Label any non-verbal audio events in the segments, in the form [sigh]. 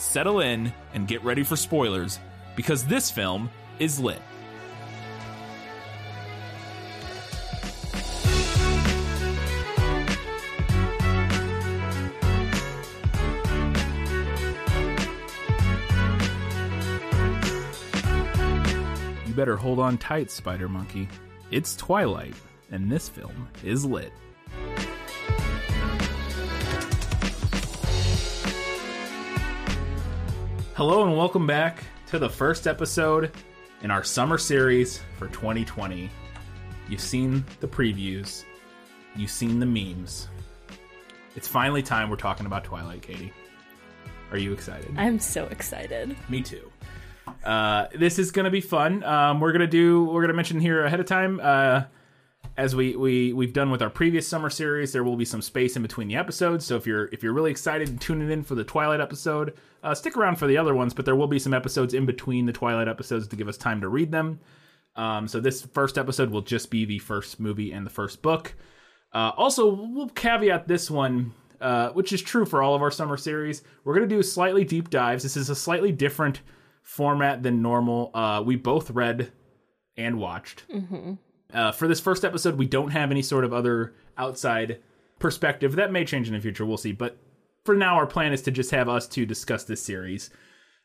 settle in, and get ready for spoilers, because this film is lit. You better hold on tight, Spider Monkey. It's Twilight, and this film is lit. Hello, and welcome back to the first episode in our summer series for 2020. You've seen the previews, you've seen the memes. It's finally time we're talking about Twilight, Katie. Are you excited? I'm so excited. Me too. Uh, this is gonna be fun. Um, we're gonna do. We're gonna mention here ahead of time. Uh, as we we we've done with our previous summer series, there will be some space in between the episodes. So if you're if you're really excited and tuning in for the Twilight episode, uh, stick around for the other ones. But there will be some episodes in between the Twilight episodes to give us time to read them. Um, so this first episode will just be the first movie and the first book. Uh, also, we'll caveat this one, uh, which is true for all of our summer series. We're going to do slightly deep dives. This is a slightly different format than normal. Uh, we both read and watched. Uh, for this first episode, we don't have any sort of other outside perspective. That may change in the future. We'll see. But for now, our plan is to just have us two discuss this series.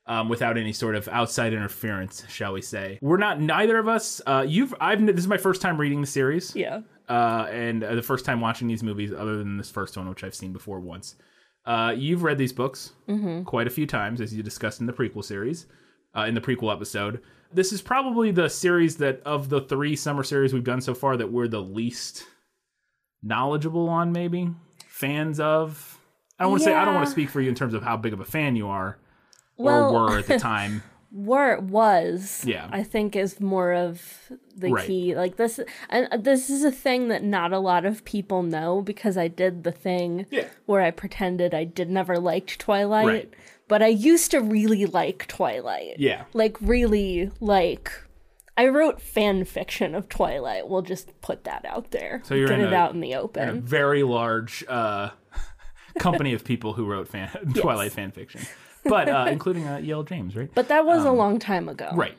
Um, without any sort of outside interference, shall we say? We're not. Neither of us. Uh, you've. I've. This is my first time reading the series Yeah. uh, and uh, the first time watching these movies, other than this first one, which I've seen before once. Uh, you've read these books quite a few times, as you discussed in the prequel series, uh, in the prequel episode. This is probably the series that, of the three summer series we've done so far, that we're the least knowledgeable on, maybe fans of. I don't want to say I don't want to speak for you in terms of how big of a fan you are Well- or were at the [laughs] time. Where it was, Yeah. I think is more of the Right. key. Like this, and this is a thing that not a lot of people know because I did the thing Yeah. where I pretended I did never liked Twilight, Right. But I used to really like Twilight. Yeah. like really like I wrote fan fiction of Twilight. We'll just put that out there. So you're get in it a- out in the a open. very large uh, [laughs] company of people who wrote fan [laughs] Twilight fan fiction, but uh, including uh, E.L. James, right? But that was a long time ago. Right.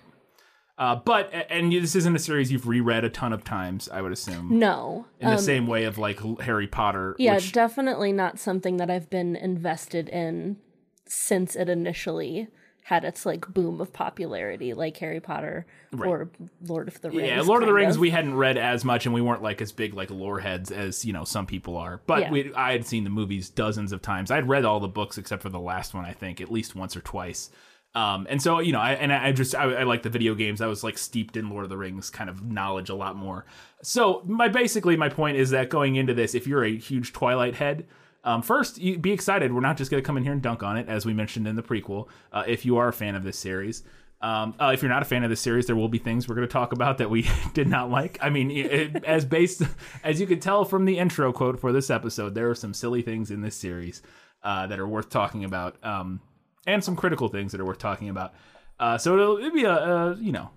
Uh, but and this isn't a series you've reread a ton of times, I would assume, No. in the same way of like Harry Potter. Um, Yeah, which, definitely not something that I've been invested in since it initially had its like boom of popularity, like Harry Potter or Lord of the Rings. yeah, Lord of the Rings. We hadn't read as much, and we weren't like as big like lore heads as you know some people are. But Yeah. we, I had seen the movies dozens of times. I'd read all the books except for the last one, I think, at least once or twice. Um, and so you know, I and I just I, I like the video games. I was like steeped in Lord of the Rings kind of knowledge a lot more. So my basically my point is that going into this, if you're a huge Twilight head. Um, first, you be excited. We're not just going to come in here and dunk on it, as we mentioned in the prequel. Uh, if you are a fan of this series, um, uh, if you're not a fan of this series, there will be things we're going to talk about that we [laughs] did not like. I mean, it, as based [laughs] as you could tell from the intro quote for this episode, there are some silly things in this series uh, that are worth talking about, um, and some critical things that are worth talking about. Uh, so it'll, it'll be a, a you know,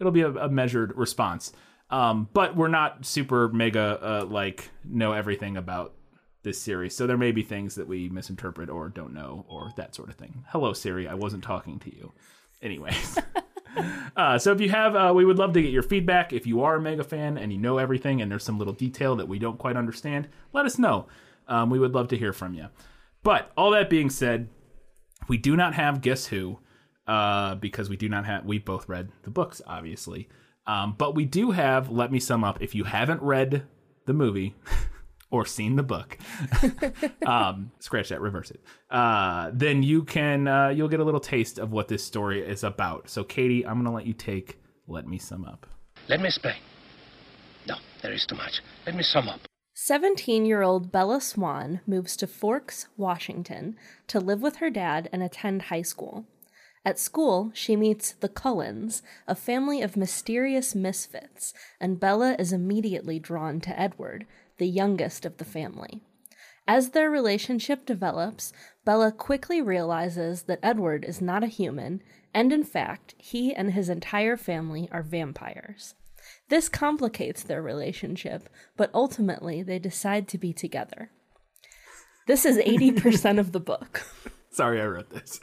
it'll be a, a measured response. Um, but we're not super mega uh, like know everything about this series. So there may be things that we misinterpret or don't know or that sort of thing. Hello Siri, I wasn't talking to you. Anyways. [laughs] Uh, so if you have, uh, we would love to get your feedback. If you are a mega fan and you know everything and there's some little detail that we don't quite understand, let us know. Um, we would love to hear from you. But all that being said, we do not have Guess Who uh, because we do not have, we both read the books, obviously. Um, but we do have, let me sum up, if you haven't read the movie [laughs] or seen the book, [laughs] um, scratch that, reverse it, uh, then you can, uh, you'll get a little taste of what this story is about. So, Katie, I'm going to let you take, let me sum up. Let me explain. No, there is too much. Let me sum up. 17 year old Bella Swan moves to Forks, Washington to live with her dad and attend high school. At school, she meets the Cullens, a family of mysterious misfits, and Bella is immediately drawn to Edward, the youngest of the family. As their relationship develops, Bella quickly realizes that Edward is not a human, and in fact, he and his entire family are vampires. This complicates their relationship, but ultimately they decide to be together. This is 80% of the book. [laughs] Sorry, I wrote this.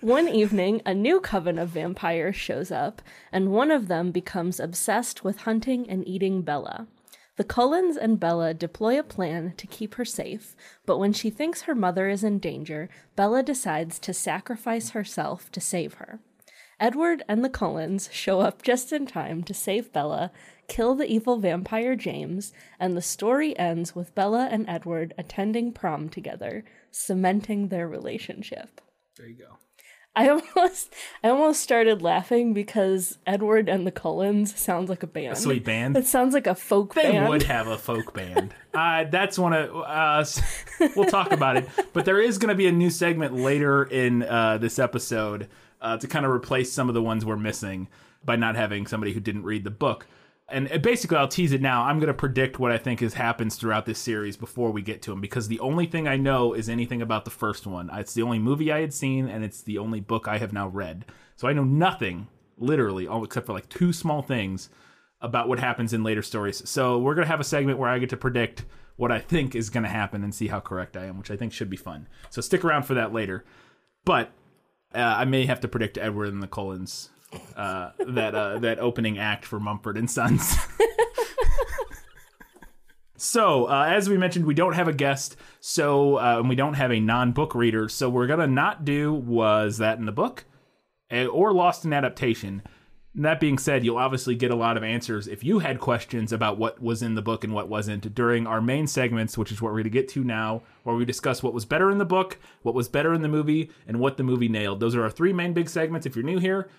One evening, a new coven of vampires shows up, and one of them becomes obsessed with hunting and eating Bella. The Cullens and Bella deploy a plan to keep her safe, but when she thinks her mother is in danger, Bella decides to sacrifice herself to save her. Edward and the Cullens show up just in time to save Bella, kill the evil vampire James, and the story ends with Bella and Edward attending prom together, cementing their relationship. There you go. I [laughs] almost I almost started laughing because Edward and the Cullens sounds like a band. A sweet band. It sounds like a folk They band. would have a folk band. [laughs] Uh, that's one of uh, we'll talk about it. But there is going to be a new segment later in uh, this episode uh, to kind of replace some of the ones we're missing by not having somebody who didn't read the book. And basically, I'll tease it now. I'm going to predict what I think is happens throughout this series before we get to them, because the only thing I know is anything about the first one. It's the only movie I had seen, and it's the only book I have now read. So I know nothing, literally, all except for like two small things about what happens in later stories. So we're gonna have a segment where I get to predict what I think is gonna happen and see how correct I am, which I think should be fun. So stick around for that later. But uh, I may have to predict Edward and the Cullens uh, that uh, that opening act for Mumford and Sons. [laughs] So, uh, as we mentioned, we don't have a guest, so uh, and we don't have a non-book reader. So we're gonna not do was that in the book, or lost in adaptation. That being said, you'll obviously get a lot of answers if you had questions about what was in the book and what wasn't during our main segments, which is what we're going to get to now, where we discuss what was better in the book, what was better in the movie, and what the movie nailed. Those are our three main big segments if you're new here,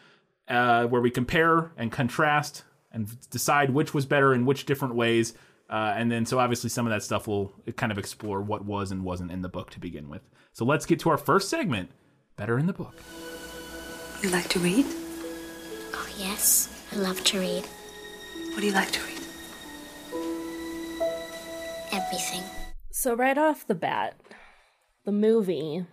uh, where we compare and contrast and decide which was better in which different ways. Uh, and then, so obviously, some of that stuff will kind of explore what was and wasn't in the book to begin with. So let's get to our first segment Better in the Book. You like to read? Oh, yes. I love to read What do you like to read? everything. So right off the bat, the movie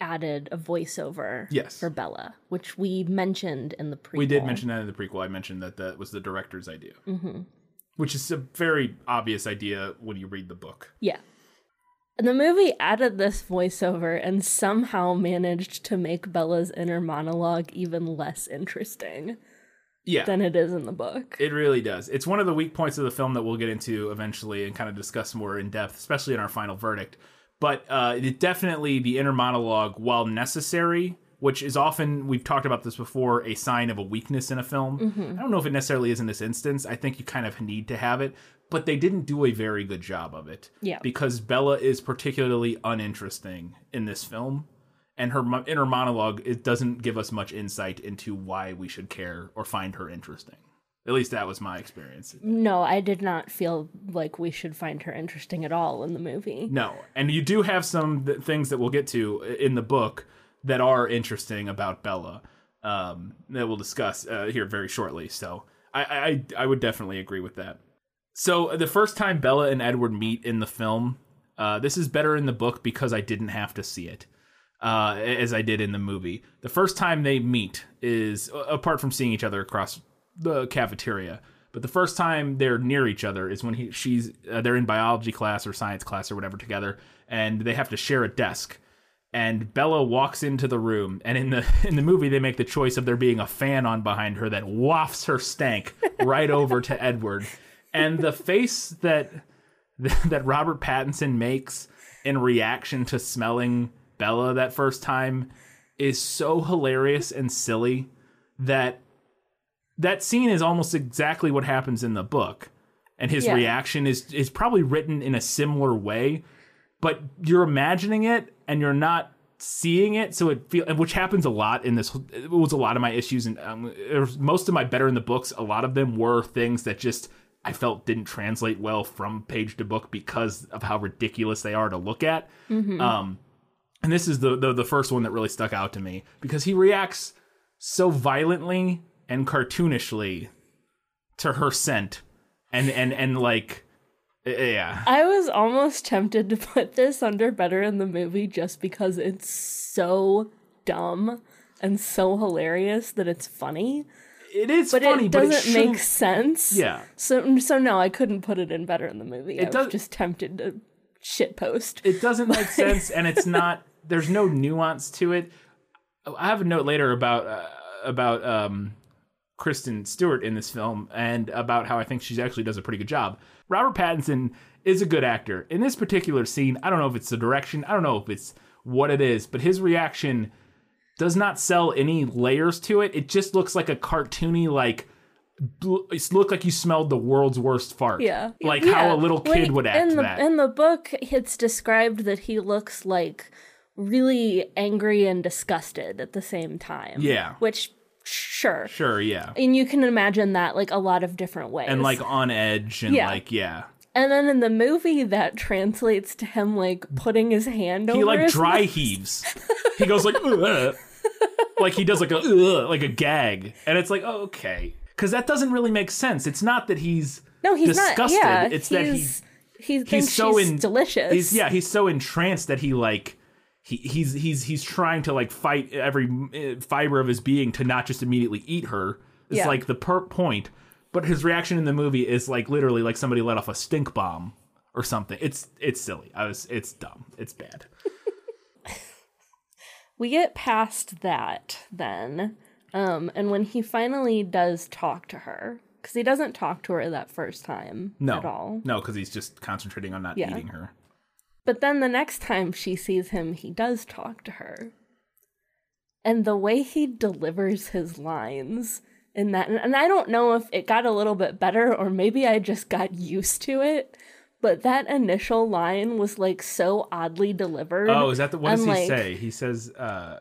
added a voiceover Yes. for Bella, which we mentioned in the prequel. We did mention that in the prequel. I mentioned that that was the director's idea, mm-hmm. which is a very obvious idea when you read the book. Yeah. And the movie added this voiceover and somehow managed to make Bella's inner monologue even less interesting Yeah, than it is in the book. it really does. It's one of the weak points of the film that we'll get into eventually and kind of discuss more in depth, especially in our final verdict. But uh, it definitely the inner monologue, while necessary, which is often we've talked about this before, a sign of a weakness in a film. I don't know if it necessarily is in this instance. I think you kind of need to have it, but they didn't do a very good job of it. Yeah. because Bella is particularly uninteresting in this film. And her inner monologue, it doesn't give us much insight into why we should care or find her interesting. At least that was my experience. No, I did not feel like we should find her interesting at all in the movie. No, and you do have some th- things that we'll get to in the book that are interesting about Bella um, that we'll discuss uh, here very shortly. So I, I I would definitely agree with that. So the first time Bella and Edward meet in the film, uh, this is better in the book because I didn't have to see it. Uh, as I did in the movie. The first time they meet is apart from seeing each other across the cafeteria, but the first time they're near each other is when he she's uh, they're in biology class or science class or whatever together, and they have to share a desk. And Bella walks into the room, and in the [laughs] in the movie they make the choice of there being a fan on behind her that wafts her stank right over to [laughs] Edward, and the face that [laughs] that Robert Pattinson makes in reaction to smelling Bella that first time is so hilarious and silly that that scene is almost exactly what happens in the book. And his Yeah. reaction is is probably written in a similar way but you're imagining it and you're not seeing it. So it feel which happens a lot in this it was a lot of my issues and um, most of my better in the books a lot of them were things that just i felt didn't translate well from page to book because of how ridiculous they are to look at. Um and this is the, the the first one that really stuck out to me because he reacts so violently and cartoonishly to her scent and and and like yeah I was almost tempted to put this under better in the movie just because it's so dumb and so hilarious that it's funny. it is But funny it doesn't it make sense. yeah So so no, I couldn't put it in better in the movie. I does- was just tempted to shit post. it doesn't make [laughs] sense and it's not there's no nuance to it i have a note later about uh, about um kristen stewart in this film and about how i think she actually does a pretty good job robert pattinson is a good actor in this particular scene i don't know if it's the direction i don't know if it's what it is but his reaction does not sell any layers to it it just looks like a cartoony like it looked like you smelled the world's worst fart Yeah. like Yeah. how a little kid Like, would act in the, that In the book, it's described that he looks like really angry and disgusted at the same time. Yeah. Which, sure. sure yeah And you can imagine that like a lot of different ways. and like on edge and Yeah. like yeah and then in the movie, that translates to him like putting his hand over he like dry mouth. heaves he goes like like he does like a like a gag and it's like oh, okay because that doesn't really make sense it's not that he's No, he's disgusted not. Yeah, it's he's, that he he he's so in delicious. he's yeah he's so entranced that he like he, he's he's he's trying to like fight every uh, fiber of his being to not just immediately eat her. It's Yeah. like the per point but his reaction in the movie is like literally like somebody let off a stink bomb or something. It's it's silly. I was it's dumb. It's bad. [laughs] We get past that then um and when he finally does talk to her because he doesn't talk to her that first time no. at all. No because he's just concentrating on not Yeah. eating her but then the next time she sees him he does talk to her and the way he delivers his lines in that and i don't know if it got a little bit better or maybe i just got used to it but that initial line was like so oddly delivered oh is that the what does he like, say he says uh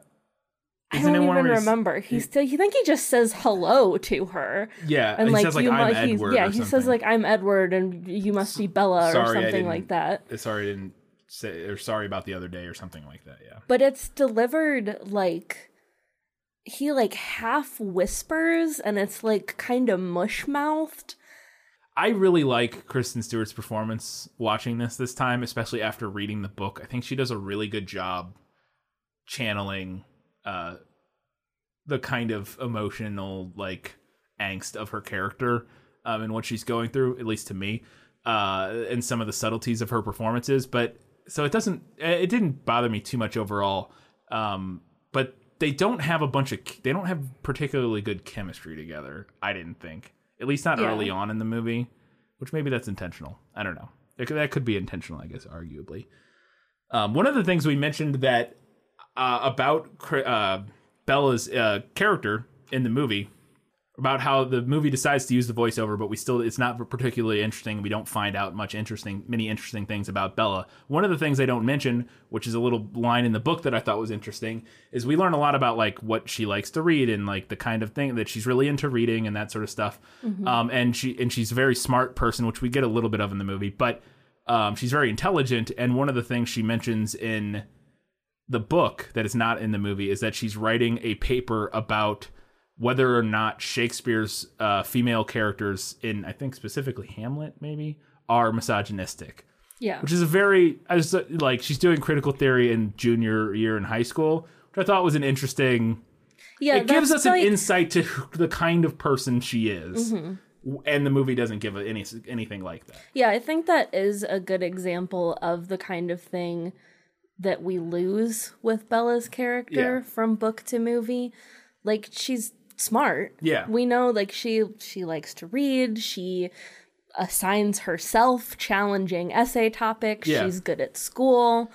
I don't even remember. He's still. You think he just says hello to her, yeah and he like says like you, i'm mu- edward yeah, he says like I'm Edward, and you must be Bella Sorry, or something like that. sorry i didn't say or sorry about the other day or something like that yeah But it's delivered like he like half whispers, and it's like kind of mush mouthed. I really like Kristen Stewart's performance watching this this time, especially after reading the book. I think she does a really good job channeling uh the kind of emotional like angst of her character um and what she's going through, at least to me, uh and some of the subtleties of her performances, but so it doesn't it didn't bother me too much overall. Um but they don't have a bunch of they don't have particularly good chemistry together, I didn't think. At least not Yeah. early on in the movie, which maybe that's intentional. I don't know. Could, that could be intentional, I guess, arguably. Um, one of the things we mentioned that uh, about uh, Bella's uh, character in the movie, about how the movie decides to use the voiceover, but we still it's not particularly interesting. We don't find out much interesting, many interesting things about Bella. One of the things they don't mention, which is a little line in the book that I thought was interesting, is we learn a lot about like what she likes to read and like the kind of thing that she's really into reading and that sort of stuff. Um, and she and she's a very smart person, which we get a little bit of in the movie, but um, she's very intelligent. And one of the things she mentions in the book that is not in the movie is that she's writing a paper about whether or not Shakespeare's uh, female characters in, I think specifically Hamlet, maybe, are misogynistic. Yeah, Which is a very, I uh, like, she's doing critical theory in junior year in high school, which I thought was an interesting. yeah. it gives us an like- Mm-hmm. insight to who- the kind of person she is, and the movie doesn't give any anything like that. Yeah, I think that is a good example of the kind of thing that we lose with Bella's character Yeah. from book to movie. Like she's smart. Yeah. We know like she she likes to read, she assigns herself challenging essay topics, Yeah. she's good at school.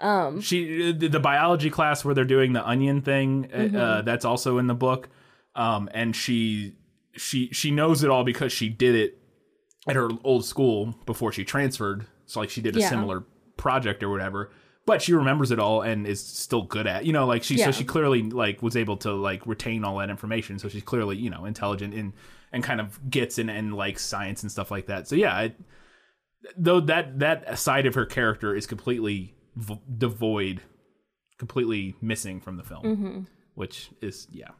Um, she the, biology class where they're doing the onion thing uh, Mm-hmm. uh, that's also in the book um and she she she knows it all because she did it at her old school before she transferred so like she did a Yeah. similar project or whatever but she remembers it all and is still good at you know like she Yeah. so she clearly like was able to like retain all that information so she's clearly you know intelligent and and kind of gets in and likes science and stuff like that so yeah it, though that that side of her character is completely v- devoid completely missing from the film, Mm-hmm. which is yeah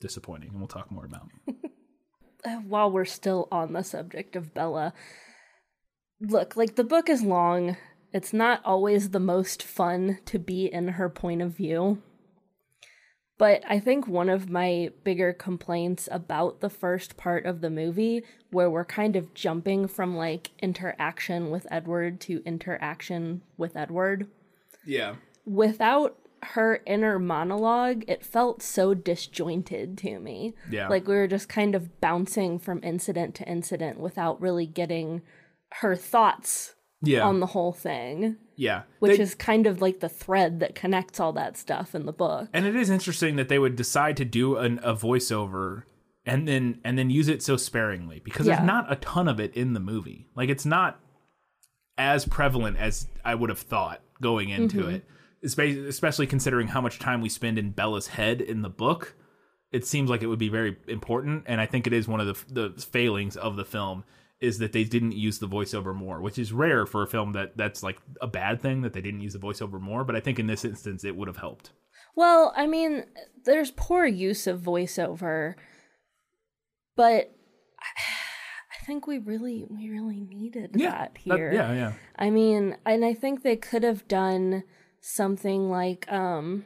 disappointing, and we'll talk more about. [laughs] while we're still on the subject of Bella, look, like the book is long. It's not always the most fun to be in her point of view. But I think one of my bigger complaints about the first part of the movie, where we're kind of jumping from like interaction with Edward to interaction with Edward, Yeah, without her inner monologue, it felt so disjointed to me. Yeah. Like we were just kind of bouncing from incident to incident without really getting her thoughts yeah, on the whole thing, yeah. which They- is kind of like the thread that connects all that stuff in the book. and it is interesting that they would decide to do an, a voiceover and then and then use it so sparingly because Yeah. there's not a ton of it in the movie. Like it's not as prevalent as I would have thought going into mm-hmm. it, especially considering how much time we spend in Bella's head in the book. It seems like it would be very important, and I think it is one of the the failings of the film is that they didn't use the voiceover more, which is rare for a film that that's like a bad thing that they didn't use the voiceover more. But I think in this instance, it would have helped. Well, I mean, there's poor use of voiceover, but I think we really we really needed that That- here. yeah, yeah. I mean, and I think they could have done something like um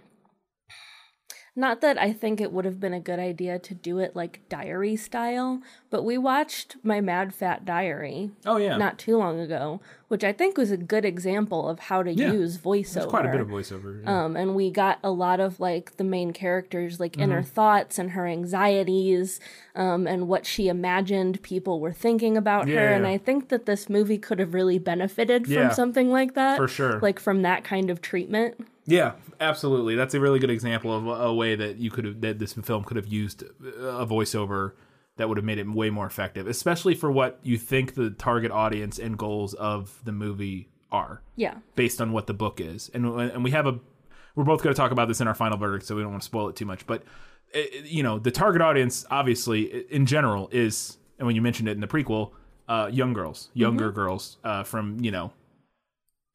not that I think it would have been a good idea to do it like diary style, but we watched My Mad Fat Diary Oh yeah. not too long ago, which I think was a good example of how to Yeah. use voiceover. There's quite a bit of voiceover. yeah. Um, and we got a lot of like the main characters like inner Mm-hmm. thoughts and her anxieties um, and what she imagined people were thinking about her Yeah, and i think that this movie could have really benefited from something like that for sure. like from that kind of treatment yeah, absolutely. That's a really good example of a, way that you could have that this film could have used a voiceover that would have made it way more effective, especially for what you think the target audience and goals of the movie are. yeah based on what the book is. And and we have a we're both going to talk about this in our final verdict, so we don't want to spoil it too much. But eh, you know, the target audience, obviously, in general, is and when you mentioned it in the prequel, uh, young girls, younger girls, uh, from you know,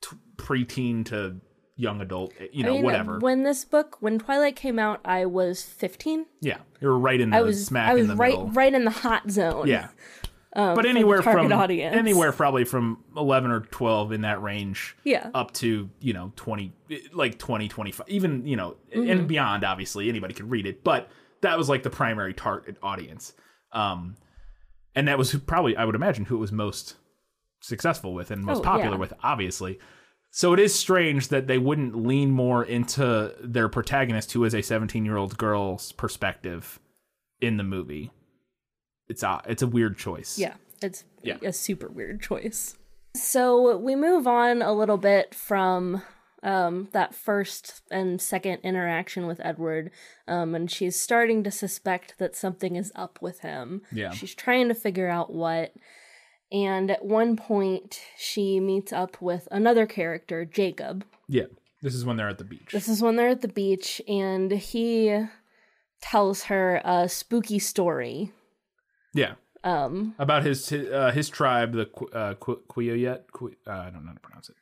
t- preteen to young adult, eh, you know, I mean, whatever. when this book when twilight came out i was 15 yeah, you're right in the i was smack i was in the right middle. right in the hot zone Yeah. [laughs] um, But anywhere from audience. anywhere probably from 11 or 12 in that range Yeah. up to you know 20 like 20 25 even you know Mm-hmm. and beyond obviously anybody could read it but that was like the primary target audience um and that was probably i would imagine who it was most successful with and most Oh, popular yeah. with obviously so it is strange that they wouldn't lean more into their protagonist who is a 17 year old girl's perspective in the movie it's a it's a weird choice Yeah, it's Yeah. a super weird choice. So we move on a little bit from um, that first and second interaction with Edward, um, and she's starting to suspect that something is up with him. Yeah. She's trying to figure out what. And at one point, she meets up with another character, Jacob. yeah this is when they're at the beach This is when they're at the beach, and he tells her a spooky story. yeah Um, about his his, uh, his tribe, the Qu- uh, Qu- Quiyoyet. Qu- uh, I don't know how to pronounce it.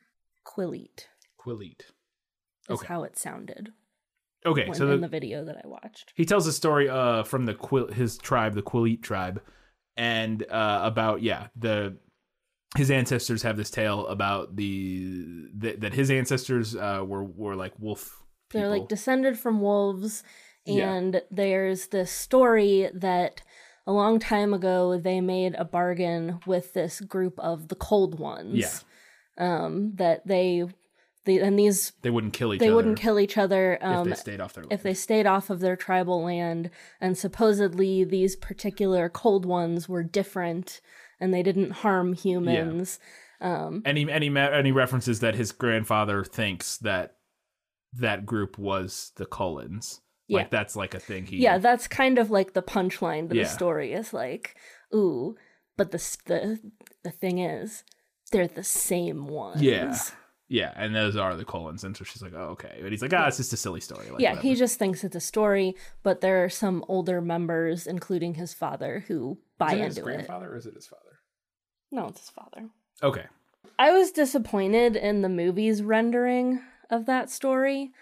Quilit Quilit. is Okay. how it sounded. Okay, when, so in the, the video that I watched. he tells a story uh, from the Quil- his tribe, the Quilit tribe, and uh, about yeah the his ancestors have this tale about the that, that his ancestors uh, were were like wolf. People. They're like descended from wolves, Yeah. and there's this story that a long time ago they made a bargain with this group of the cold ones. Yeah. Um, that they, they and these they wouldn't kill each other. they other. wouldn't kill each other. Um, if they stayed off their if they stayed off of their tribal land and supposedly these particular cold ones were different and they didn't harm humans and he ma- and he references that his grandfather thinks that that group was the Cullens. Yeah. Like that's like a thing he yeah that's kind of like the punchline to Yeah. the story is like ooh but the the the thing is they're the same ones Yeah. Yeah, and those are the Cullens, and so she's like, "Oh, okay." But he's like, "Ah, it's just a silly story." Like, yeah whatever. he just thinks it's a story but there are some older members including his father who buy Is it his into it grandfather or is it his father? no it's his father Okay, I was disappointed in the movie's rendering of that story.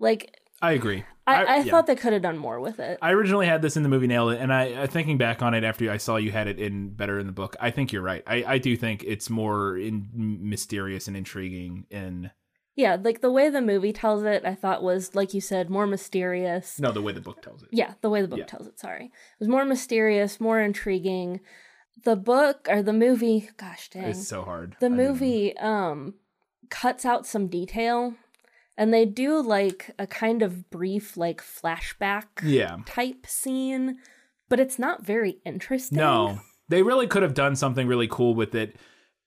Like I agree. I, I, yeah. thought they could have done more with it. I originally had this in the movie Nailed It, and I, I thinking back on it after I saw you had it in better in the book. I think you're right. I, I do think it's more in, mysterious and intriguing in yeah, like the way the movie tells it, I thought was like you said, more mysterious. no the way the book tells it. Yeah, the way the book Yeah. tells it, sorry. It was more mysterious, more intriguing. The book or the movie, gosh dang. It's so hard. the I movie um cuts out some detail and they do like a kind of brief like flashback yeah. type scene, but it's not very interesting. No, they really could have done something really cool with it.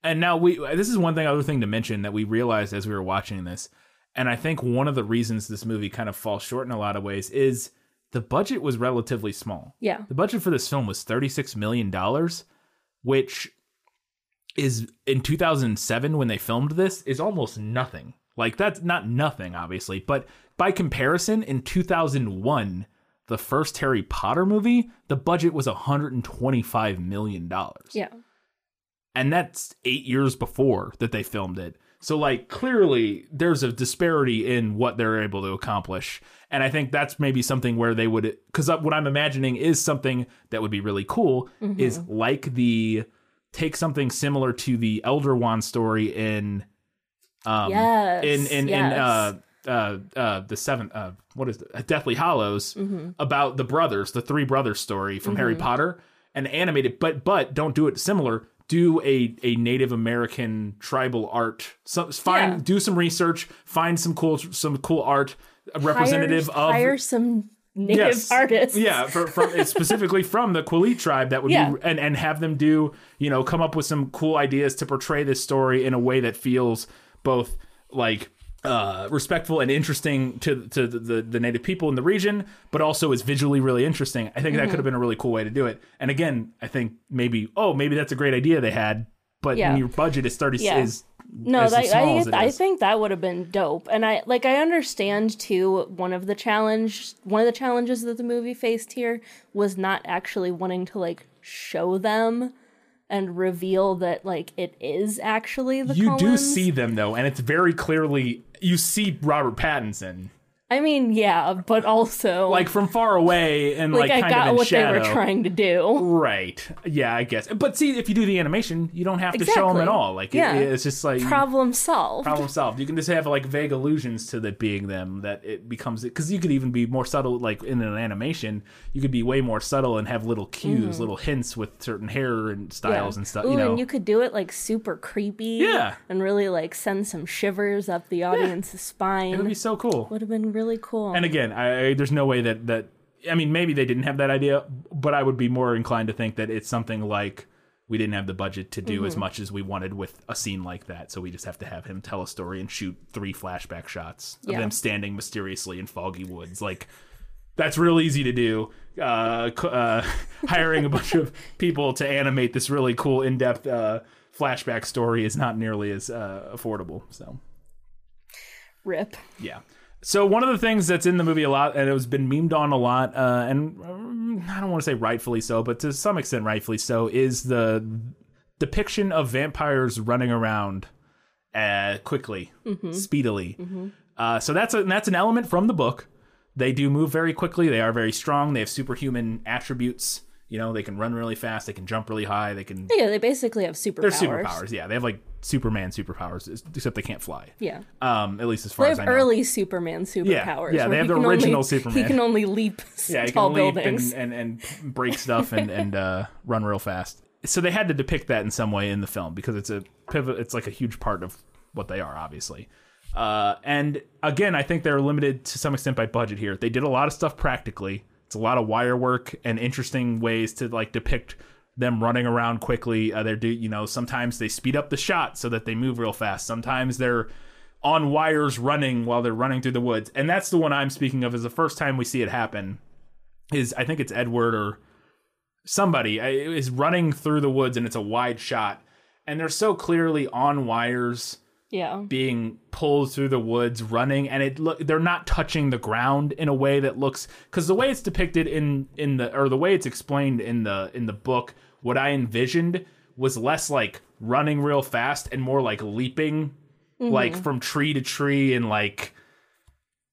And now we this is one thing other thing to mention that we realized as we were watching this. And I think one of the reasons this movie kind of falls short in a lot of ways is the budget was relatively small. Yeah. The budget for this film was 36 million dollars, which is in 2007 when they filmed this is almost nothing. Like that's not nothing obviously, but by comparison in 2001 the first Harry Potter movie, the budget was 125 million dollars. Yeah. And that's 8 years before that they filmed it. So like clearly there's a disparity in what they're able to accomplish. And I think that's maybe something where they would cuz what I'm imagining is something that would be really cool is mm-hmm. like the take something similar to the Elder Wand story in um Yes, in in yes. in uh uh uh the seventh uh what is it Deathly Hallows Mm-hmm. about the brothers, the three brothers story from Harry Potter and animate it, but but don't do it similar. Do a a Native American tribal art. So find Yeah. do some research, find some cool some cool art representative hire, of hire some native Yes. artists. Yeah, for, from [laughs] specifically from the Quileute tribe that would Yeah. be and and have them do you know come up with some cool ideas to portray this story in a way that feels both like uh, respectful and interesting to to the, the the native people in the region, but also is visually really interesting. I think that Mm-hmm. could have been a really cool way to do it. And again, I think maybe oh maybe that's a great idea they had, but Yeah. when your budget is thirty Yeah. is No, that, I, I think that would have been dope. And I like I understand too one of the challenge one of the challenges that the movie faced here was not actually wanting to like show them and reveal that like it is actually the you do see them though, and it's very clearly you see Robert Pattinson I mean, yeah, but also like from far away and like, like, I kind got of in what shadow. they were trying to do. Right. Yeah, I guess. But see, if you do the animation, you don't have to show them at all. Like, it- Yeah. it's just like Problem solved. problem solved. You can just have like vague allusions to that being them that it becomes because you could even be more subtle. Like in an animation, you could be way more subtle and have little cues, mm. little hints with certain hair and styles and stuff. Ooh, you know, and you could do it like super creepy. Yeah. And really like send some shivers up the audience's spine. it would be so cool. would have been really cool. And again, I, there's no way that that I mean maybe they didn't have that idea, but I would be more inclined to think that it's something like we didn't have the budget to do Mm-hmm. as much as we wanted with a scene like that, so we just have to have him tell a story and shoot three flashback shots of Yeah. them standing mysteriously in foggy woods. Like that's real easy to do. Uh, uh, [laughs] hiring a bunch of people to animate this really cool in-depth uh, flashback story is not nearly as uh, affordable. So. Rip. Yeah. So one of the things that's in the movie a lot, and it has been memed on a lot, uh, and um, I don't want to say rightfully so, but to some extent rightfully so, is the depiction of vampires running around uh, quickly, speedily. Uh, so that's a that's an element from the book. They do move very quickly. They are very strong. They have superhuman attributes. You know, they can run really fast. They can jump really high. They can. Yeah, they basically have superpowers. They're superpowers. Yeah, they have like Superman superpowers, except they can't fly. Yeah. Um, at least as far They as have I know. early Superman superpowers. yeah, yeah they have he the original only, Superman. He can only leap yeah, he [laughs] tall can leap buildings. and, and and break stuff and and uh, run real fast. So they had to depict that in some way in the film because it's a pivot. It's like a huge part of what they are, obviously. Uh, and again, I think they're limited to some extent by budget here. They did a lot of stuff practically. It's a lot of wire work and interesting ways to like depict them running around quickly. Uh, they're do you know sometimes they speed up the shot so that they move real fast. Sometimes they're on wires running while they're running through the woods. And that's the one I'm speaking of. Is the first time we see it happen. Is I think it's Edward or somebody uh, is running through the woods and it's a wide shot, and they're so clearly on wires yeah. being pulled through the woods running and it look they're not touching the ground in a way that looks cuz the way it's depicted in in the or the way it's explained in the in the book what I envisioned was less like running real fast and more like leaping like mm-hmm. from tree to tree and like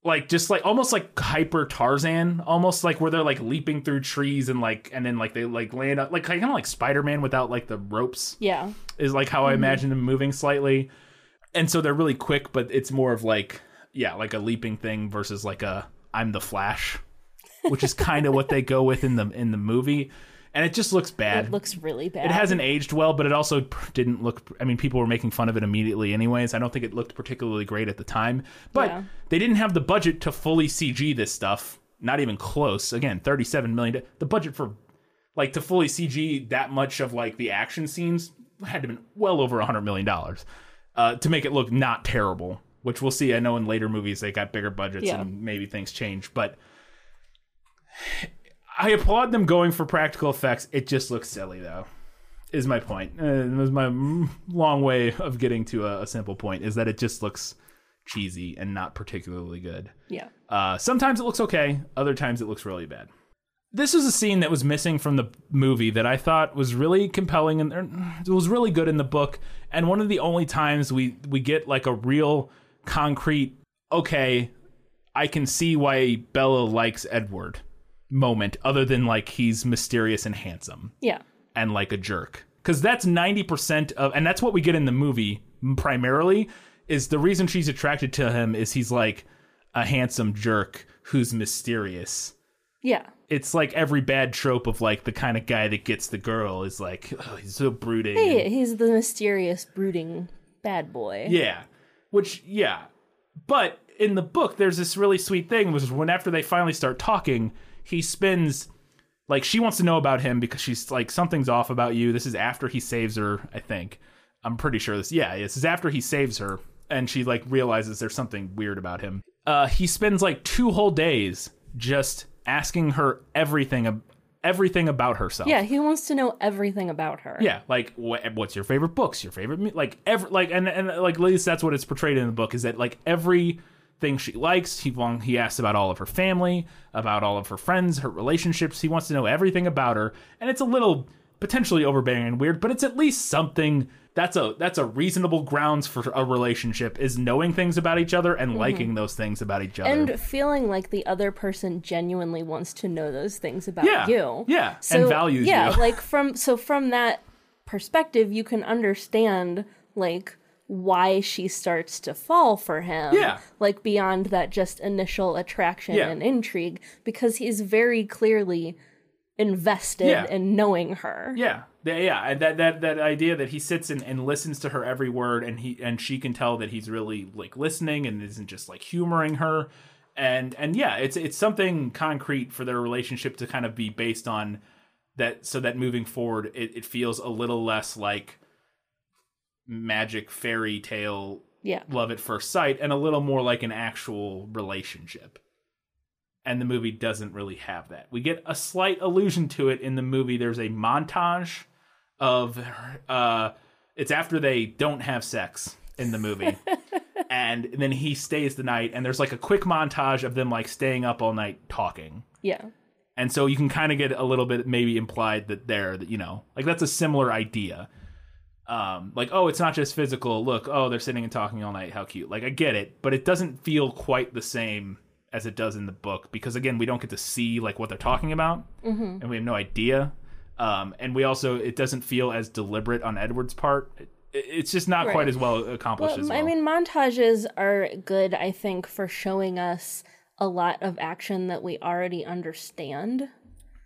like just like almost like hyper Tarzan, almost like where they're like leaping through trees and like and then like they like land up like kind of like Spider Man without like the ropes Yeah. is like how I mm-hmm. imagine them moving slightly. And so they're really quick, but it's more of like yeah, like a leaping thing versus like a I'm the Flash, which is kind of what they go with in the in the movie. And it just looks bad. It looks really bad. It hasn't aged well, but it also didn't look. I mean, people were making fun of it immediately, anyways. I don't think it looked particularly great at the time, but Yeah. they didn't have the budget to fully CG this stuff. Not even close. Again, thirty-seven million. The budget for like to fully CG that much of like the action scenes had to been well over a hundred million dollars uh, to make it look not terrible. Which we'll see. I know in later movies they got bigger budgets Yeah. and maybe things change, but I applaud them going for practical effects. It just looks silly, though. Is my point. Uh, it was my long way of getting to a, a simple point. Is that it just looks cheesy and not particularly good. Yeah. Uh, sometimes it looks okay. Other times it looks really bad. This is a scene that was missing from the movie that I thought was really compelling and er, it was really good in the book. And one of the only times we we get like a real concrete, okay, I can see why Bella likes Edward moment, other than like he's mysterious and handsome. Yeah. and like a jerk. Because that's 90% of and that's what we get in the movie primarily is the reason she's attracted to him is he's like a handsome jerk who's mysterious Yeah. it's like every bad trope of like the kind of guy that gets the girl is like oh, he's so brooding Hey, and- he's the mysterious, brooding bad boy. yeah. Which yeah. But in the book there's this really sweet thing was when after they finally start talking he spends like she wants to know about him because she's like something's off about you. This is after he saves her i think. I'm pretty sure this yeah this is after he saves her and she like realizes there's something weird about him. Uh he spends like two whole days just asking her everything everything about herself Yeah, he wants to know everything about her. yeah, like wh- what's your favorite books? Your favorite like every like and and like at least that's what it's portrayed in the book is that like everything she likes, he long he asks about all of her family, about all of her friends, her relationships. He wants to know everything about her, and it's a little potentially overbearing and weird, but it's at least something that's a that's a reasonable grounds for a relationship is knowing things about each other and mm-hmm. liking those things about each other. And feeling like the other person genuinely wants to know those things about Yeah, you. yeah, So, and values yeah, you. [laughs] like from so from that perspective, you can understand like why she starts to fall for him. Yeah. Like beyond that just initial attraction Yeah. and intrigue, because he's very clearly invested Yeah. in knowing her. Yeah, yeah, and that that that idea that he sits and, and listens to her every word, and he and she can tell that he's really like listening and isn't just like humoring her, and and yeah, it's it's something concrete for their relationship to kind of be based on that, so that moving forward, it, it feels a little less like magic fairy tale Yeah. love at first sight and a little more like an actual relationship. And the movie doesn't really have that. We get a slight allusion to it in the movie. There's a montage of uh it's after they don't have sex in the movie. [laughs] and then he stays the night and there's like a quick montage of them like staying up all night talking. Yeah. And so you can kind of get a little bit maybe implied that there that you know, like that's a similar idea. Um like oh, it's not just physical. Look, oh, they're sitting and talking all night. How cute. Like I get it, but it doesn't feel quite the same as it does in the book because again, we don't get to see like what they're talking about and we have no idea. Um and we also it doesn't feel as deliberate on Edward's part. It, it's just not quite as well accomplished Well, as well. I mean, montages are good, I think, for showing us a lot of action that we already understand.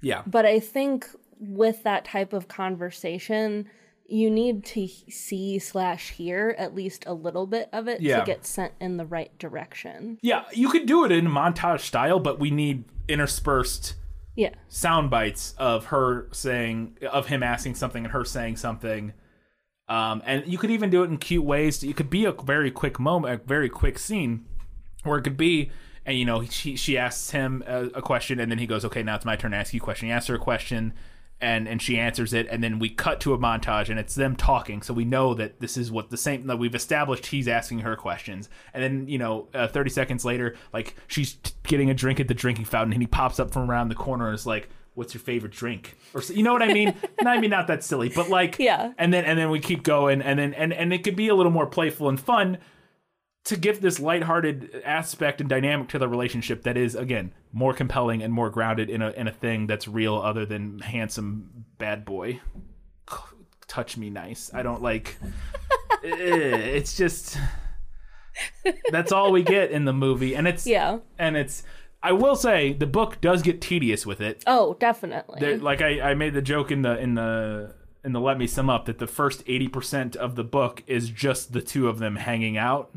yeah. But I think with that type of conversation, you need to see slash hear at least a little bit of it Yeah. to get sent in the right direction. Yeah, you could do it in montage style, but we need interspersed Yeah. sound bites of her saying of him asking something and her saying something. Um, and you could even do it in cute ways. It could be a very quick moment a very quick scene where it could be and you know she she asks him a, a question and then he goes okay now it's my turn to ask you a question. He asks her a question and and she answers it and then we cut to a montage and it's them talking so we know that this is what the same that we've established he's asking her questions. And then you know uh, 30 seconds later like she's t- getting a drink at the drinking fountain and he pops up from around the corner and is like what's your favorite drink? Or you know what i mean? [laughs] I mean not that silly but like Yeah. and then and then we keep going and then and and it could be a little more playful and fun to give this lighthearted aspect and dynamic to the relationship that is again more compelling and more grounded in a in a thing that's real other than handsome bad boy. [sighs] Touch me nice. I don't like [laughs] eh, it's just that's all we get in the movie. And it's Yeah. and it's i will say the book does get tedious with it. Oh, definitely. there, like I, I made the joke in the in the in the let me sum up that the first 80% of the book is just the two of them hanging out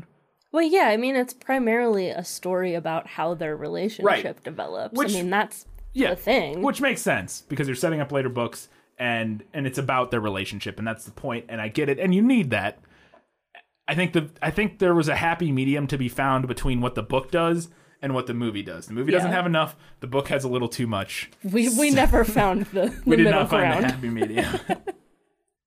well, yeah, I mean, it's primarily a story about how their relationship develops. Which- I mean, that's yeah. the thing. which makes sense because you're setting up later books and and it's about their relationship and that's the point and i get it and you need that. I think the i think there was a happy medium to be found between what the book does and what the movie does. The movie doesn't have enough the book has a little too much. We we [laughs] never found the, the we did middle not find ground. the happy medium. [laughs]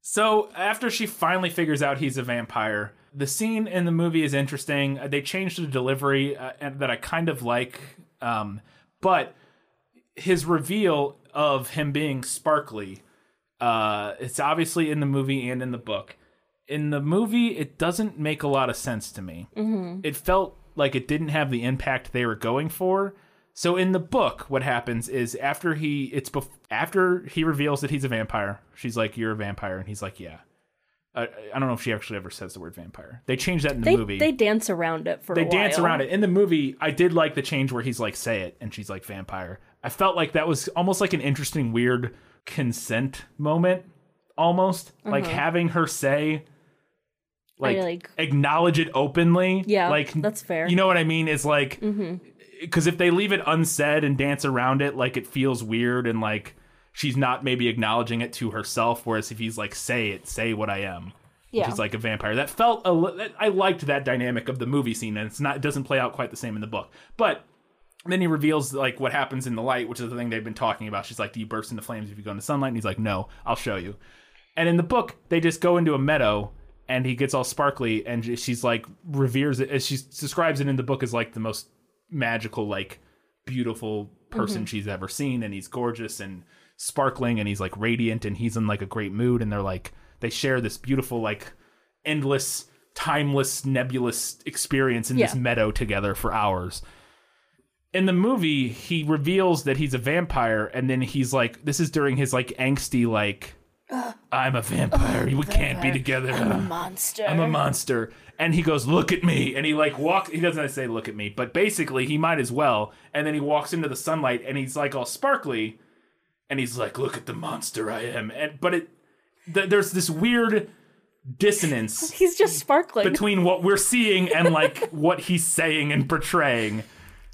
So after she finally figures out he's a vampire the scene in the movie is interesting. Uh, they changed the delivery uh, that i kind of like um, but his reveal of him being sparkly uh, it's obviously in the movie and in the book. In the movie it doesn't make a lot of sense to me. It felt like it didn't have the impact they were going for. So in the book what happens is after he it's bef- after he reveals that he's a vampire she's like you're a vampire and he's like yeah i don't know if she actually ever says the word vampire they changed that in the They movie they dance around it for a while. they dance around it in the movie i did like the change where he's like say it and she's like vampire i felt like that was almost like an interesting weird consent moment almost like having her say like, Mm-hmm. like- acknowledge it openly Yeah, like that's fair. Mm-hmm. you know what i mean It's like because if they leave it unsaid and dance around it like it feels weird and like she's not maybe acknowledging it to herself whereas if he's like say it say what i am Yeah. which is like a vampire. That felt a li- I liked that dynamic of the movie scene, and it's not it doesn't play out quite the same in the book. But then he reveals like what happens in the light, which is the thing they've been talking about. She's like, "Do you burst into flames if you go into sunlight?" And he's like, "No, I'll show you." And in the book, they just go into a meadow, and he gets all sparkly, and she's like reveres it. As she describes it in the book as like the most magical, like beautiful person mm-hmm. she's ever seen, and he's gorgeous and sparkling, and he's like radiant, and he's in like a great mood, and they're like they share this beautiful like endless timeless nebulous experience in this meadow together for hours in the movie he reveals that he's a vampire and then he's like this is during his like angsty like i'm a vampire we can't be together I'm a monster. I'm a monster. And he goes, look at me. And he like walk. He doesn't say look at me, but basically he might as well. And then he walks into the sunlight and he's like all sparkly, and he's like, look at the monster I am. And but it th- there's this weird dissonance [laughs] He's just sparkling. between what we're seeing and like [laughs] what he's saying and portraying.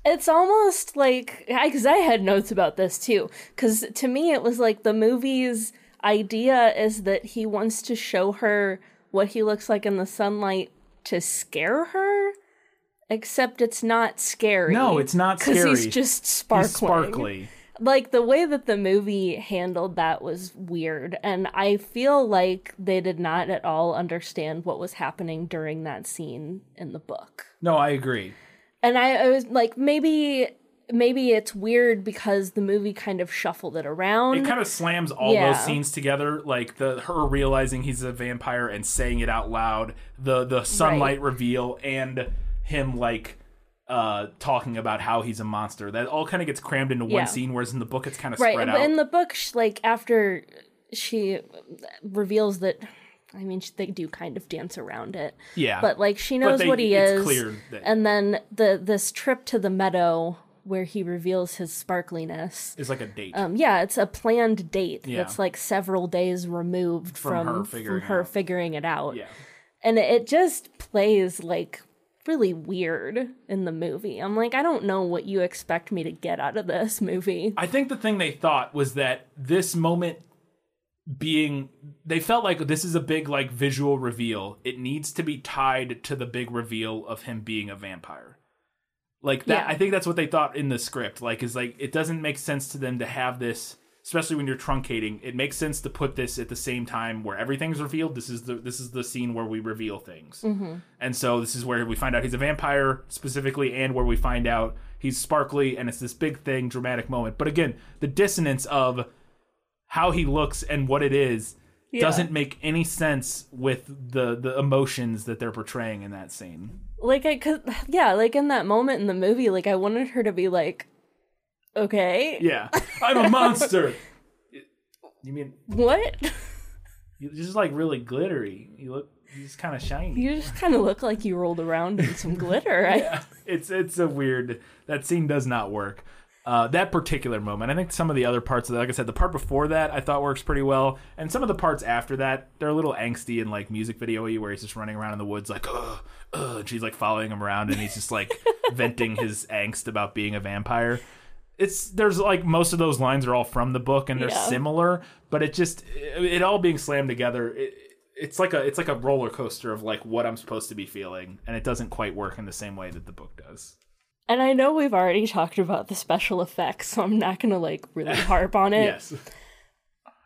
It's almost like because I had notes about this too. Because to me, it was like the movie's idea is that he wants to show her what he looks like in the sunlight to scare her. Except it's not scary. No, it's not because he's scary. just sparkling. He's sparkly. Like the way that the movie handled that was weird, and I feel like they did not at all understand what was happening during that scene in the book No, I agree. and I, I was like maybe maybe it's weird because the movie kind of shuffled it around It kind of slams all Yeah. those scenes together, like the her realizing he's a vampire and saying it out loud, the the sunlight reveal, and him like uh talking about how he's a monster. That all kind of gets crammed into one Yeah. scene, whereas in the book it's kind of right spread but out. in the book like after she reveals that i mean they do kind of dance around it yeah, but like she knows they- what he it's is clear that- and then the this trip to the meadow where he reveals his sparkliness is like a date. um yeah it's a planned date Yeah. that's like several days removed From from her from figuring her out. figuring it out yeah, and it just plays like really weird in the movie. I'm like, I don't know what you expect me to get out of this [laughs] movie. I think the thing they thought was that this moment being they felt like this is a big like visual reveal. It needs to be tied to the big reveal of him being a vampire. Like that Yeah. I think that's what they thought in the script. Like is like it doesn't make sense to them to have this especially when you're truncating. It makes sense to put this at the same time where everything's revealed. This is the this is the scene where we reveal things. Mm-hmm. And so this is where we find out he's a vampire specifically, and where we find out he's sparkly, and it's this big thing, dramatic moment. But again, the dissonance of how he looks and what it is, Yeah. doesn't make any sense with the the emotions that they're portraying in that scene. like I cause yeah, like in that moment in the movie, like I wanted her to be like, okay, Yeah, [laughs] I'm a monster. You mean what? you're just like really glittery? You look, you just kind of shiny. You just kind of look like you rolled around in some glitter. I, it's it's a weird that scene does not work uh, that particular moment i think some of the other parts of that like i said the part before that i thought works pretty well and some of the parts after that they're a little angsty and like music video where he's just running around in the woods like ugh, ugh, and she's like following him around and he's just like [laughs] venting his angst about being a vampire it's there's like most of those lines are all from the book and they're Yeah. similar but it just it, it all being slammed together it, it's like a it's like a roller coaster of like what i'm supposed to be feeling and it doesn't quite work in the same way that the book does and I know we've already talked about the special effects, so I'm not gonna like really [laughs] harp on it. yes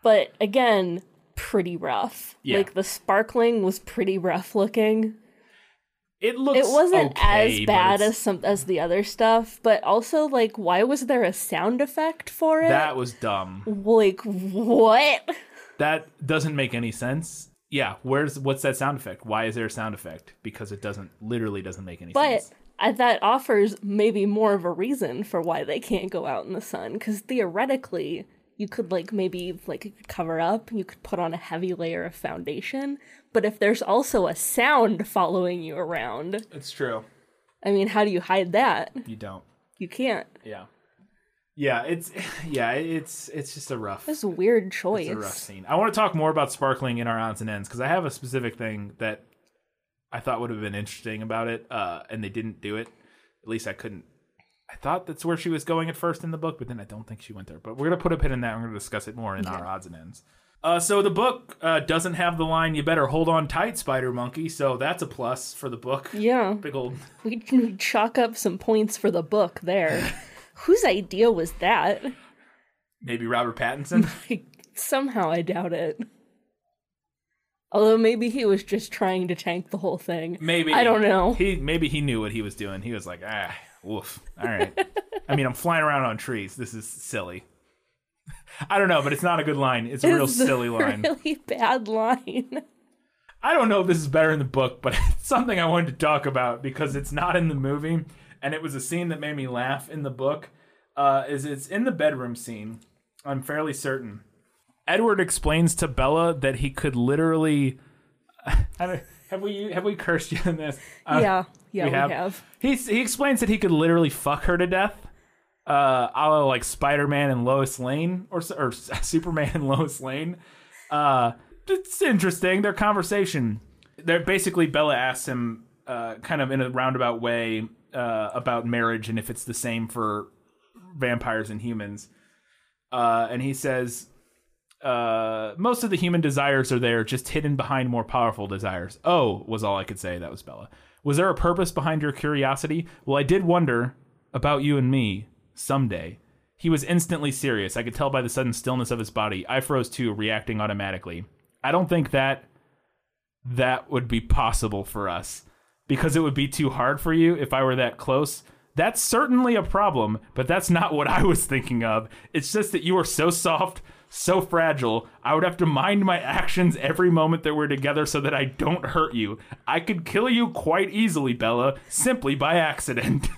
But again, pretty rough. Yeah. Like the sparkling was pretty rough looking. It looks It wasn't okay, as bad as some as the other stuff, but also like why was there a sound effect for it? that was dumb. Like what? that doesn't make any sense. Yeah where's what's that sound effect? Why is there a sound effect? Because it doesn't literally doesn't make any But sense. But that offers maybe more of a reason for why they can't go out in the sun because theoretically you could like maybe like cover up you could put on a heavy layer of foundation but if there's also a sound following you around it's true i mean how do you hide that you don't you can't yeah yeah it's [sighs] yeah it's it's just a rough it's a weird choice It's a rough scene. I want to talk more about sparkling in our odds and ends because I have a specific thing that I thought would have been interesting about it, uh, and they didn't do it. At least I couldn't. I thought that's where she was going at first in the book, but then I don't think she went there. But we're gonna put a pin in that. We're gonna discuss it more in our odds and ends. Uh, so the book uh, doesn't have the line "You better hold on tight, Spider Monkey," so that's a plus for the book. yeah Big old [laughs] we can chalk up some points for the book there [laughs] whose idea was that maybe Robert Pattinson. [laughs] Somehow I doubt it. Although maybe he was just trying to tank the whole thing. Maybe I don't know. He maybe he knew what he was doing. He was like, ah, woof. All right. I mean, I'm flying around on trees. This is silly. I don't know, but it's not a good line. It's a real It's silly line. Really bad line. [laughs] I don't know if this is better in the book, but [laughs] it's something I wanted to talk about because it's not in the movie, and it was a scene that made me laugh in the book. Uh, is it's in the bedroom scene? I'm fairly certain. Edward explains to Bella that he could literally. [laughs] Have we have we cursed you in this? Uh, yeah, yeah, we we have. have. He he explains that he could literally fuck her to death, uh, a la like Spider Man and Lois Lane, or or [laughs] Superman and Lois Lane. Uh, it's interesting their conversation. They're basically Bella asks him, uh, kind of in a roundabout way, uh, about marriage and if it's the same for vampires and humans. Uh, and he says, uh, most of the human desires are there, just hidden behind more powerful desires. Oh, was all I could say. That was Bella. Was there a purpose behind your curiosity? Well, I did wonder about you and me someday. He was instantly serious. I could tell by the sudden stillness of his body. I froze too, reacting automatically. I don't think that that would be possible for us because it would be too hard for you if I were that close. That's certainly a problem, but that's not what I was thinking of. It's just that you are so soft, so fragile. I would have to mind my actions every moment that we're together so that I don't hurt you. I could kill you quite easily, Bella, simply by accident. [laughs]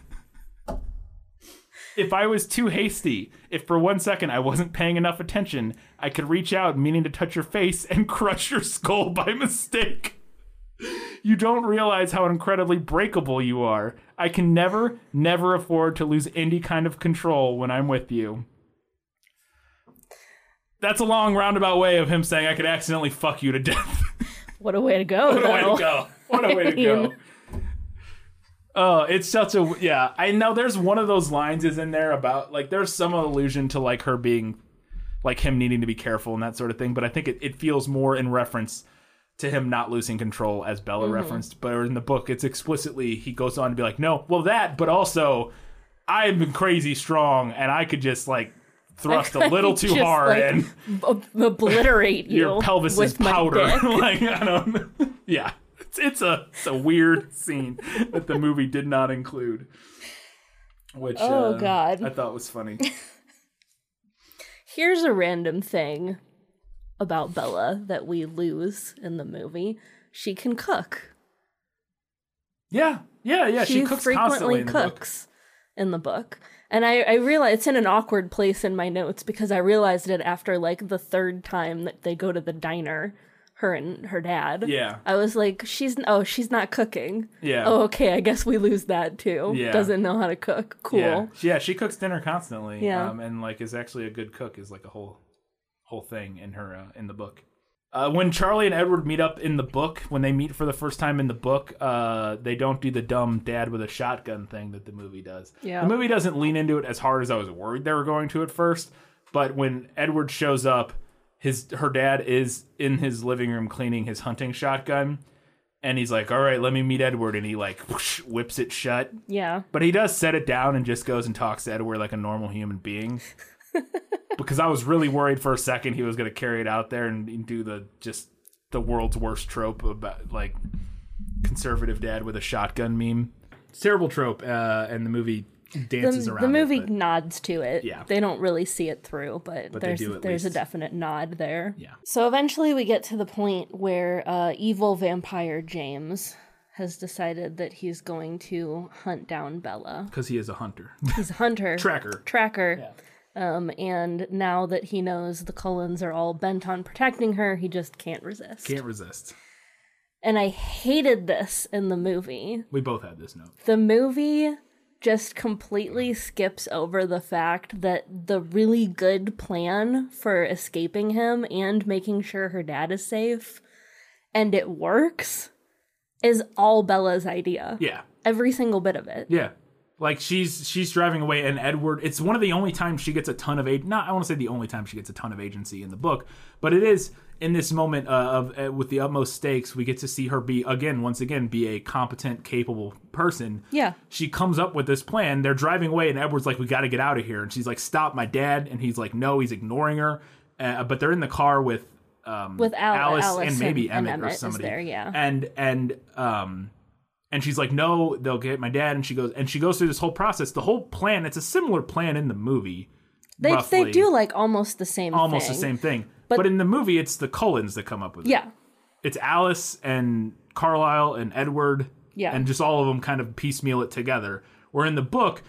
if I was too hasty, if for one second I wasn't paying enough attention, I could reach out meaning to touch your face [laughs] and crush your skull by mistake. You don't realize how incredibly breakable you are. I can never, never afford to lose any kind of control when I'm with you. That's a long roundabout way of him saying I could accidentally fuck you to death. What a way to go, [laughs] what a way to go. What a way to [laughs] go. Oh, it's such a yeah. I know there's one of those lines is in there about like there's some allusion to like her being like him needing to be careful and that sort of thing, but I think it, it feels more in reference to him not losing control as Bella mm-hmm. referenced. But in the book, it's explicitly he goes on to be like, no, well that, but also been crazy strong and I could just like thrust a [laughs] little too hard like, and ob- obliterate [laughs] you. your pelvis is with my powder. [laughs] like I don't. Yeah, it's, it's a it's a weird [laughs] scene that the movie did not include. Which Oh, uh, God. I thought was funny. [laughs] Here's a random thing. about Bella that we lose in the movie. She can cook. Yeah, yeah, yeah. She, cooks constantly frequently in the book. cooks in the book. And I, I realize it's in an awkward place in my notes because I realized it after like the third time that they go to the diner, her and her dad. Yeah. I was like, she's oh, she's not cooking. Yeah. Oh, okay. I guess we lose that too. Yeah. Doesn't know how to cook. Cool. Yeah, yeah. She cooks dinner constantly. Yeah. um, and like is actually a good cook. Is like a whole whole thing in her uh, in the book. Uh, when Charlie and Edward meet up in the book, when they meet for the first time in the book, uh, they don't do the dumb dad with a shotgun thing that the movie does. Yeah. The movie doesn't lean into it as hard as I was worried they were going to at first. But when Edward shows up, his her dad is in his living room cleaning his hunting shotgun, and he's like, "All right, let me meet Edward," and he like whoosh, whips it shut. Yeah. But he does set it down and just goes and talks to Edward like a normal human being. [laughs] because I was really worried for a second he was going to carry it out there and do the just the world's worst trope about like conservative dad with a shotgun meme. It's a terrible trope, uh, and the movie dances the, around. the movie it, nods to it. Yeah. They don't really see it through, but, But there's there's a definite nod there. Yeah. So eventually we get to the point where uh, evil vampire James has decided that he's going to hunt down Bella. because he is a hunter, He's a hunter. [laughs] tracker. Tracker. Yeah. Um, and now that he knows the Cullens are all bent on protecting her, he just can't resist. Can't resist. And I hated this in the movie. We both had this note. the movie just completely skips over the fact that the really good plan for escaping him and making sure her dad is safe and it works is all Bella's idea. Yeah, Every single bit of it. Yeah. Like she's she's driving away and Edward it's one of the only times she gets a ton of aid. not I want to say the only time she gets a ton of agency in the book, but it is in this moment uh, of uh, with the utmost stakes we get to see her be again once again be a competent capable person. Yeah. She comes up with this plan. They're driving away and Edward's like we got to get out of here and she's like stop my dad and he's like no, he's ignoring her. Uh, but they're in the car with um With Al- Alice, Alice and maybe and- Emmett, Emmett or somebody. there, yeah. And and um and she's like, "No, they'll get my dad." And she goes, and she goes through this whole process. The whole plan. It's a similar plan in the movie. They roughly. they do like almost the same almost thing. the same thing. But, But- in the movie, it's the Cullens that come up with it. Yeah. It's Alice and Carlisle and Edward. Yeah. And just all of them kind of piecemeal it together. Where in the book,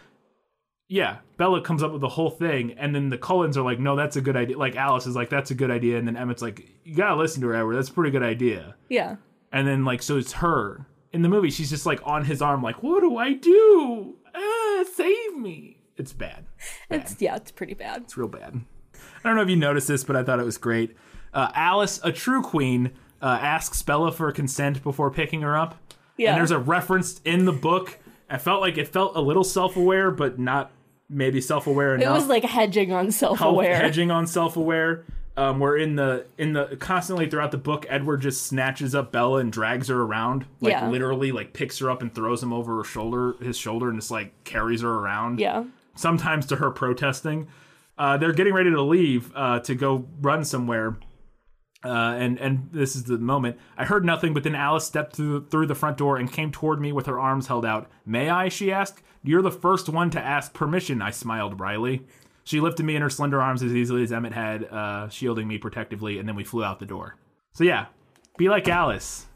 yeah, Bella comes up with the whole thing, and then the Cullens are like, "No, that's a good idea." Like Alice is like, "That's a good idea," and then Emmett's like, "You gotta listen to her, Edward. That's a pretty good idea." Yeah. And then like so it's her. In the movie, she's just like on his arm, like, What do I do? Ah, save me. It's bad. It's yeah, it's pretty bad. It's real bad. I don't know if you noticed this, but I thought it was great. Uh, Alice, a true queen, uh, asks Bella for consent before picking her up. Yeah. And there's a reference in the book. I felt like it felt a little self-aware, but not maybe self-aware enough. It was like hedging on self-aware. hedging on self-aware. Um, where in the in the constantly throughout the book, Edward just snatches up Bella and drags her around, like Yeah. literally, like picks her up and throws him over her shoulder, his shoulder, and just like carries her around. Yeah. Sometimes to her protesting. Uh, they're getting ready to leave uh, to go run somewhere. Uh, and and this is the moment. I heard nothing, but then Alice stepped through through the front door and came toward me with her arms held out. May I? She asked. You're the first one to ask permission. I smiled wryly. She lifted me in her slender arms as easily as Emmett had, uh, shielding me protectively, and then we flew out the door. So yeah, be like Alice.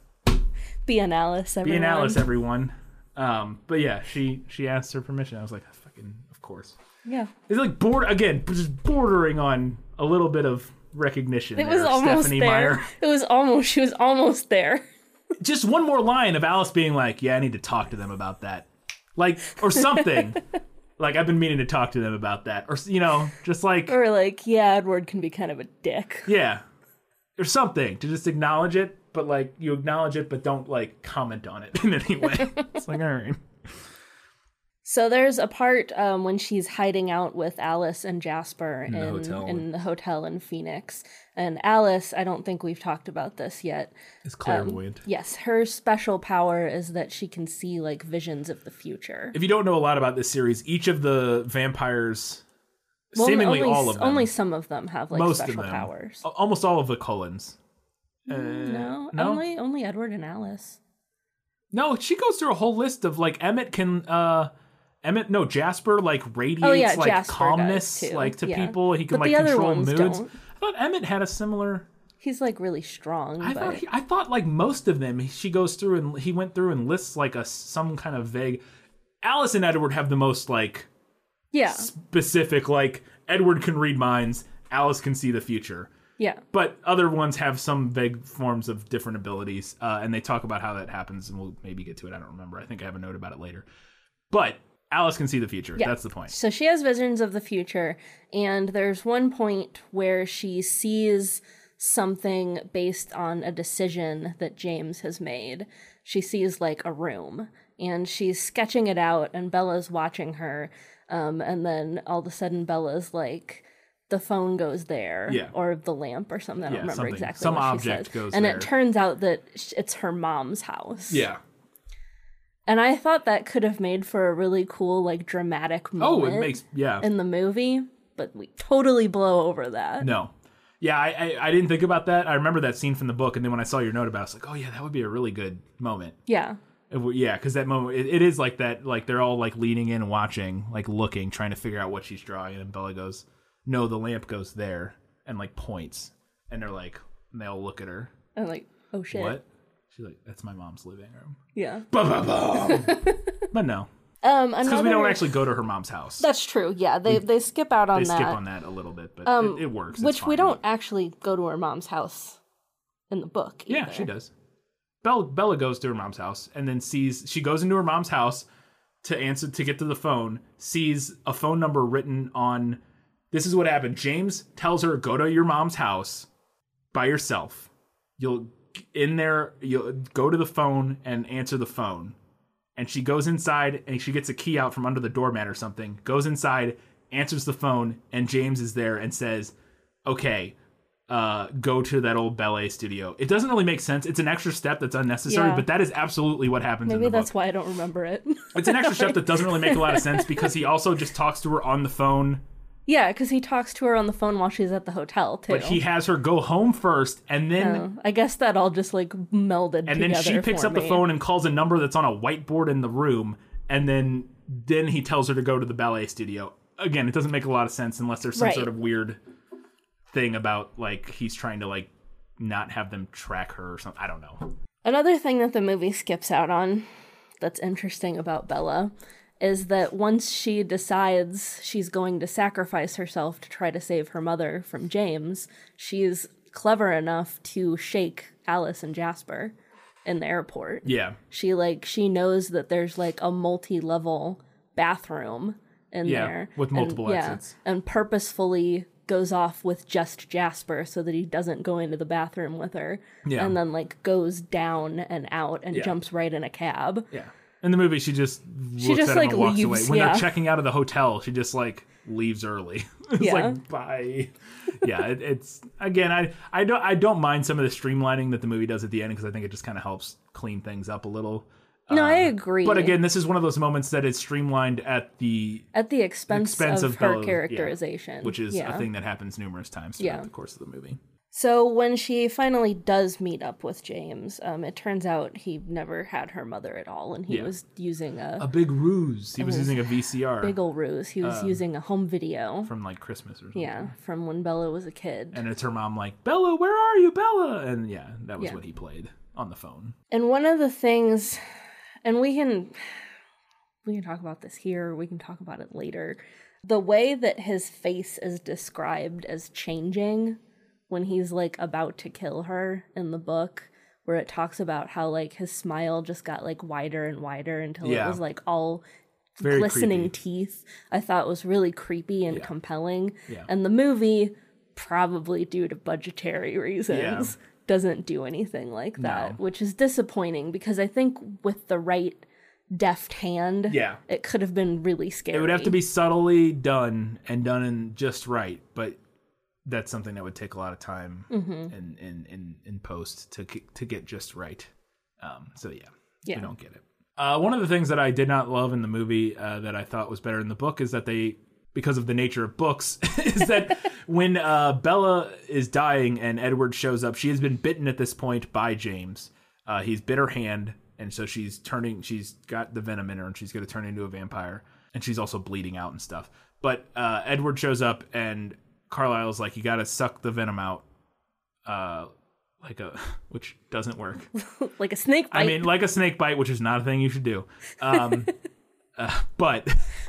Be an Alice, Be an Alice, everyone. Um, but yeah, she she asked her permission. I was like, fucking, of course. Yeah. It's like board again, just bordering on a little bit of recognition. It there, was almost Stephenie there. Meyer. It was almost she was almost there. [laughs] Just one more line of Alice being like, "Yeah, I need to talk to them about that," like or something. [laughs] like I've been meaning to talk to them about that, or you know, just like Or like, yeah, Edward can be kind of a dick. [laughs] yeah, or something to just acknowledge it, but like you acknowledge it, but don't like comment on it [laughs] in any way. it's like all right. So there's a part um, when she's hiding out with Alice and Jasper in the hotel. in the hotel in Phoenix. And Alice, I don't think we've talked about this yet. It's clairvoyant. Yes, her special power is that she can see like visions of the future. if you don't know a lot about this series, each of the vampires, Well, seemingly only, all of them, only some of them have like most special of them, powers. almost all of the Cullens. Uh, no, no? only only Edward and Alice. No, she goes through a whole list of like Emmett can uh Emmett no Jasper like radiates Oh, yeah, like Jasper calmness like to Yeah. people. He can But like control moods. don't. I thought Emmett had a similar He's like really strong. I but thought he, I thought like most of them, she goes through and he went through and lists like a some kind of vague. Alice and Edward have the most like yeah, specific like Edward can read minds, Alice can see the future. yeah. But other ones have some vague forms of different abilities, uh, and they talk about how that happens, and we'll maybe get to it. I don't remember. I think I have a note about it later. But Alice can see the future. Yeah. That's the point. So she has visions of the future, and there's one point where she sees something based on a decision that James has made. She sees like a room, and she's sketching it out, and Bella's watching her. Um, and then all of a sudden, Bella's like, the phone goes there, Yeah. or the lamp, or something. I don't Yeah, remember something- exactly. some object goes and there. it turns out that it's her mom's house. Yeah. And I thought that could have made for a really cool, like, dramatic moment. Oh, it makes yeah. in the movie, but we totally blow over that. No. Yeah, I, I I didn't think about that. I remember that scene from the book, and then when I saw your note about, it, I was like, oh yeah, that would be a really good moment. Yeah. It yeah, because that moment it, it is like that. Like they're all like leaning in, watching, like looking, trying to figure out what she's drawing, and Bella goes, "No, the lamp goes there," and like points, and they're like, and they all look at her. I'm like, oh shit. What? She's like, "That's my mom's living room." Yeah. Ba-ba-bum. [laughs] but no, Um, because another. we don't actually go to her mom's house. That's true. Yeah, they they skip out on that. they that, skip on that a little bit, but it, it works. Which we don't actually go to her mom's house in the book. Yeah, she does. Bella Bella goes to her mom's house and then sees she goes into her mom's house to answer to get to the phone, sees a phone number written on this is what happened. James tells her go to your mom's house by yourself. You'll in there you'll go to the phone and answer the phone. And she goes inside and she gets a key out from under the doormat or something. Goes inside, answers the phone, and James is there and says, "Okay, uh, go to that old ballet studio. It doesn't really make sense. It's an extra step that's unnecessary, Yeah. but that is absolutely what happens in Maybe that's book. why I don't remember it. It's an extra [laughs] step that doesn't really make a lot of sense because he also just talks to her on the phone, yeah, because he talks to her on the phone while she's at the hotel too. but he has her go home first, and then Oh, I guess that all just like melded and then she picks up the phone and calls a number that's on a whiteboard in the room, and then then he tells her to go to the ballet studio. Again, it doesn't make a lot of sense unless there's some Right. sort of weird thing about like he's trying to like not have them track her or something. I don't know. Another thing that the movie skips out on that's interesting about Bella is that once she decides she's going to sacrifice herself to try to save her mother from James, she's clever enough to shake Alice and Jasper in the airport. Yeah, She like she knows that there's like a multi-level bathroom in Yeah, there with and- multiple yeah, exits. and purposefully goes off with just Jasper so that he doesn't go into the bathroom with her. Yeah. And then like goes down and out and Yeah. jumps right in a cab. Yeah. In the movie, she just looks just, at him like, and walks leaves, away. When yeah. they're checking out of the hotel, she just like leaves early. [laughs] it's Yeah. like bye. yeah, it, it's again, I I don't I don't mind some of the streamlining that the movie does at the end because I think it just kind of helps clean things up a little. No, I um, agree. But again, this is one of those moments that is streamlined at the at the expense, expense of, of her Bella- yeah, which is yeah. a thing that happens numerous times throughout Yeah. the course of the movie. So when she finally does meet up with James, um, it turns out he never had her mother at all, and he Yeah. was using a A big ruse. He was using a VCR big ol' ruse. He was using a home video. from like Christmas or something. Yeah, from when Bella was a kid. And it's her mom like, Bella, where are you, Bella? And yeah, that was Yeah. what he played on the phone. And one of the things, and we can we can talk about this here, we can talk about it later. The way that his face is described as changing when he's like about to kill her in the book, where it talks about how like his smile just got like wider and wider until Yeah. it was like all Very glistening creepy. teeth. I thought was really creepy and Yeah. compelling. Yeah. And the movie, probably due to budgetary reasons, doesn't do anything like that, No. which is disappointing because I think with the right deft hand, Yeah. it could have been really scary. It would have to be subtly done and done in just right, but that's something that would take a lot of time Mm-hmm. in, in, in, in post to to get just right. Um, so yeah, Yeah. we don't get it. Uh, one of the things that I did not love in the movie uh, that I thought was better in the book is that they, because of the nature of books, [laughs] is that [laughs] when uh, Bella is dying and Edward shows up, she has been bitten at this point by James. Uh, he's bit her hand, and so she's turning. She's got the venom in her, and she's going to turn into a vampire, and she's also bleeding out and stuff. But uh, Edward shows up, and Carlisle's like, "You got to suck the venom out." uh, like a [laughs] which doesn't work. [laughs] like a snake bite. I mean, like a snake bite, which is not a thing you should do. Um, [laughs] uh, but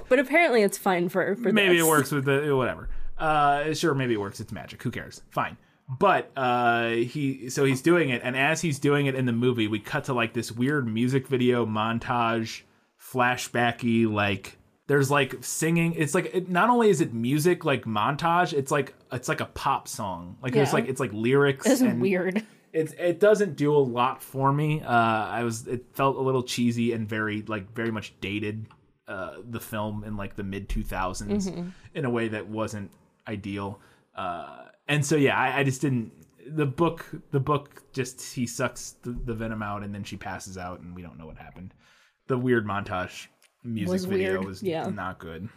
but apparently it's fine for, for maybe this. it works with the whatever. Uh, sure, maybe it works. It's magic. Who cares? Fine. But uh, he so he's doing it, and as he's doing it in the movie, we cut to like this weird music video montage, flashbacky. Like there's like singing. It's like it, not only is it music like montage, it's like it's like a pop song. Like there's Yeah. like it's like lyrics. It's weird. it it doesn't do a lot for me. Uh, I was it felt a little cheesy and very like very much dated. Uh, the film in like the mid two in a way that wasn't ideal. Uh, and so yeah, I, I just didn't. The book, the book, just he sucks the, the venom out, and then she passes out, and we don't know what happened. The weird montage music video weird, was yeah. not good.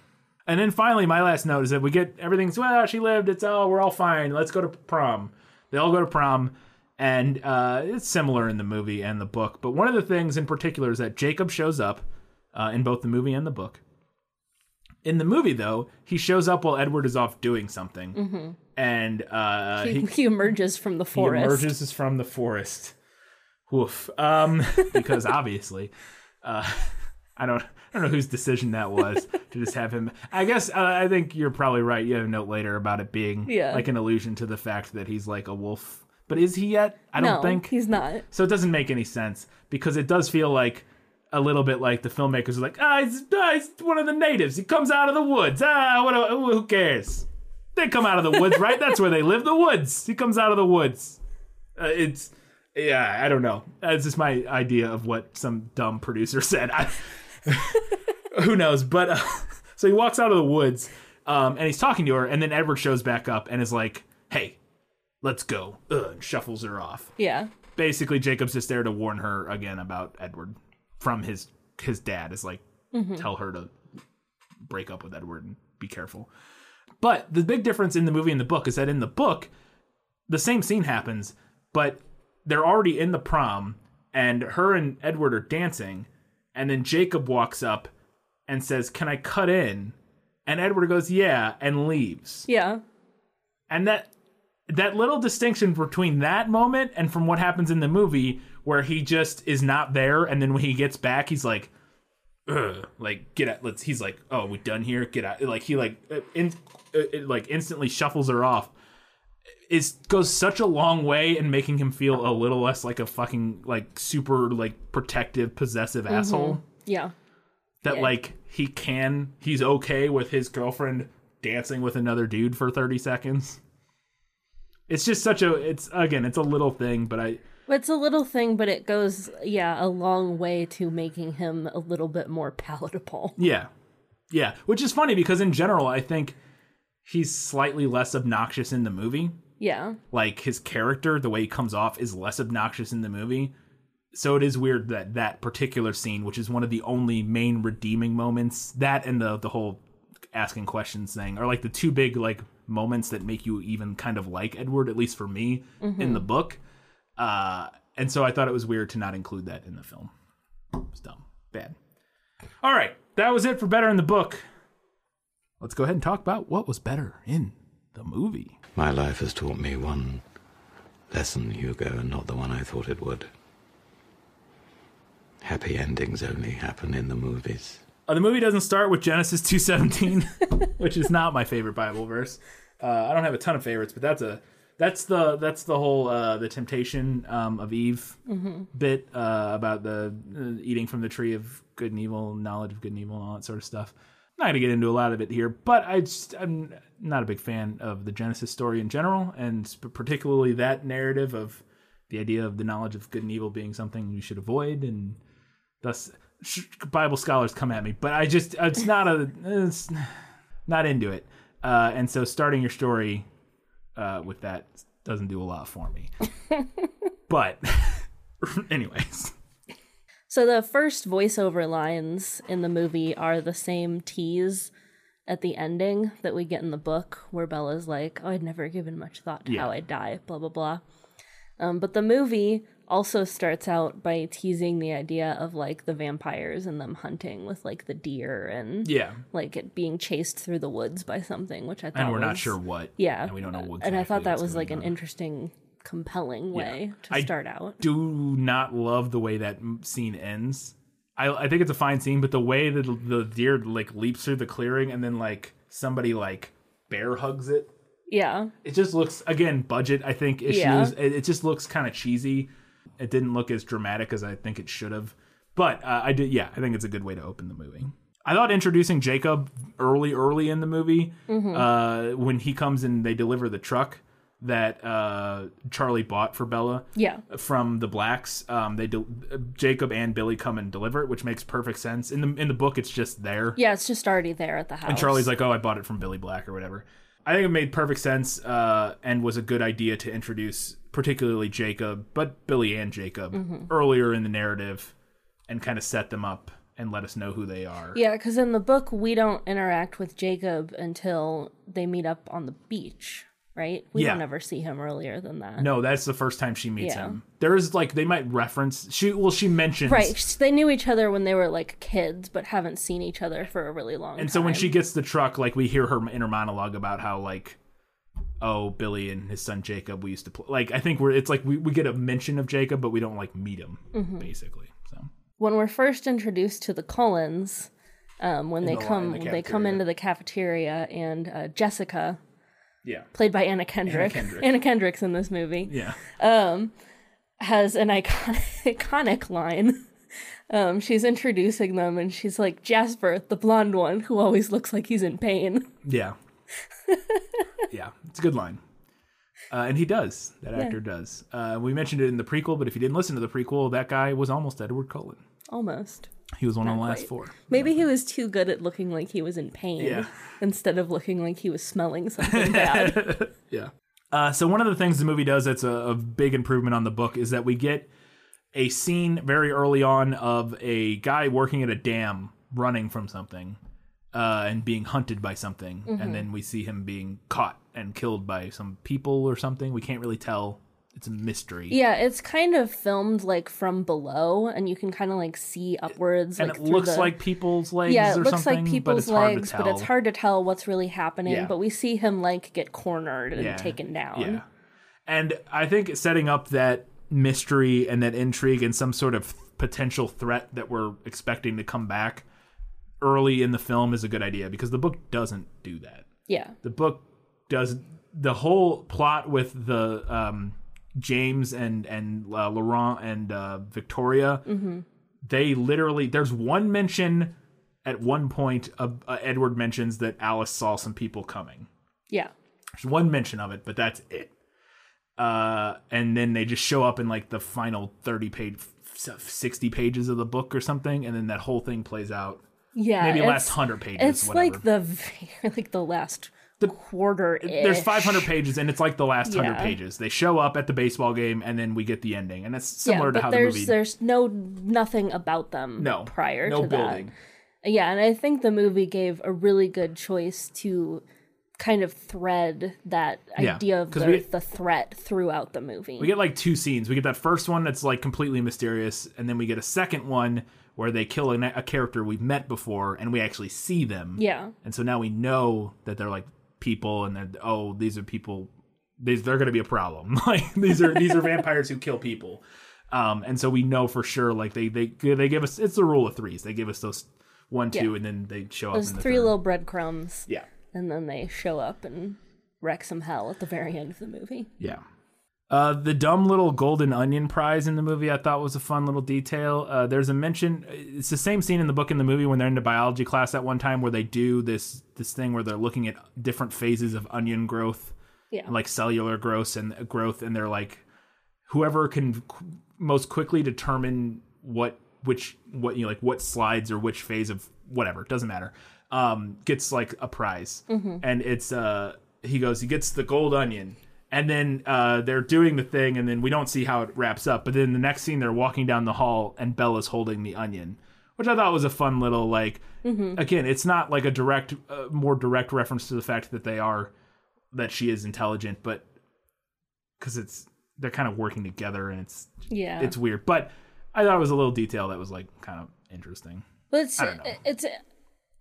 And then finally, my last note is that we get everything's well. She lived. It's all we're all fine. Let's go to prom. They all go to prom, and uh, it's similar in the movie and the book. But one of the things in particular is that Jacob shows up uh, in both the movie and the book. In the movie, though, he shows up while Edward is off doing something, and uh, He, he, he emerges from the he forest. emerges from the forest. Woof. Um, [laughs] because obviously, uh, [laughs] I don't, don't know whose decision that was [laughs] to just have him. I guess uh, I think you're probably right. You have a note later about it being Yeah. like an allusion to the fact that he's like a wolf. But is he yet? I don't no, think he's not. so. It doesn't make any sense because it does feel like a little bit like the filmmakers are like, ah, he's, ah, he's one of the natives. He comes out of the woods. Ah, what? a- Who cares? They come out of the woods, right? That's where they live. The woods. He comes out of the woods. Uh, it's yeah. I don't know. That's just my idea of what some dumb producer [laughs] said. I, who knows? But uh, [laughs] so he walks out of the woods, um, and he's talking to her, and then Edward shows back up and is like, "Hey, let's go," Ugh, and shuffles her off Yeah. basically Jacob's just there to warn her again about Edward from his his dad is like tell her to break up with Edward and be careful. But the big difference in the movie and the book is that in the book the same scene happens, but they're already in the prom and her and Edward are dancing and then Jacob walks up and says, "Can I cut in?" And Edward goes, "Yeah," and leaves Yeah. and that that little distinction between that moment and from what happens in the movie where he just is not there and then when he gets back he's like Ugh, like get out let's he's like oh we're done here get out like he like uh, in, uh, it, like instantly shuffles her off is goes such a long way in making him feel a little less like a fucking like super like protective possessive mm-hmm. asshole Yeah. that Yeah. like he can he's okay with his girlfriend dancing with another dude for 30 seconds it's just such a it's again it's a little thing but i It's a little thing, but it goes, yeah, a long way to making him a little bit more [laughs] palatable. yeah yeah which is funny because in general i think he's slightly less obnoxious in the movie Yeah. like his character the way he comes off is less obnoxious in the movie. So it is weird that that particular scene which is one of the only main redeeming moments that and the the whole asking questions thing are like the two big like moments that make you even kind of like edward at least for me in the book. Uh and so i thought it was weird to not include that in the film. It's dumb. Bad. All right. That was it for better in the book. Let's go ahead and talk about what was better in the movie My life has taught me one lesson, Hugo, and not the one I thought it would. Happy endings only happen in the movies. Uh, the movie doesn't start with Genesis 2:17, [laughs] which is not my favorite Bible verse. Uh, I don't have a ton of favorites, but that's a that's the that's the whole uh, the temptation um, of Eve bit uh, about the uh, eating from the tree of good and evil, knowledge of good and evil, and all that sort of stuff. I'm not gonna get into a lot of it here, but I just I'm not a big fan of the Genesis story in general, and particularly that narrative of the idea of the knowledge of good and evil being something you should avoid, and thus sh- Bible scholars come at me, but I just it's not a it's not into it. Uh, and so starting your story uh, with that doesn't do a lot for me. [laughs] but [laughs] anyways, So the first voiceover lines in the movie are the same tease at the ending that we get in the book, where Bella's like, "Oh, I'd never given much thought to Yeah. how I'd die," blah blah blah. Um, but the movie also starts out by teasing the idea of like the vampires and them hunting with like the deer and yeah, like it being chased through the woods by something, which I thought and we're not sure what. Yeah, and we don't know what. and I thought that was like an on. interesting compelling way to I start out. do not love the way that scene ends. I, I think it's a fine scene, but the way that the, deer like leaps through the clearing and then like somebody like bear hugs it, Yeah. it just looks again budget. I think issues. Yeah. It, it just looks kind of cheesy. It didn't look as dramatic as I think it should have. But uh, I did. Yeah, I think it's a good way to open the movie. I thought introducing Jacob early, early in the movie, Mm-hmm. uh, when he comes and they deliver the truck that uh, Charlie bought for Bella Yeah. from the blacks. Um, they del Jacob and Billy come and deliver it, which makes perfect sense. In the in the book, it's just there. Yeah, it's just already there at the house. And Charlie's like, "Oh, I bought it from Billy Black or whatever." I think it made perfect sense uh, and was a good idea to introduce, particularly Jacob, but Billy and Jacob Mm-hmm. earlier in the narrative, and kind of set them up and let us know who they are. Yeah, because in the book, we don't interact with Jacob until they meet up on the beach, right? We Yeah. don't ever see him earlier than that. No, that's the first time she meets Yeah. him. There is like they might reference she well she mentions Right. They knew each other when they were like kids, but haven't seen each other for a really long time. And so when she gets the truck, like we hear her inner monologue about how like, oh, Billy and his son Jacob, we used to play. Like I think we're it's like we, we get a mention of Jacob, but we don't like meet him Mm-hmm. basically. So when we're first introduced to the Cullens, um, when they the- come, in the they come into the cafeteria, and uh, Jessica, yeah, played by Anna Kendrick, Kendrick. Anna Kendrick's in this movie, yeah, um, has an iconic, [laughs] iconic line. Um, she's introducing them, and she's like Jasper, the blonde one, who always looks like he's in pain. [laughs] yeah, yeah. It's a good line. Uh, and he does. That actor does. Uh, we mentioned it in the prequel, but if you didn't listen to the prequel, that guy was almost Edward Cullen. Almost. He was one of the last quite. four. Maybe he was too good at looking like he was in pain Yeah. [laughs] instead of looking like he was smelling something bad. [laughs] Yeah. Uh, so one of the things the movie does that's a, a big improvement on the book is that we get a scene very early on of a guy working at a dam running from something uh, and being hunted by something, and then we see him being caught and killed by some people or something. We can't really tell. It's a mystery. Yeah, it's kind of filmed like from below, and you can kind of like see upwards. and like, it looks the- like people's legs yeah, it looks like people's hard legs, but it's hard to tell what's really happening. Yeah. But we see him like get cornered and Yeah. taken down. Yeah. And I think setting up that mystery and that intrigue and some sort of potential threat that we're expecting to come back early in the film is a good idea because the book doesn't do that. yeah, The book does the whole plot with the um, James and and uh, Laurent and uh, Victoria. They literally there's one mention at one point uh, Edward mentions that Alice saw some people coming. yeah, There's one mention of it, but that's it. Uh, and then they just show up in like the final 30 page, 60 pages of the book or something, and then that whole thing plays out. yeah. Maybe last 100 pages, It's whatever. like the [laughs] like the last quarter. There's 500 pages, and it's like the last 100 Yeah. pages. They show up at the baseball game, and then we get the ending. And it's similar yeah, to how the there's movie. there's no nothing about them no, prior no to building. that. Yeah, and I think the movie gave a really good choice to kind of thread that Yeah, idea of the, we- the threat throughout the movie. We get like two scenes. We get that first one that's like completely mysterious, and then we get a second one where they kill a, a character we've met before, and we actually see them. yeah, and so now we know that they're like people and they're oh these are people these they're going to be a problem [laughs] like these are these are [laughs] vampires who kill people um and so we know for sure like they they they give us it's the rule of threes they give us those one two Yeah. and then they show there's up the three third. little breadcrumbs, yeah and then they show up and wreck some hell at the very end of the movie. yeah uh, the dumb little golden onion prize in the movie I thought was a fun little detail. Uh, there's a mention. It's the same scene in the book in the movie when they're in the biology class at one time where they do this this thing where they're looking at different phases of onion growth. Yeah, like cellular growth and growth and they're like whoever can qu- most quickly determine what which what you know like what slides or which phase of whatever it doesn't matter um gets like a prize and it's uh he goes he gets the gold onion and then uh they're doing the thing and then we don't see how it wraps up but then the next scene they're walking down the hall and bella's holding the onion which i thought was a fun little like again it's not like a direct uh, more direct reference to the fact that they are that she is intelligent, but because it's they're kind of working together and it's yeah. it's weird. But I thought it was a little detail that was like kind of interesting. But it's I don't know. it's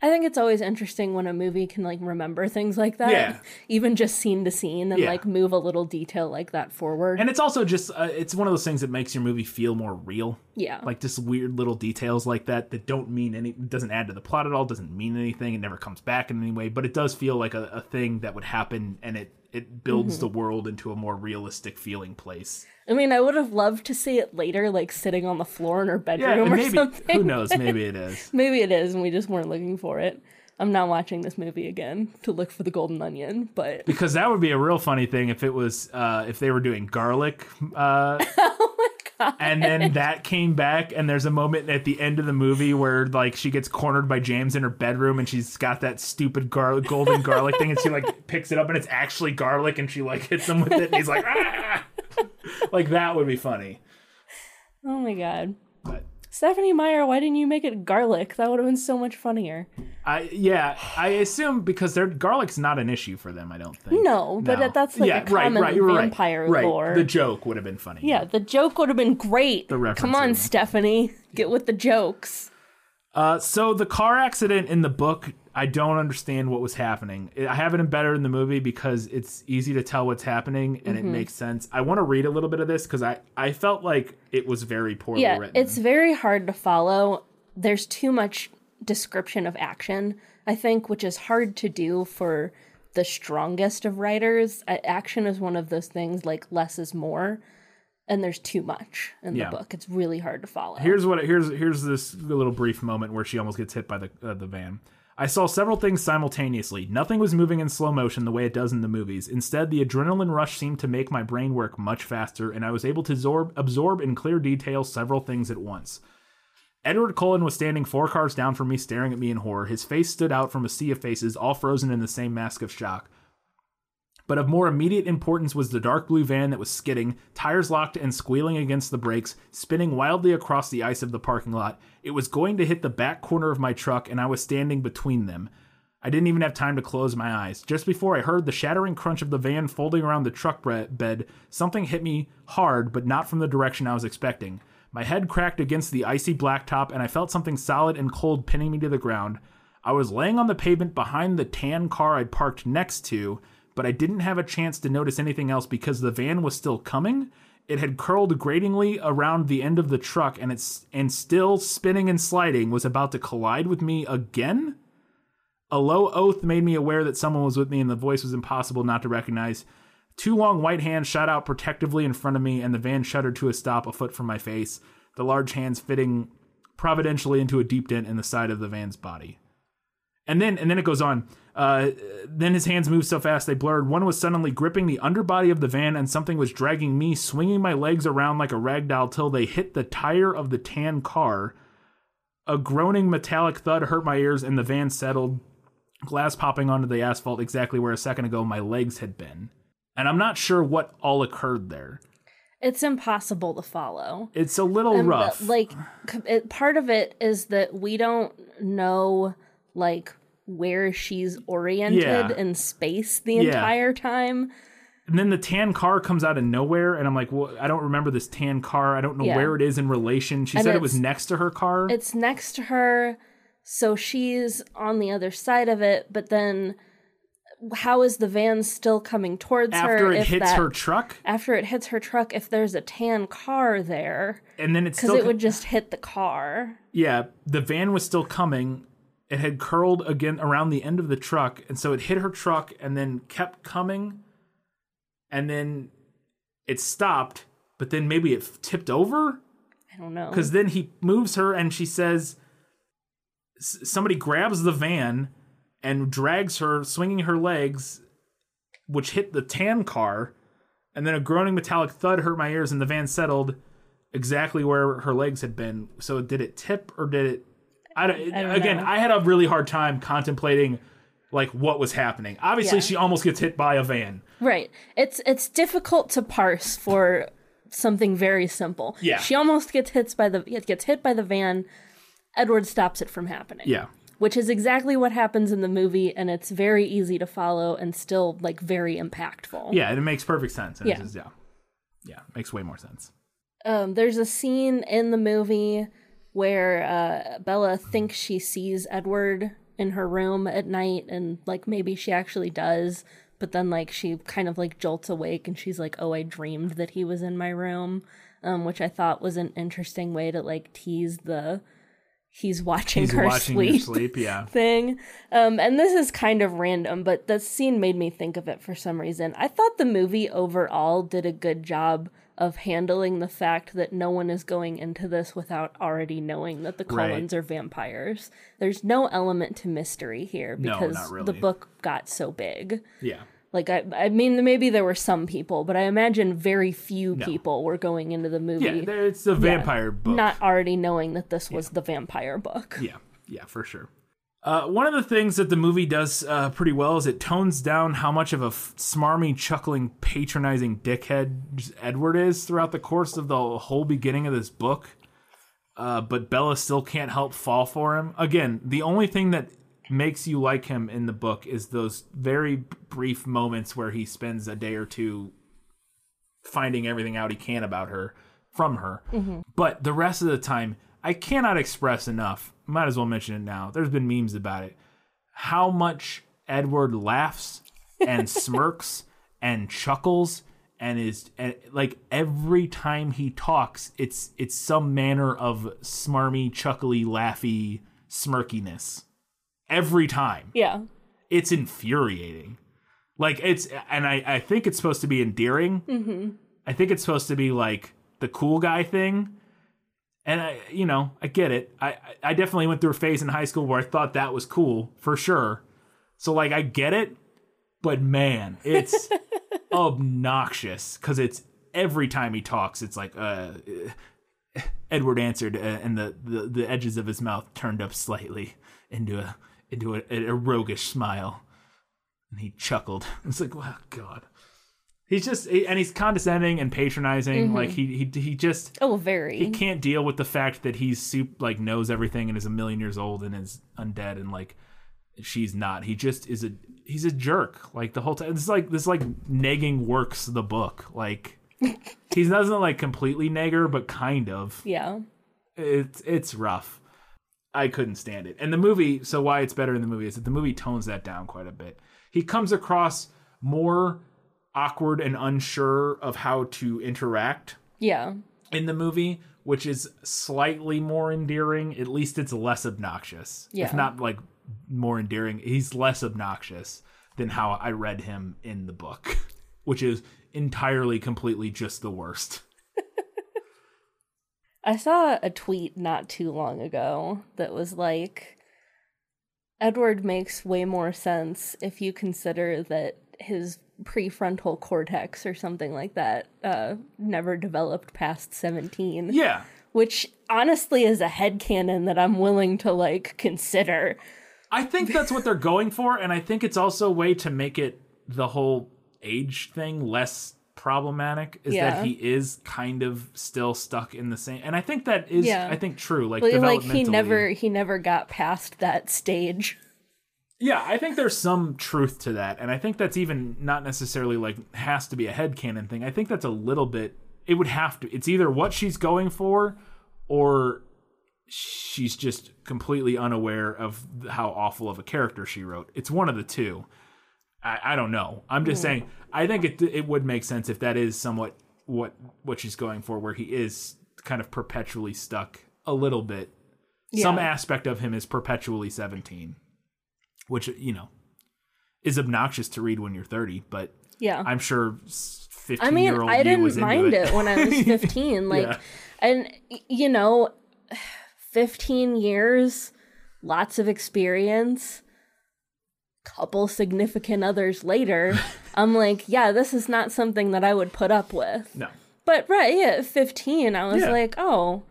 I think it's always interesting when a movie can like remember things like that, Yeah. even just scene to scene, and Yeah. like move a little detail like that forward. And it's also just uh, it's one of those things that makes your movie feel more real. yeah, Like just weird little details like that that don't mean any doesn't add to the plot at all, doesn't mean anything, it never comes back in any way, but it does feel like a, a thing that would happen and it it builds Mm-hmm. the world into a more realistic feeling place. I mean, I would have loved to see it later, like sitting on the floor in her bedroom Yeah, or maybe something. who knows, maybe it [laughs] is. Maybe it is, and we just weren't looking for it. I'm not watching this movie again to look for the golden onion, but Because that would be a real funny thing if it was uh, if they were doing garlic, uh, [laughs] and then [laughs] that came back, and there's a moment at the end of the movie where like she gets cornered by James in her bedroom, and she's got that stupid gar- golden garlic thing, and she like [laughs] picks it up, and it's actually garlic, and she like hits him with it, and he's like, ah! [laughs] like that would be funny. oh my god. Stephenie Meyer, why didn't you make it garlic? That would have been so much funnier. I yeah, I assume because their garlic's not an issue for them. I don't think. No, but No. that's like a common you're right, vampire right. lore. The joke would have been funny. yeah, the joke would have been great. The Come on. Stephenie, get with the jokes. Uh, so the car accident in the book, I don't understand what was happening. I have it better in the movie because it's easy to tell what's happening and Mm-hmm. it makes sense. I want to read a little bit of this because I I felt like it was very poorly Yeah, written. it's very hard to follow. There's too much description of action, I think, which is hard to do for the strongest of writers. Action is one of those things like less is more, and there's too much in Yeah. the book. It's really hard to follow. Here's what here's here's this little brief moment where she almost gets hit by the uh, the van. I saw several things simultaneously. Nothing was moving in slow motion the way it does in the movies. Instead, the adrenaline rush seemed to make my brain work much faster, and I was able to absorb, absorb in clear detail several things at once. Edward Cullen was standing four cars down from me, staring at me in horror. His face stood out from a sea of faces, all frozen in the same mask of shock. But of more immediate importance was the dark blue van that was skidding, tires locked and squealing against the brakes, spinning wildly across the ice of the parking lot. It was going to hit the back corner of my truck, and I was standing between them. I didn't even have time to close my eyes. Just before I heard the shattering crunch of the van folding around the truck bed, something hit me hard, but not from the direction I was expecting. My head cracked against the icy blacktop, and I felt something solid and cold pinning me to the ground. I was laying on the pavement behind the tan car I'd parked next to, but I didn't have a chance to notice anything else because the van was still coming. It had curled gratingly around the end of the truck, and it's and still spinning and sliding was about to collide with me again. A low oath made me aware that someone was with me, and the voice was impossible not to recognize. Two long white hands shot out protectively in front of me, and the van shuddered to a stop a foot from my face, the large hands fitting providentially into a deep dent in the side of the van's body. And then, and then it goes on. Uh, then his hands moved so fast they blurred. One was suddenly gripping the underbody of the van, and something was dragging me, swinging my legs around like a rag doll till they hit the tire of the tan car. A groaning metallic thud hurt my ears, and the van settled, glass popping onto the asphalt exactly where a second ago my legs had been. And I'm not sure what all occurred there. It's impossible to follow. It's a little And, uh, rough. like it, part of it is that we don't know like where she's oriented Yeah. in space the Yeah. entire time. And then the tan car comes out of nowhere, and I'm like, well, I don't remember this tan car. I don't know Yeah. where it is in relation. She And said it was next to her car. It's next to her, so she's on the other side of it. But then, how is the van still coming towards her? After it if hits that- her truck, After it hits her truck, if there's a tan car there, and then it's because it would just hit the car. yeah. The van was still coming. It had curled again around the end of the truck, and so it hit her truck, and then kept coming, and then it stopped. But then maybe it tipped over. I don't know. because then he moves her and she says somebody grabs the van and drags her swinging her legs which hit the tan car and then a groaning metallic thud hurt my ears and the van settled exactly where her legs had been so did it tip or did it i don't, don't again know. i had a really hard time contemplating like what was happening obviously Yeah. she almost gets hit by a van Right. It's it's difficult to parse for something very simple. Yeah. She almost gets hit by the gets hit by the van. Edward stops it from happening. yeah Which is exactly what happens in the movie, and it's very easy to follow and still like very impactful. yeah and it makes perfect sense Yeah. just- yeah yeah makes way more sense Um, there's a scene in the movie where uh, Bella thinks she sees Edward in her room at night and like maybe she actually does but then like she kind of like jolts awake and she's like oh i dreamed that he was in my room um which i thought was an interesting way to like tease the he's watching He's her watching sleep sleep. Yeah. [laughs] thing. Um, and this is kind of random, but the scene made me think of it for some reason. I thought the movie overall did a good job of handling the fact that no one is going into this without already knowing that the Right. Are vampires. There's no element to mystery here because not really. the book got so big. Yeah. Like I, I mean, maybe there were some people, but I imagine very few people were going into the movie Yeah. It's a vampire book. not already knowing that this was the vampire book. Yeah, yeah, for sure. Uh, one of the things that the movie does uh, pretty well is it tones down how much of a f- smarmy, chuckling, patronizing dickhead Edward is throughout the course of the whole beginning of this book. Uh, but Bella still can't help fall for him. Again, the only thing that makes you like him in the book is those very brief moments where he spends a day or two finding everything out he can about her from her. But the rest of the time, I cannot express enough. Might as well mention it now. There's been memes about it. How much Edward laughs and [laughs] smirks and chuckles and is and like every time he talks, it's it's some manner of smarmy, chuckly, laughy smirkiness. Every time Yeah. it's infuriating. Like it's, and I, I think it's supposed to be endearing. Mm-hmm. I think it's supposed to be like the cool guy thing. And I, you know, I get it. I, I- definitely went through a phase in high school where I thought that was cool for sure. So like, I get it, but man, it's [laughs] obnoxious because it's every time he talks, it's like, uh, Edward answered, uh, and the, the the edges of his mouth turned up slightly into a into a, a roguish smile, and he chuckled. [laughs] It's like, wow, God. He's just, and he's condescending and patronizing. Like mm-hmm. he he he just Oh, very. he can't deal with the fact that he's soup like knows everything and is a million years old and is undead and like she's not. He just is a he's a jerk like the whole time. It's like this like negging works the book. Like [laughs] he doesn't like completely negger, but kind of Yeah. it's it's rough. I couldn't stand it. And the movie, so why it's better in the movie is that the movie tones that down quite a bit. He comes across more awkward and unsure of how to interact Yeah. in the movie, which is slightly more endearing. At least it's less obnoxious. Yeah. If not like more endearing, he's less obnoxious than how I read him in the book, [laughs] which is entirely completely just the worst. [laughs] I saw a tweet not too long ago that was like Edward makes way more sense if you consider that his prefrontal cortex or something like that uh never developed past 17 Yeah. which honestly is a headcanon that I'm willing to like consider I think that's what they're going for, and I think it's also a way to make it the whole age thing less problematic. Is Yeah. that he is kind of still stuck in the same, and I think that is, Yeah. I think, true. Like, like he never he never got past that stage Yeah, I think there's some truth to that, and I think that's even not necessarily like has to be a headcanon thing. I think that's a little bit. It would have to. It's either what she's going for, or she's just completely unaware of how awful of a character she wrote. It's one of the two. I, I don't know. I'm just hmm. saying. I think it it would make sense if that is somewhat what what she's going for, where he is kind of perpetually stuck a little bit. Some aspect of him is perpetually 17, which you know is obnoxious to read when you're 30. But yeah I'm sure 15 I mean, year old I didn't mind it. it. when I was [laughs] 15. Like, Yeah. and you know, 15 years, lots of experience, couple significant others later, [laughs] I'm like, yeah, this is not something that I would put up with. no. But right, yeah, at 15, I was Yeah. like, oh,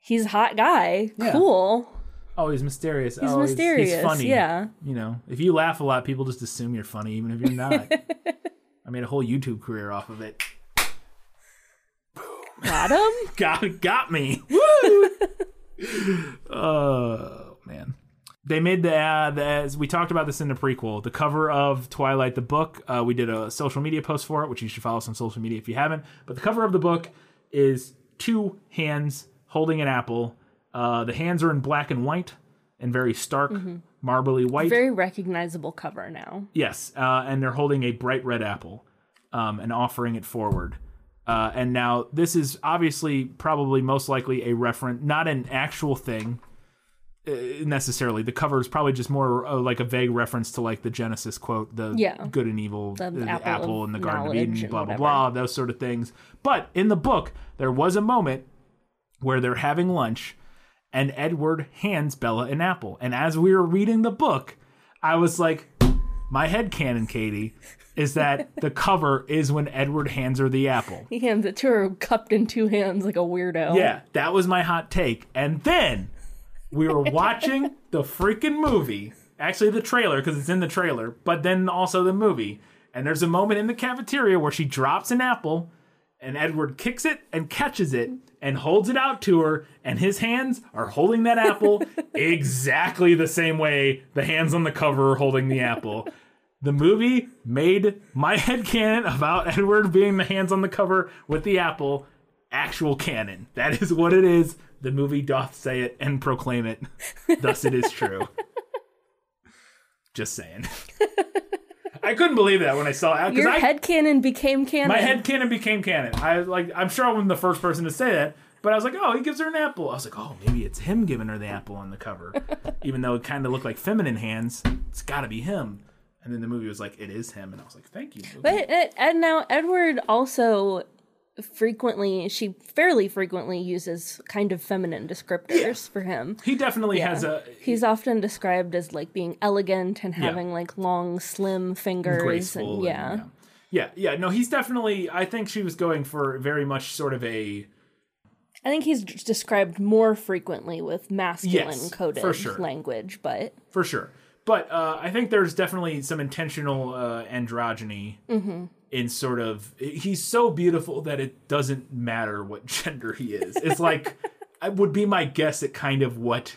he's a hot guy. Yeah. Cool. Oh, he's mysterious. He's oh, mysterious, He's, funny. yeah. You know, if you laugh a lot, people just assume you're funny, even if you're not. [laughs] I made a whole YouTube career off of it. Got him? [laughs] got got me. [laughs] Woo! oh man. They made the, uh, the as we talked about this in the prequel, the cover of Twilight the book. Uh, we did a social media post for it, which you should follow us on social media if you haven't. But the cover of the book is two hands holding an apple. Uh, the hands are in black and white and very stark, marbly white. Very recognizable cover now. Yes, uh, and they're holding a bright red apple um, and offering it forward. Uh, and now this is obviously, probably, most likely a reference, not an actual thing uh, necessarily. The cover is probably just more uh, like a vague reference to like the Genesis quote, the Yeah. good and evil, The the, apple apple, in the Garden of Eden, blah blah blah, those sort of things. But in the book, there was a moment where they're having lunch and Edward hands Bella an apple. And as we were reading the book, I was like, my head canon, Katie, is that [laughs] the cover is when Edward hands her the apple. He hands it to her cupped in two hands like a weirdo. Yeah, that was my hot take. And then we were [laughs] watching the freaking movie, actually the trailer because it's in the trailer, but then also the movie. And there's a moment in the cafeteria where she drops an apple and Edward kicks it and catches it and holds it out to her and his hands are holding that apple [laughs] exactly the same way the hands on the cover are holding the apple. The movie made my head canon about Edward being the hands on the cover with the apple actual canon. That is what it is. The movie doth say it and proclaim it. Thus it is true. [laughs] Just saying. [laughs] I couldn't believe that when I saw it. Your I, head canon became canon. my head canon became canon. I like. I'm sure I wasn't the first person to say that, but I was like, oh, he gives her an apple. I was like, oh, maybe it's him giving her the apple on the cover, [laughs] even though it kind of looked like feminine hands. It's got to be him. And then the movie was like, it is him, and I was like, thank you. movie. But uh, and now Edward also frequently she fairly frequently uses kind of feminine descriptors for him. he definitely Yeah. has a He's often described as like being elegant and having like long, slim fingers. graceful. and, yeah. yeah, yeah, yeah. No, he's definitely. I think she was going for very much sort of a I think he's described more frequently with masculine Yes, coded for sure. language, but for sure. But uh, I think there's definitely some intentional uh, androgyny Mm-hmm. In sort of. He's so beautiful that it doesn't matter what [laughs] gender he is. It's like I would be my guess at kind of what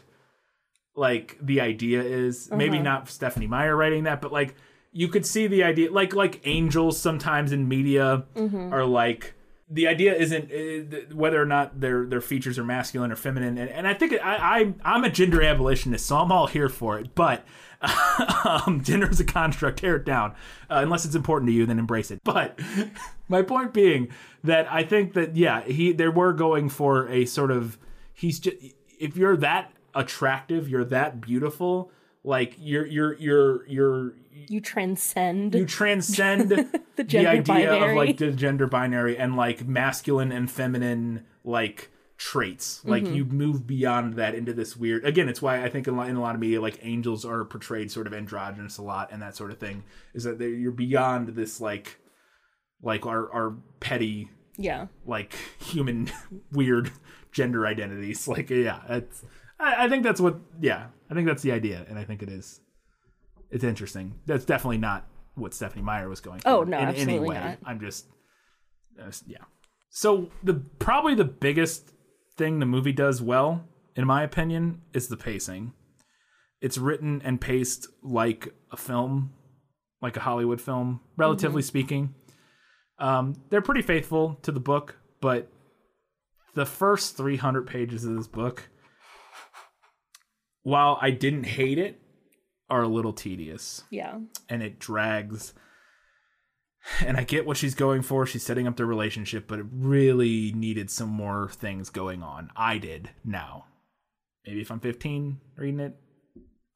like the idea is. Uh-huh. Maybe not Stephenie Meyer writing that, but like you could see the idea like like angels sometimes in media Mm-hmm. are like the idea isn't uh, whether or not their their features are masculine or feminine and, and i think I, I i'm a gender abolitionist so i'm all here for it but [laughs] um, gender is a construct. Tear it down. Uh, unless it's important to you then embrace it. But [laughs] my point being that i think that yeah he they were going for a sort of he's just if you're that attractive you're that beautiful like you're you're you're you're you transcend. you transcend [laughs] the, gender idea of like the gender binary and like masculine and feminine like traits like Mm-hmm. you move beyond that into this weird again it's why i think in a lot, in a lot of media like angels are portrayed sort of androgynous a lot and that sort of thing is that you're beyond this like like our our petty yeah. like human [laughs] weird gender identities like yeah it's I, I think that's what yeah i think that's the idea and i think it is it's interesting that's definitely not what stephenie meyer was going for Oh, no, in any way not. i'm just uh, yeah so the probably the biggest thing the movie does well in my opinion is the pacing it's written and paced like a film like a hollywood film relatively Mm-hmm. speaking um, they're pretty faithful to the book, but the first 300 pages of this book, while I didn't hate it, are a little tedious Yeah. and it drags. [sighs] And I get what she's going for. She's setting up their relationship, but it really needed some more things going on. I did now. Maybe if I'm 15 reading it,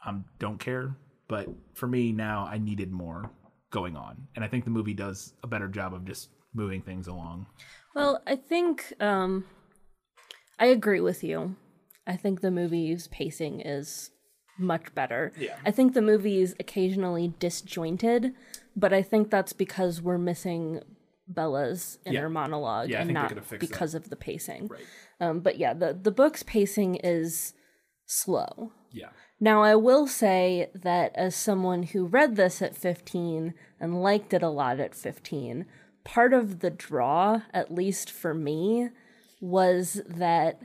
I don't care. But for me now, I needed more going on. And I think the movie does a better job of just moving things along. Well, I think um I agree with you. I think the movie's pacing is much better. Yeah. I think the movie is occasionally disjointed, but I think that's because we're missing Bella's inner Yeah. monologue Yeah, and not fixed that. because of the pacing. Right. Um, but yeah, the the book's pacing is slow. Yeah. Now, I will say that as someone who read this at 15 and liked it a lot at 15, part of the draw, at least for me, was that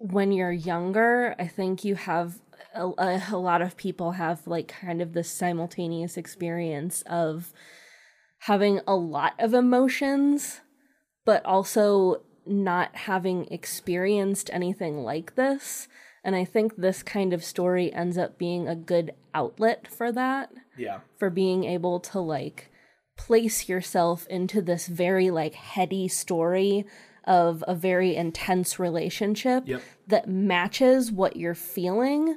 when you're younger, I think you have a, a, lot of people have like kind of this simultaneous experience of having a lot of emotions, but also not having experienced anything like this. And I think this kind of story ends up being a good outlet for that, Yeah. for being able to like place yourself into this very like heady story of a very intense relationship Yep. that matches what you're feeling.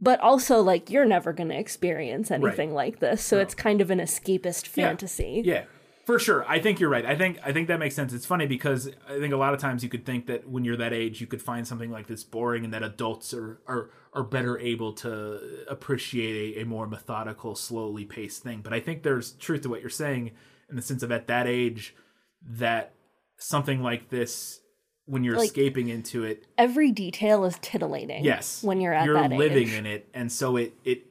But also, like, you're never going to experience anything like this. So it's kind of an escapist fantasy. Yeah, for sure. I think you're right. I think I think that makes sense. It's funny because I think a lot of times you could think that when you're that age, you could find something like this boring, and that adults are are are better able to appreciate a, a more methodical, slowly paced thing. But I think there's truth to what you're saying in the sense of at that age, that something like this, when you're Like- escaping into it, Every detail is titillating. yes When you're at you're that living age. in it and so it it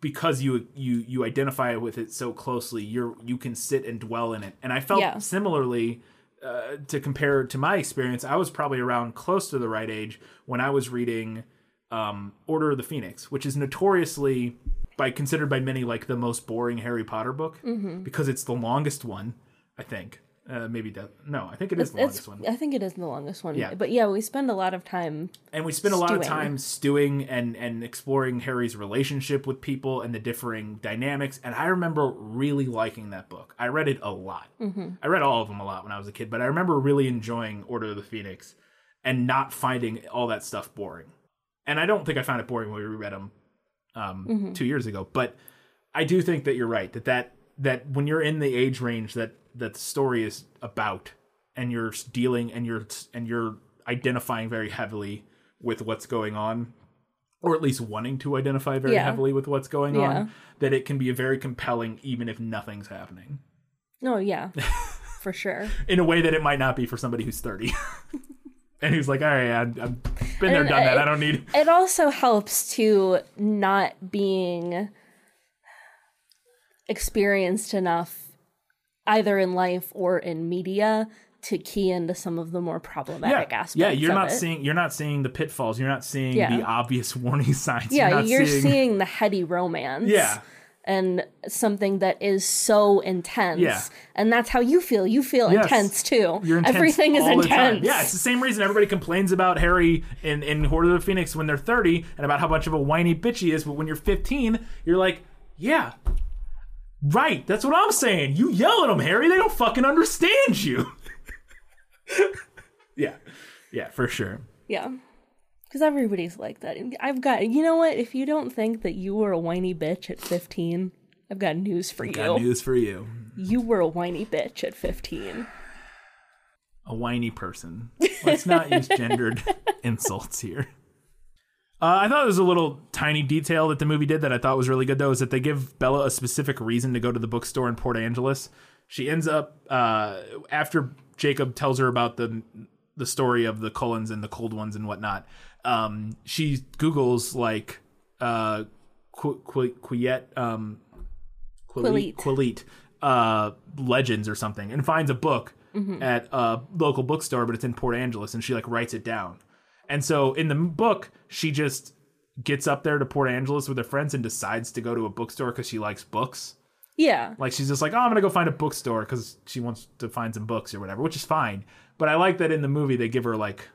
because you you you identify with it so closely you're you can sit and dwell in it and i felt Yeah. similarly uh, to compare to my experience i was probably around close to the right age when i was reading um order of the phoenix which is notoriously by considered by many like the most boring harry potter book Mm-hmm. because it's the longest one i think uh, maybe that no i think it is the longest one I think it is the longest one. Yeah. But yeah, we spend a lot of time. and we spend a lot of time stewing and and exploring Harry's relationship with people and the differing dynamics. And I remember really liking that book. I read it a lot. I read all of them a lot when I was a kid, but I remember really enjoying Order of the Phoenix and not finding all that stuff boring. And I don't think I found it boring when we reread them um, two years ago, but I do think that you're right that that that when you're in the age range that that the story is about and you're dealing and you're and you're identifying very heavily with what's going on or at least wanting to identify very Yeah. heavily with what's going Yeah. on that it can be very compelling even if nothing's happening No, yeah, [laughs] for sure. in a way that it might not be for somebody who's 30 [laughs] and who's like all right I've, I've been there And done that I- i don't need It also helps to not being experienced enough either in life or in media to key into some of the more problematic aspects. yeah you're not it. seeing you're not seeing the pitfalls you're not seeing Yeah. the obvious [laughs] warning signs Yeah, you're, you're, not seeing... the heady romance. yeah And something that is so intense. Yeah. And that's how you feel. You feel Yes. intense too. You're intense Everything is intense. Yeah, it's the same reason everybody complains about Harry in, in Order of the Phoenix when they're 30 and about how much of a whiny bitch he is. But when you're 15, you're like, yeah, right. That's what I'm saying. You yell at them, Harry. They don't fucking understand you. [laughs] yeah, yeah, for sure. Yeah. Because everybody's like that. I've got, you know what? If you don't think that you were a whiny bitch at 15, I've got news for you. Got news for you. You were a whiny bitch at 15. a whiny person. Let's not use gendered [laughs] insults here. Uh, I thought there was a little tiny detail that the movie did that I thought was really good, though, is that they give Bella a specific reason to go to the bookstore in Port Angeles. She ends up uh, after Jacob tells her about the the story of the Cullens and the Cold Ones and whatnot. Um, she Google's like uh, Qu- Qu- Quileute um, uh, legends or something, and finds a book at a local bookstore, but it's in Port Angeles, and she like writes it down. And so in the book, she just gets up there to Port Angeles with her friends and decides to go to a bookstore because she likes books. Yeah. Like she's just like, oh, I'm gonna go find a bookstore because she wants to find some books or whatever, which is fine. But I like that in the movie they give her like,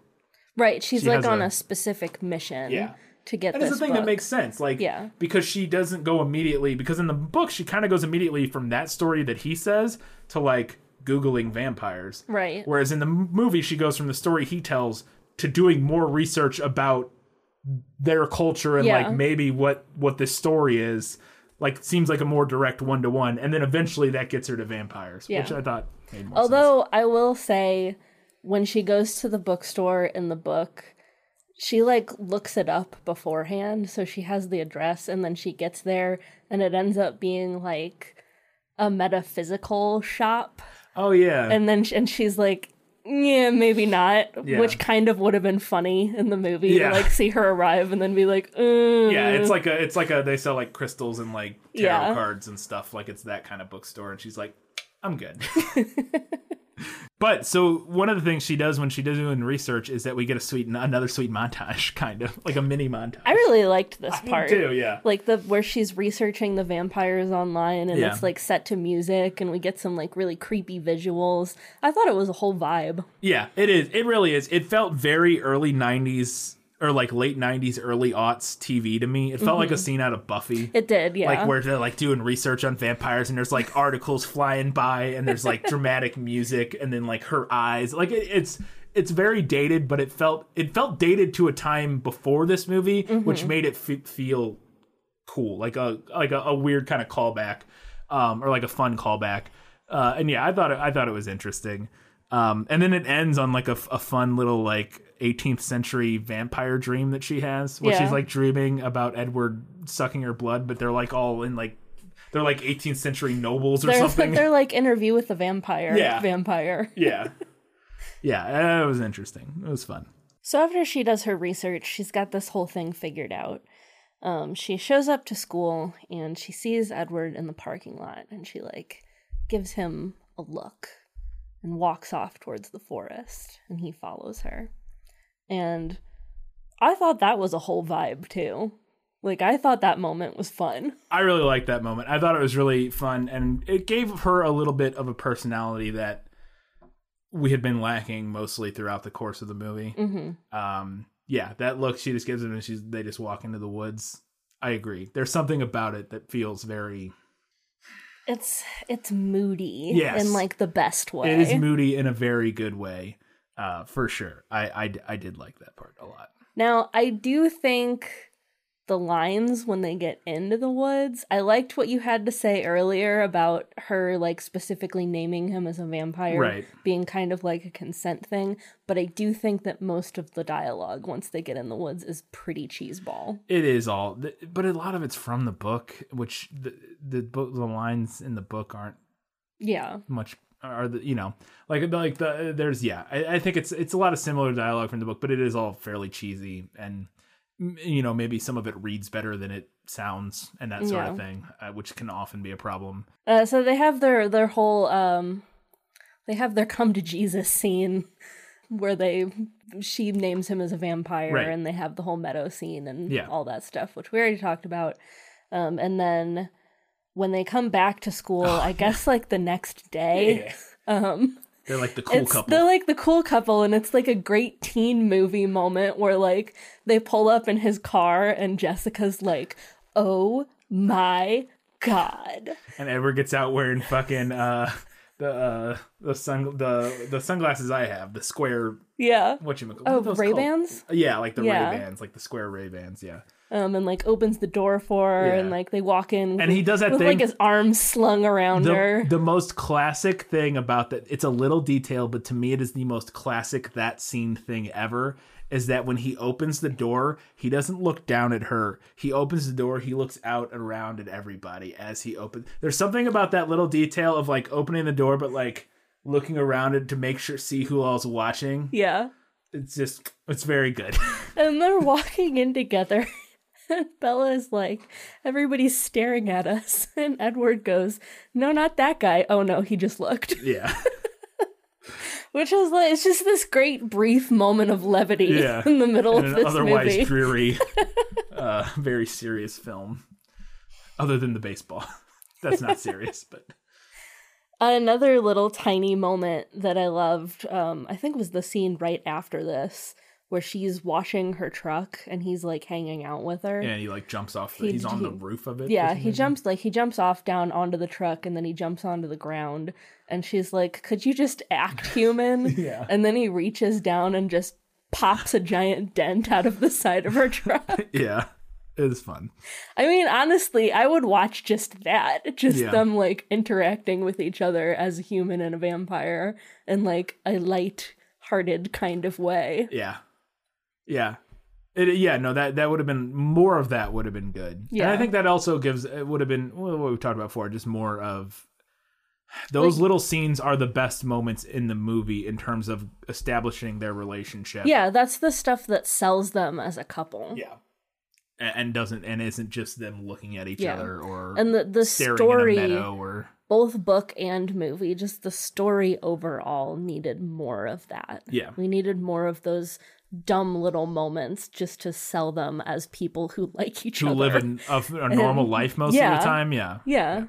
Right. She's She like on a- a, specific mission Yeah. to get and this it's the thing book. that makes sense. Like, Yeah. because she doesn't go immediately because in the book she kind of goes immediately from that story that he says to like googling vampires. Right. Whereas in the movie she goes from the story he tells to doing more research about their culture and Yeah. like maybe what what this story is. Like seems like a more direct one to one, and then eventually that gets her to vampires, Yeah. which I thought made more sense. Although I will say, when she goes to the bookstore in the book, she like looks it up beforehand, so she has the address, and then she gets there, and it ends up being like a metaphysical shop, Oh yeah, and then sh- and she's like. Yeah, maybe not. Yeah. Which kind of would have been funny in the movie Yeah. to like see her arrive and then be like, mm. Yeah, it's like a it's like a they sell like crystals and like tarot Yeah. cards and stuff. Like it's that kind of bookstore, and she's like, I'm good. [laughs] [laughs] but so one of the things she does when she does doing research is that we get a sweet another sweet montage, [laughs] kind of like a mini montage. I really liked this Me part. too, yeah. Like the where she's researching the vampires online and Yeah. it's like set to music and we get some like really creepy visuals. I thought it was a whole vibe. Yeah, it is. It really is. It felt very early '90s or like late '90s, early aughts TV to me. It felt like a scene out of Buffy. It did, yeah. Like where they're like doing research on vampires, and there's like articles flying by, and there's like [laughs] dramatic music, and then like her eyes. Like it, it's it's very dated, but it felt it felt dated to a time before this movie, which made it f- feel cool, like a like a, a weird kind of callback, um, or like a fun callback. Uh, and yeah, I thought it, I thought it was interesting. Um, and then it ends on like a fun little like 18th century vampire dream that she has, where Yeah. she's like dreaming about Edward sucking her blood, but they're like all in like they're like 18th century nobles or they're, something. [laughs] they're like interview with the vampire. Yeah. Vampire. [laughs] yeah, yeah, it was interesting. It was fun. So after she does her research, she's got this whole thing figured out. Um, she shows up to school and she sees Edward in the parking lot and she like gives him a look and walks off towards the forest and he follows her. And I thought that was a whole vibe too. Like I thought that moment was fun. I really liked that moment. I thought it was really fun, and it gave her a little bit of a personality that we had been lacking mostly throughout the course of the movie. Mm-hmm. Um, yeah, that look she just gives them, and she's they just walk into the woods. I agree. There's something about it that feels very. It's it's moody Yes. in like the best way. It is moody in a very good way, uh, for sure. I, I I did like that part a lot. Now, I do think the lines when they get into the woods, I liked what you had to say earlier about her like specifically naming him as a vampire Right. being kind of like a consent thing, but I do think that most of the dialogue once they get in the woods is pretty cheeseball. It is all, but a lot of it's from the book, which the the book the lines in the book aren't Yeah. much are the you know like like the there's yeah I, I think it's it's a lot of similar dialogue from the book but it is all fairly cheesy and you know maybe some of it reads better than it sounds and that sort of thing uh, which can often be a problem Uh, so they have their their whole um they have their [laughs] come to Jesus scene where they she names him as a vampire Right. and they have the whole meadow scene and Yeah. all that stuff which we already talked about um and then when they come back to school I guess like the next day um they're like the cool couple. they're like the cool couple and it's like a great teen movie moment where like they pull up in his car and Jessica's like oh my god. And Edward gets out wearing fucking uh the uh the sun the the sunglasses I have the square yeah. what you Oh, Ray Bans? yeah like the Yeah. Ray Bans like the square Ray Bans yeah Um, and like opens the door for her, Yeah. and like they walk in, And he does that with thing- like his arms slung around her. the, the most classic thing about that it's a little detail but to me it is the most classic that scene thing ever is that when he opens the door he doesn't look down at her he opens the door he looks out and around at everybody as he opens there's something about that little detail of like opening the door but like looking around it to make sure see who all's watching yeah, it's just it's very good [laughs] and they're walking in together. [laughs] Bella is like, everybody's staring at us. [laughs] And Edward goes, No, not that guy. Oh no, he just looked. [laughs] yeah Which is like, it's just this great brief moment of levity Yeah. in the middle in of this otherwise movie. dreary uh very serious film other than the baseball that's not serious but Another little tiny moment that I loved, um, I think was the scene right after this, where she's washing her truck and he's like hanging out with her. Yeah, he like jumps off. The, He- he's on the roof of it. Yeah, he jumps like he jumps off down onto the truck and then he jumps onto the ground and she's like, "Could you just act [laughs] human?" Yeah. And then he reaches down and just pops a giant dent out of the side of her truck. [laughs] Yeah, it was fun. I mean, honestly, I would watch just that. Just Yeah. them like interacting with each other as a human and a vampire in like a light-hearted kind of way. Yeah, yeah, it, yeah. No, that that would have been more of that would have been good. Yeah, and I think that also gives it would have been well, what we talked about before, just more of those Like- little scenes are the best moments in the movie in terms of establishing their relationship. Yeah, that's the stuff that sells them as a couple. yeah. A- And doesn't and isn't just them looking at each Yeah. other or And the the story in a meadow or both book and movie, just the story overall needed more of that. Yeah. We needed more of those dumb little moments just to sell them as people who [laughs] like each who other. live in a, a normal life most of the time. Yeah. yeah.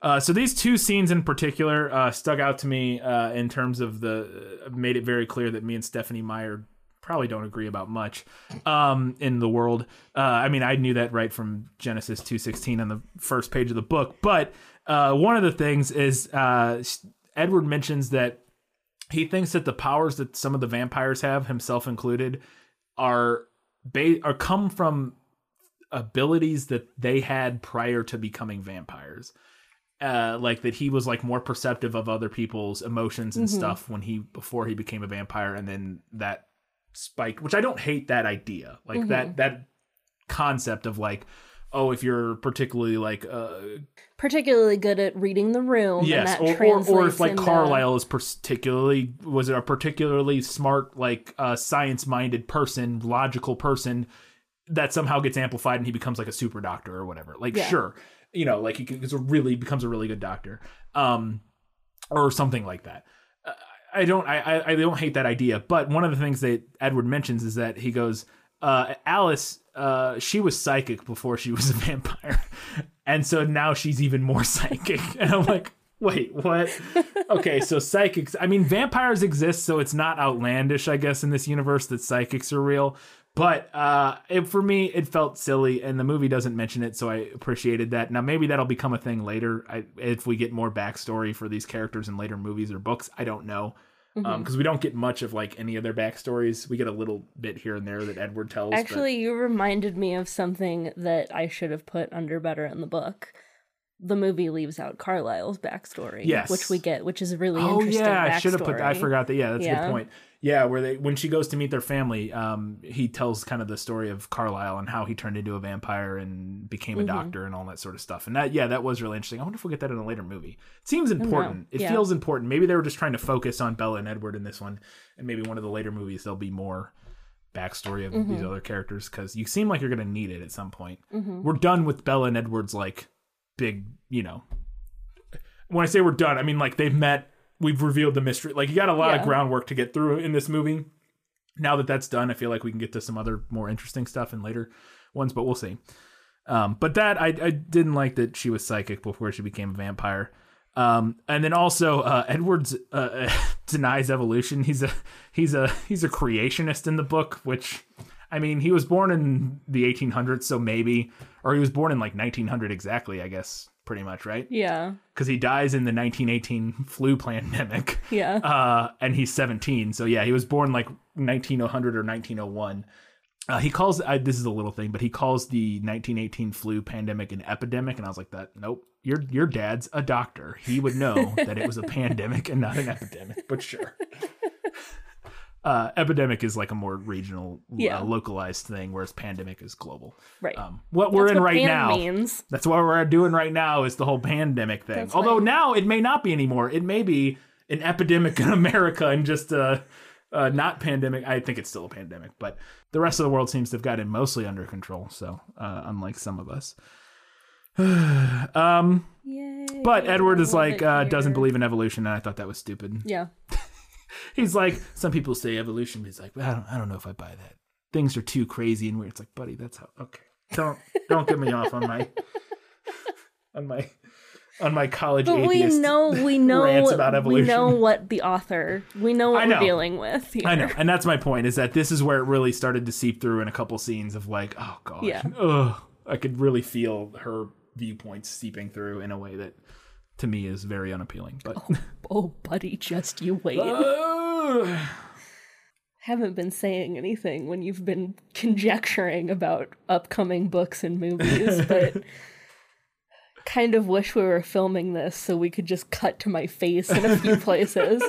Uh, so these two scenes in particular uh, stuck out to me uh, in terms of the uh, made it very clear that me and Stephenie Meyer probably don't agree about much um, in the world. Uh, I mean, I knew that right from Genesis two sixteen on the first page of the book. But uh, one of the things is uh, Edward mentions that he thinks that the powers that some of the vampires have, himself included, are ba- are come from abilities that they had prior to becoming vampires. Uh, like that he was like more perceptive of other people's emotions and stuff when he before he became a vampire, and then that spiked. Which I don't hate that idea, like that that concept of like, oh, if you're particularly like uh, Particularly good at reading the room. yes, or, or or if like Carlisle is particularly was it a particularly smart, like uh, science minded person, logical person that somehow gets amplified and he becomes like a super doctor or whatever. Like Yeah. sure, you know, like he a really becomes a really good doctor, um, or something like that. Uh, I don't I, I I don't hate that idea, but one of the things that Edward mentions is that he goes, uh, Alice, uh, she was psychic before she was a [laughs] vampire, and so now she's even more [laughs] psychic, and I'm like. Wait, what? [laughs] Okay, so psychics. I mean, vampires exist, so it's not outlandish, I guess, in this universe that psychics are real. But uh, it, for me, it felt silly, and the movie doesn't mention it, so I appreciated that. Now, maybe that'll become a thing later I, if we get more backstory for these characters in later movies or books. I don't know Um, mm-hmm. because we don't get much of like any of their backstories. We get a little bit here and there that Edward tells. but- Actually, you reminded me of something that I should have put under better in the book. The movie leaves out Carlisle's backstory, Yes. which we get, which is a really Oh interesting. yeah, I should have put. I forgot that. Yeah, that's a good point. Yeah, where they when she goes to meet their family, um, he tells kind of the story of Carlisle and how he turned into a vampire and became Mm-hmm. a doctor and all that sort of stuff. And that yeah, that was really interesting. I wonder if we'll get that in a later movie. It seems important. It Yeah. feels important. Maybe they were just trying to focus on Bella and Edward in this one, and maybe one of the later movies there'll be more backstory of Mm-hmm. these other characters because you seem like you're going to need it at some point. We're done with Bella and Edward's like big, you know. When I say we're done, I mean like they've met. We've revealed the mystery. Like you got a lot of groundwork to get through in this movie. Now that that's done, I feel like we can get to some other more interesting stuff in later ones, but we'll see. Um, but that I, I didn't like that she was psychic before she became a vampire. Um, and then also uh, Edwards uh, [laughs] denies evolution. He's a he's a he's a creationist in the book, which I mean he was born in the 1800s, so maybe, or he was born in like 1900 exactly, I guess, pretty much, right? Yeah, Because he dies in the 1918 flu pandemic. [laughs] yeah. Uh, and he's 17, so yeah, he was born like 1900 or 1901. Uh, he calls I, this is a little thing, but he calls the 1918 flu pandemic an epidemic, and I was like, "That nope, your your dad's a doctor. He would know that it was a [laughs] pandemic and not an epidemic." But sure, uh, epidemic is like a more regional, Yeah. uh, localized thing, whereas pandemic is global. right. Um, what we're That's in what right now, means. that's what we're doing right now is the whole pandemic thing. That's Although right. now it may not be anymore. It may be an epidemic in [laughs] America and just uh, uh, not pandemic. I think it's still a pandemic, but the rest of the world seems to have gotten mostly under control. So uh, unlike some of us. [sighs] um, Yay. but Edward is like uh, doesn't believe in evolution, and I thought that was stupid. Yeah. [laughs] He's like, some people say evolution, he's like, I don't, I don't know if I buy that. Things are too crazy and weird. It's like, buddy, that's how. Okay, don't, don't get me off on my, on my, on my college. But we know we [laughs] know we know what the author we know what know. we're dealing with. Here. I know, and that's my point. Is that this is where it really started to seep through in a couple scenes of like, oh god, Yeah. ugh. I could really feel her viewpoints seeping through in a way that, to me, is very unappealing. But Oh, oh buddy, just you wait. [laughs] [sighs] Haven't been saying anything when you've been conjecturing about upcoming books and movies, [laughs] but kind of wish we were filming this so we could just cut to my face in a few [laughs] places.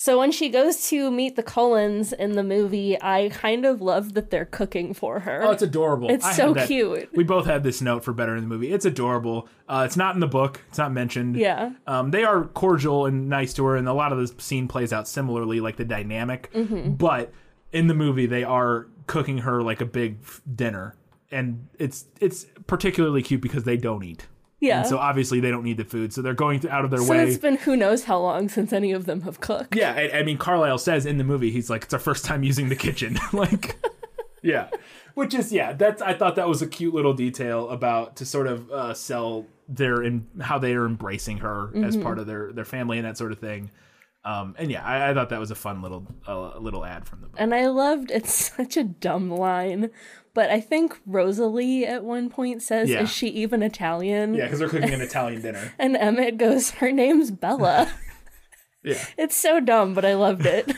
So when she goes to meet the Cullens in the movie, I kind of love that they're cooking for her. Oh, it's adorable. It's I so cute. We both had this note for better in the movie. It's adorable. Uh, it's not in the book. It's not mentioned. Yeah. Um, they are cordial and nice to her, and a lot of the scene plays out similarly, like the dynamic. Mm-hmm. But in the movie, they are cooking her like a big dinner, and it's it's particularly cute because they don't eat. Yeah. And so obviously they don't need the food, so they're going out of their so way. it's been who knows how long since any of them have cooked. Yeah, I, I mean, Carlisle says in the movie, he's like, it's our first time using the kitchen. [laughs] like, [laughs] yeah, which is yeah. That's I thought that was a cute little detail about to sort of uh, sell their in how they are embracing her as part of their their family and that sort of thing. Um, and yeah, I, I thought that was a fun little uh, little ad from the book. And I loved it's [laughs] such a dumb line, but I think Rosalie at one point says, Yeah. "Is she even Italian?" Yeah, because they're cooking an [laughs] Italian dinner. And Emmett goes, "Her name's Bella." [laughs] Yeah. [laughs] it's so dumb, but I loved it.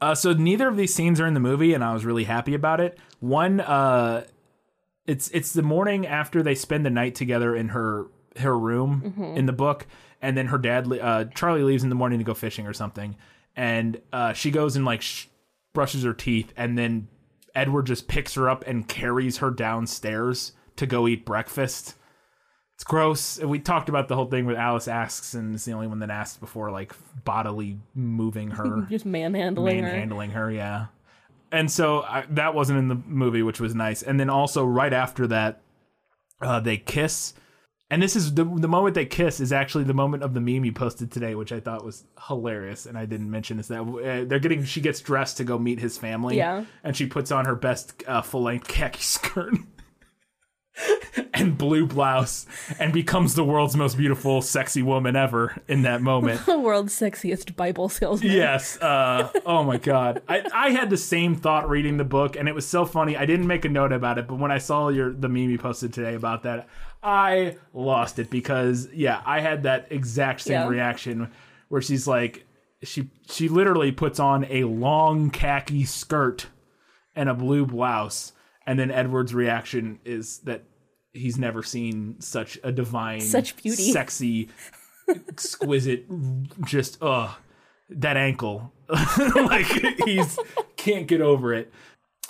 Uh, so neither of these scenes are in the movie, and I was really happy about it. One, uh, it's it's the morning after they spend the night together in her her room in the book, and then her dad, uh, Charlie, leaves in the morning to go fishing or something, and uh, she goes and like sh- brushes her teeth, and then Edward just picks her up and carries her downstairs to go eat breakfast. It's gross. We talked about the whole thing with Alice asks, and it's the only one that asked before, like bodily moving [laughs] her Just manhandling her. manhandling her. Yeah, and so I, that wasn't in the movie, which was nice. And then also right after that, uh, they kiss, and this is the the moment they kiss is actually the moment of the meme you posted today, which I thought was hilarious, and I didn't mention is that uh, they're getting she gets dressed to go meet his family, Yeah. and she puts on her best uh, full length khaki skirt. [laughs] and blue blouse and becomes the world's most beautiful sexy woman ever in that moment [laughs] The world's sexiest Bible salesman. Yes. Uh, oh my god. I, I had the same thought reading the book, and it was so funny. I didn't make a note about it, but when I saw your the meme you posted today about that, I lost it because yeah, I had that exact same Yeah. reaction where she's like, she she literally puts on a long khaki skirt and a blue blouse, and then Edward's reaction is that he's never seen such a divine, Such beauty. sexy, exquisite, just uh that ankle. [laughs] like he's can't get over it.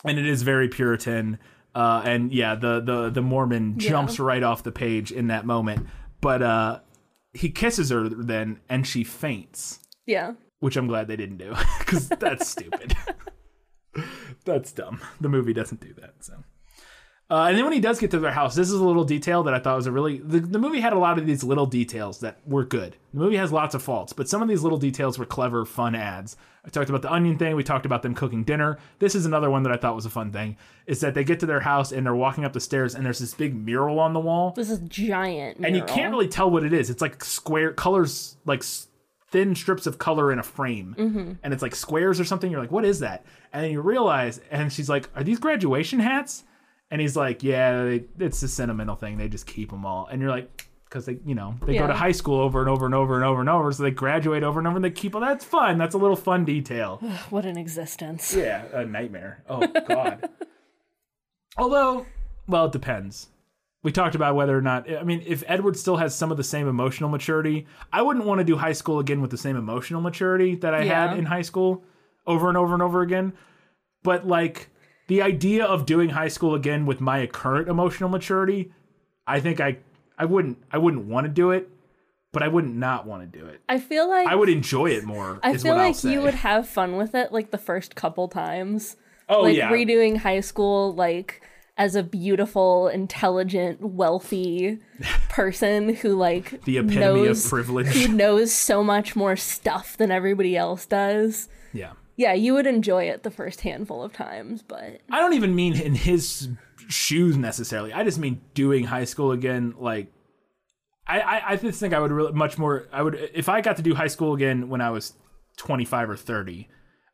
And it is very Puritan. Uh and yeah, the the the Mormon jumps right off the page in that moment. But uh he kisses her then and she faints, Yeah. which I'm glad they didn't do [laughs] cuz that's stupid. [laughs] that's dumb. The movie doesn't do that. So uh, and then when he does get to their house, this is a little detail that I thought was a really. The, the movie had a lot of these little details that were good. The movie has lots of faults, but some of these little details were clever, fun ads. I talked about the onion thing. We talked about them cooking dinner. This is another one that I thought was a fun thing. Is that they get to their house and they're walking up the stairs and there's this big mural on the wall, This is giant. and you can't really tell what it is. It's like square colors, like thin strips of color in a frame, Mm-hmm. and it's like squares or something. You're like, what is that? And then you realize, and she's like, are these graduation hats? And he's like, yeah, they, it's a sentimental thing. They just keep them all. And you're like, because they, you know, they go to high school over and over and over and over and over, so they graduate over and over, and they keep. Well, that's fun. That's a little fun detail. [sighs] What an existence. Yeah, a nightmare. Oh God. [laughs] Although, well, it depends. We talked about whether or not. I mean, if Edward still has some of the same emotional maturity, I wouldn't want to do high school again with the same emotional maturity that I Yeah. had in high school, over and over and over again. But like the idea of doing high school again with my current emotional maturity, I think I I wouldn't I wouldn't want to do it, but I wouldn't not want to do it. I feel like I would enjoy it more. I feel like you would have fun with it like the first couple times. Oh like yeah, redoing high school like as a beautiful, intelligent, wealthy [laughs] person who like the epitome knows, of privilege. who knows so much more stuff than everybody else does. yeah. Yeah, you would enjoy it the first handful of times, but I don't even mean in his shoes necessarily. I just mean doing high school again. Like, I, I, I just think I would really much more. I would if I got to do high school again when I was twenty five or thirty.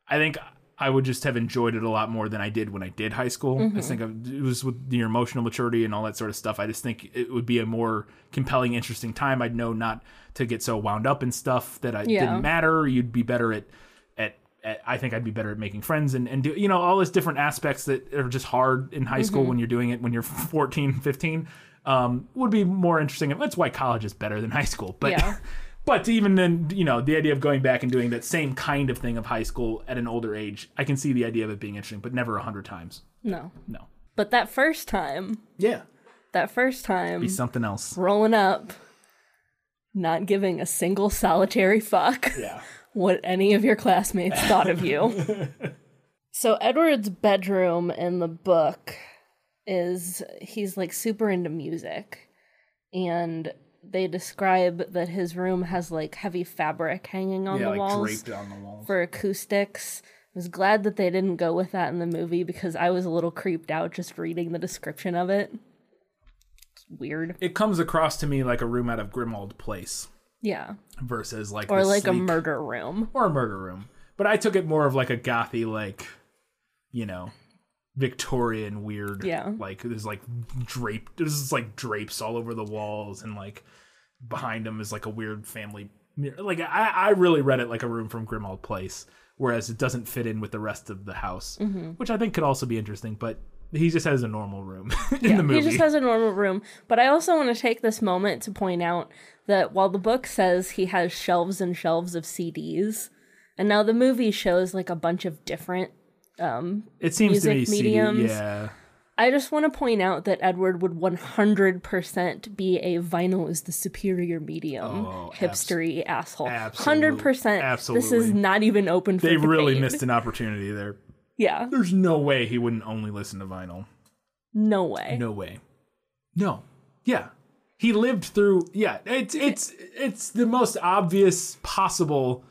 I think I would just have enjoyed it a lot more than I did when I did high school. I just think it was with your emotional maturity and all that sort of stuff. I just think it would be a more compelling, interesting time. I'd know not to get so wound up in stuff that I Yeah. didn't matter. You'd be better at I think I'd be better at making friends and, and do you know all those different aspects that are just hard in high school when you're doing it when you're [laughs] 14 15 um, would be more interesting. That's why college is better than high school. But Yeah. [laughs] but even then you know the idea of going back and doing that same kind of thing of high school at an older age I can see the idea of it being interesting but never a hundred times. No. no. But that first time, yeah. That first time. Be something else. Rolling up, not giving a single solitary fuck. yeah what any of your classmates thought of you. [laughs] so Edward's bedroom in the book is he's like super into music and they describe that his room has like heavy fabric hanging on yeah the like walls draped on the walls for acoustics. I was glad that they didn't go with that in the movie because I was a little creeped out just reading the description of it. It's weird. it comes across to me like a room out of Grimmauld Place Yeah. versus like Or like a murder room. or a murder room. But I took it more of like a gothy, like you know, Victorian weird. Yeah. Like there's like drape. There's like drapes all over the walls, and like behind them is like a weird family. mirror. Like I, I really read it like a room from Grimmauld Place, whereas it doesn't fit in with the rest of the house, Mm-hmm. which I think could also be interesting. But he just has a normal room [laughs] in Yeah, the movie. He just has a normal room. But I also want to take this moment to point out that while the book says he has shelves and shelves of CDs, and now the movie shows like a bunch of different. Um, it seems to music be CD, mediums. yeah. I just want to point out that Edward would 100% be a vinyl is the superior medium, Oh, abs- hipstery asshole. absolute- 100%. Absolutely. This is not even open for They really missed an opportunity there. Yeah, There's no way he wouldn't only listen to vinyl. no way. No way. No. Yeah. He lived through yeah, it's it's it's the most obvious possible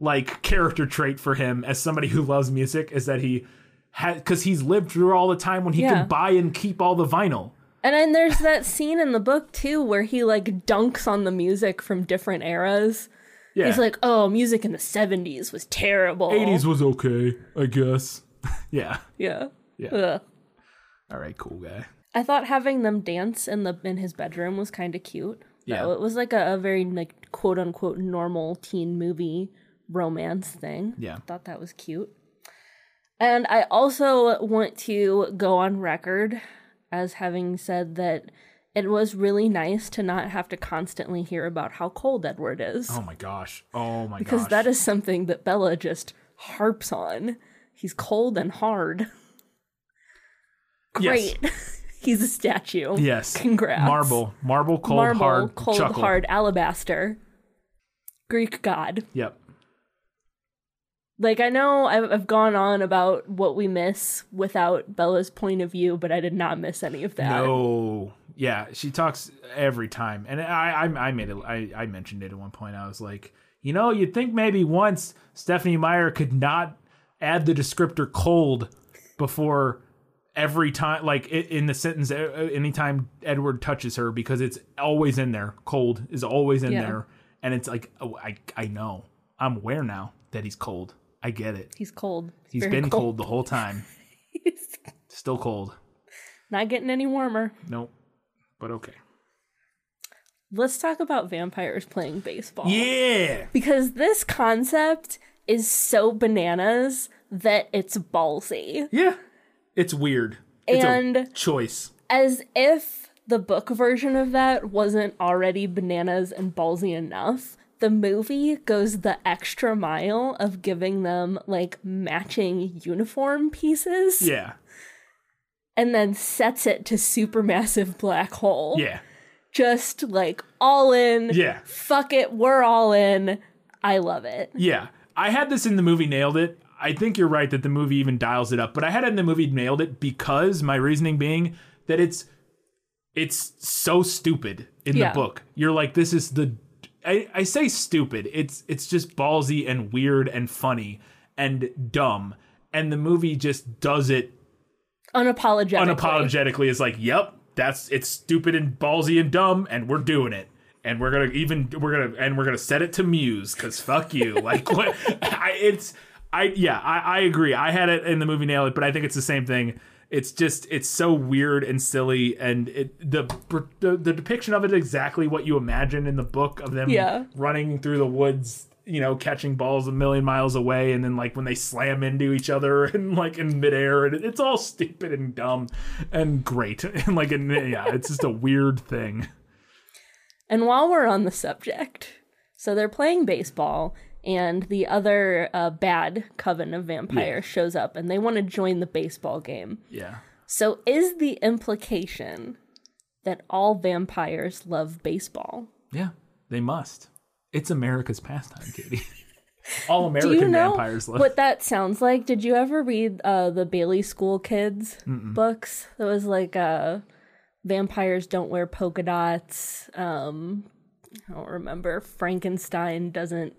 like character trait for him as somebody who loves music is that he had cuz he's lived through all the time when he Yeah. could buy and keep all the vinyl. And then there's that scene in the book too where he like dunks on the music from different eras. Yeah. He's like, "Oh, music in the 70s was terrible." 80s was okay, I guess. [laughs] yeah. Yeah. Yeah. Ugh. All right, cool guy. I thought having them dance in the in his bedroom was kind of cute. Yeah. So it was like a, a very like quote unquote normal teen movie romance thing. Yeah. I thought that was cute. And I also want to go on record as having said that it was really nice to not have to constantly hear about how cold Edward is. Oh my gosh. Oh my because gosh. that is something that Bella just harps on. He's cold and hard. Yes. [laughs] He's a statue. Yes. Congrats. Marble. Marble cold Marble, hard cold, chuckle. hard, alabaster. Greek god. Yep. Like, I know I've, I've gone on about what we miss without Bella's point of view, but I did not miss any of that. No. Yeah, she talks every time, and I, I, I made it. I, I mentioned it at one point. I was like, you know, you'd think maybe once Stephenie Meyer could not add the descriptor "cold" before every time, like in the sentence, uh, uh, anytime Edward touches her, because it's always in there. Cold is always in Yeah. there, and it's like, oh, I, I know, I'm aware now that he's cold. I get it. He's cold. He's Very been cold the whole time. He's [laughs] Still cold. not getting any warmer. Nope. But okay. Let's talk about vampires playing baseball. Yeah. Because this concept is so bananas that it's ballsy. Yeah. It's weird. It's And- a choice. As if the book version of that wasn't already bananas and ballsy enough, the movie goes the extra mile of giving them like matching uniform pieces Yeah. and then sets it to supermassive black hole. Yeah. Just like all in. Yeah. Fuck it, we're all in. I love it. Yeah. I had this in the movie Nailed It. I think you're right that the movie even dials it up, but I had it in the movie Nailed It because my reasoning being that it's it's so stupid in Yeah. the book. You're like, this is the I, I say stupid. It's it's just ballsy and weird and funny and dumb. And the movie just does it Unapologetically. unapologetically is like, "Yep, that's it's stupid and ballsy and dumb, and we're doing it." And we're gonna even we're gonna and we're gonna set it to Muse because fuck you. [laughs] Like what? I, it's I yeah I, I agree. I had it in the movie Nail It, but I think it's the same thing. It's just it's so weird and silly, and it the the, the depiction of it is exactly what you imagine in the book of them Yeah. running through the woods you know, catching balls a million miles away, and then like when they slam into each other [laughs] and like in midair, and it's all stupid and dumb and great, [laughs] and like and, yeah, it's just a weird thing. And while we're on the subject, so they're playing baseball, and the other uh, bad coven of vampires shows up, and they want to join the baseball game. Yeah, So, is the implication that all vampires love baseball? yeah, they must. It's America's pastime, Katie. [laughs] all Do American you know vampires love. what that sounds like? Did you ever read uh, the Bailey School Kids books? That was like uh, vampires don't wear polka dots. Um, I don't remember. Frankenstein doesn't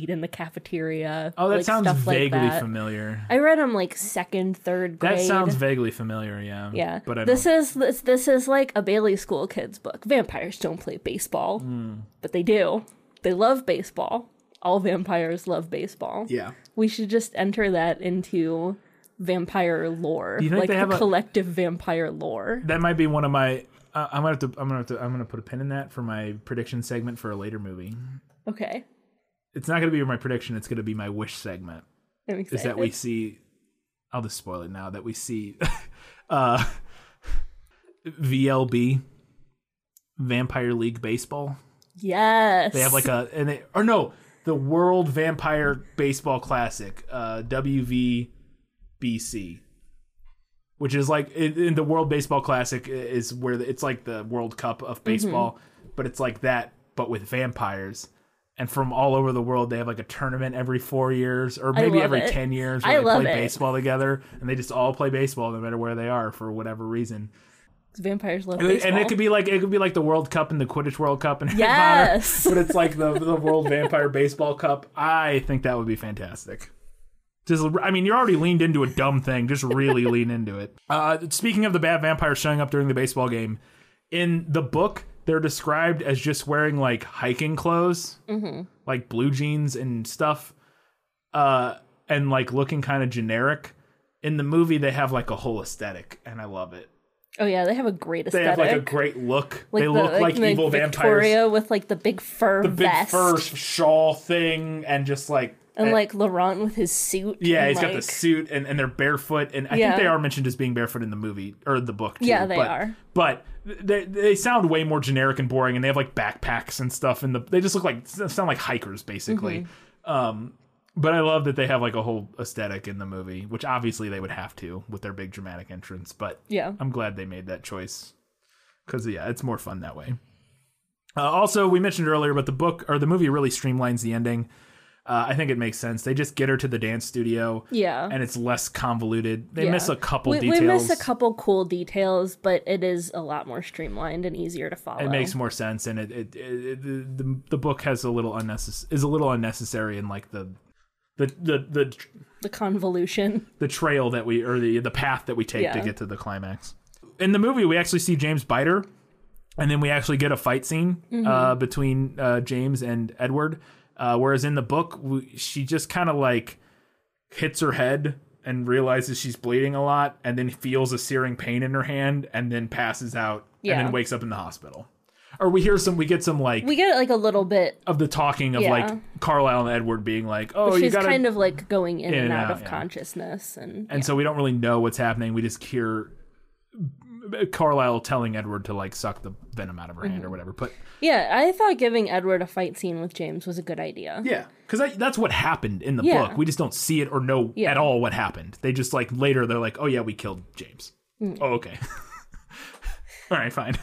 eat in the cafeteria. Oh, that like, sounds stuff like vaguely that. familiar. I read them like second, third grade. That sounds vaguely familiar, yeah. Yeah, But I this don't- is this this is like a Bailey School kids book. Vampires don't play baseball, Hmm. but they do. They love baseball. All vampires love baseball. Yeah. We should just enter that into vampire lore, like the have a- collective vampire lore. That might be one of my. Uh, I'm gonna have to. I'm gonna have to. I'm gonna put a pin in that for my prediction segment for a later movie. Okay, It's not gonna be my prediction. It's gonna be my wish segment. Is that we see? I'll just spoil it now. That we see, [laughs] uh, VLB, Vampire League Baseball. yes, They have like a and they or no, the World Vampire Baseball Classic, uh, WVBC, which is like in, in the World Baseball Classic is where the, it's like the World Cup of baseball, but it's like that but with vampires. And from all over the world, they have like a tournament every four years, or maybe every it. ten years. I Where they love play it. baseball together, and they just all play baseball no matter where they are for whatever reason. vampires love And baseball. and it could be like it could be like the World Cup and the Quidditch World Cup and [laughs] Yes. But it's like the the World Vampire Baseball Cup. I think that would be fantastic. Just, I mean, you're already leaned into a dumb thing. Just really lean into it. Uh, speaking of the bad vampires showing up during the baseball game, in the book, they're described as just wearing like hiking clothes, like blue jeans and stuff, uh, and like looking kind of generic. In the movie, they have like a whole aesthetic, and I love it. oh yeah, they have a great aesthetic. They have like a great look. Like they the- look like, the evil Victoria vampires. with like the big fur The big fur shawl thing, and just like and and- like Laurent with his suit. yeah, he's got the suit, and, and they're barefoot, and I Yeah. think they are mentioned as being barefoot in the movie or the book. Too, Yeah, they but, are. But they they sound way more generic and boring, and they have like backpacks and stuff, and the they just look like sound like hikers basically. Mm-hmm. Um, but I love that they have like a whole aesthetic in the movie, which obviously they would have to with their big dramatic entrance. But Yeah. I'm glad they made that choice because yeah, it's more fun that way. Uh, also, we mentioned earlier, but the book or the movie really streamlines the ending. Uh, I think it makes sense. They just get her to the dance studio, Yeah. and it's less convoluted. They Yeah. miss a couple we, details. We miss a couple cool details, but it is a lot more streamlined and easier to follow. It makes more sense, and it, it, it, the, the the book has a little unnecessary is a little unnecessary in like the the the the the convolution. [laughs] the trail that we or the the path that we take to get to the climax. In the movie, we actually see James Biter, and then we actually get a fight scene Mm-hmm. uh, between uh, James and Edward. Uh, whereas in the book, we, she just kind of like hits her head and realizes she's bleeding a lot, and then feels a searing pain in her hand, and then passes out, and then wakes up in the hospital. Or we hear some, we get some like We get like a little bit. of the talking of Yeah. like Carlisle and Edward being like, "Oh, you she's gotta," kind of like going in, and out, of yeah. consciousness, and, and so we don't really know what's happening. We just hear Carlisle telling Edward to like suck the venom out of her Mm-hmm. hand or whatever. But yeah, I thought giving Edward a fight scene with James was a good idea. yeah, because that's what happened in the Yeah. book. We just don't see it or know Yeah. at all what happened. They just like later they're like, "Oh yeah, we killed James." Mm. Oh okay. [laughs] all right, fine.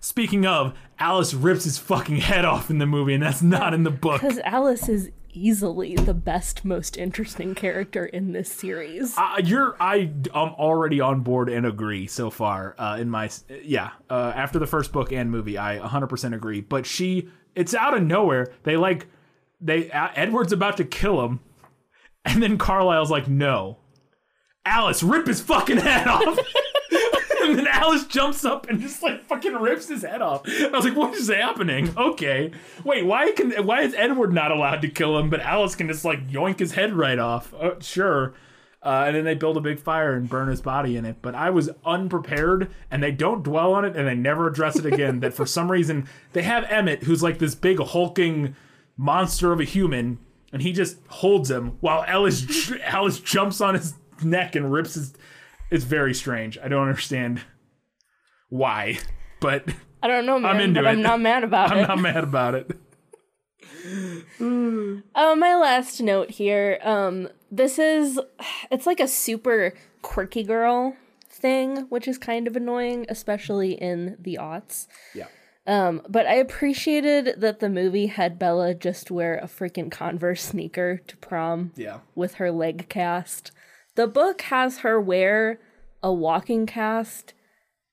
Speaking of, Alice rips his fucking head off in the movie, and that's not in the book. [laughs] Because Alice is easily the best, most interesting character in this series. Uh, you're I I'm already on board and agree so far. Uh, in my yeah, uh, after the first book and movie, I 100% agree. But she, it's out of nowhere. They like they Edward's about to kill him, and then Carlisle's like, no, Alice, rip his fucking head off. [laughs] And then Alice jumps up and just like fucking rips his head off. I was like, "What is happening?" Okay, wait, why can why is Edward not allowed to kill him, but Alice can just like yoink his head right off? Uh, sure. Uh, and then they build a big fire and burn his body in it. But I was unprepared, and they don't dwell on it, and they never address it again. that for some reason they have Emmett, who's like this big hulking monster of a human, and he just holds him while Alice [laughs] Alice jumps on his neck and rips his. It's very strange. I don't understand [laughs] why, but I don't know, man, I'm into but I'm not mad about it. I'm not mad about it. Uh, my last note here. Um, this is it's like a super quirky girl thing, which is kind of annoying, especially in the aughts. Yeah. Um, but I appreciated that the movie had Bella just wear a freaking Converse sneaker to prom Yeah. with her leg cast. The book has her wear a walking cast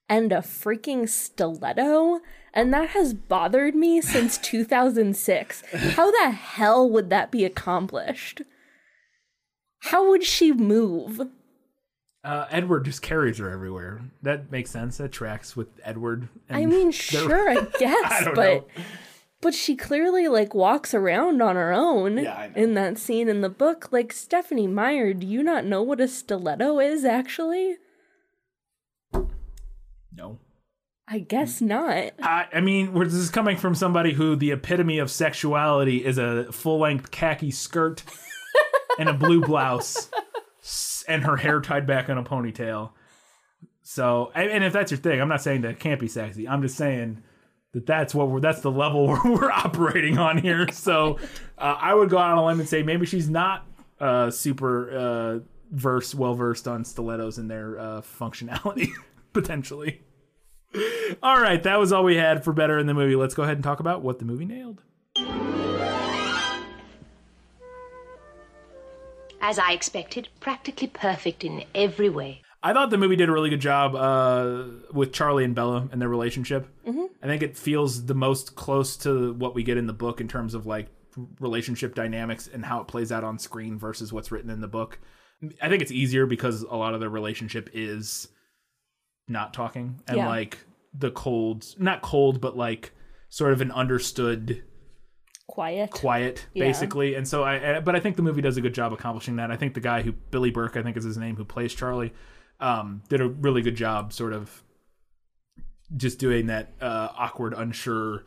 and a freaking stiletto. And that has bothered me since [laughs] 2006. How the hell would that be accomplished? How would she move? Uh, Edward just carries her everywhere. That makes sense. That tracks with Edward. I mean, [laughs] sure, [laughs] I guess, don't but know. But she clearly like walks around on her own Yeah, in that scene in the book. Like Stephenie Meyer, do you not know what a stiletto is actually? No. I guess hmm. not. I, I mean, this is coming from somebody who the epitome of sexuality is a full length khaki skirt [laughs] and a blue blouse and her hair tied back in a ponytail. So, and and if that's your thing, I'm not saying that it can't be sexy. I'm just saying that that's what we're that's the level [laughs] we're, we're operating on here. So, uh, I would go out on a limb and say maybe she's not uh, super uh, verse well versed on stilettos and their uh, functionality [laughs] potentially. All right, that was all we had for better in the movie. Let's go ahead and talk about what the movie nailed. As I expected, practically perfect in every way. I thought the movie did a really good job uh, with Charlie and Bella and their relationship. Mm-hmm. I think it feels the most close to what we get in the book in terms of like relationship dynamics and how it plays out on screen versus what's written in the book. I think it's easier because a lot of their relationship is not talking and Yeah. like the cold, not cold, but like sort of an understood Quiet. quiet Yeah. basically and so i I- but i think the movie does a good job accomplishing that i think the guy who billy burke i think is his name who plays charlie um did a really good job sort of just doing that uh awkward unsure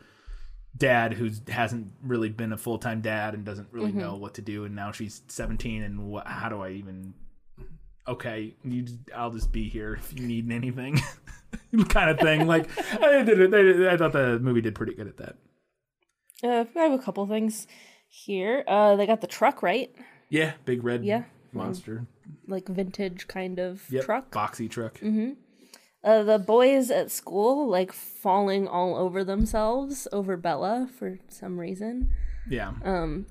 dad who hasn't really been a full-time dad and doesn't really Mm-hmm. know what to do and now she's 17 and what how do i even okay you i'll just be here if you need anything [laughs] kind of thing like [laughs] I, did did- I thought the movie did pretty good at that Uh, I have a couple things here. Uh, they got the truck right, Yeah, big red Yeah. monster. Like vintage kind of Yep, truck. boxy truck. Uh, the boys at school like falling all over themselves over Bella for some reason. Yeah, Um,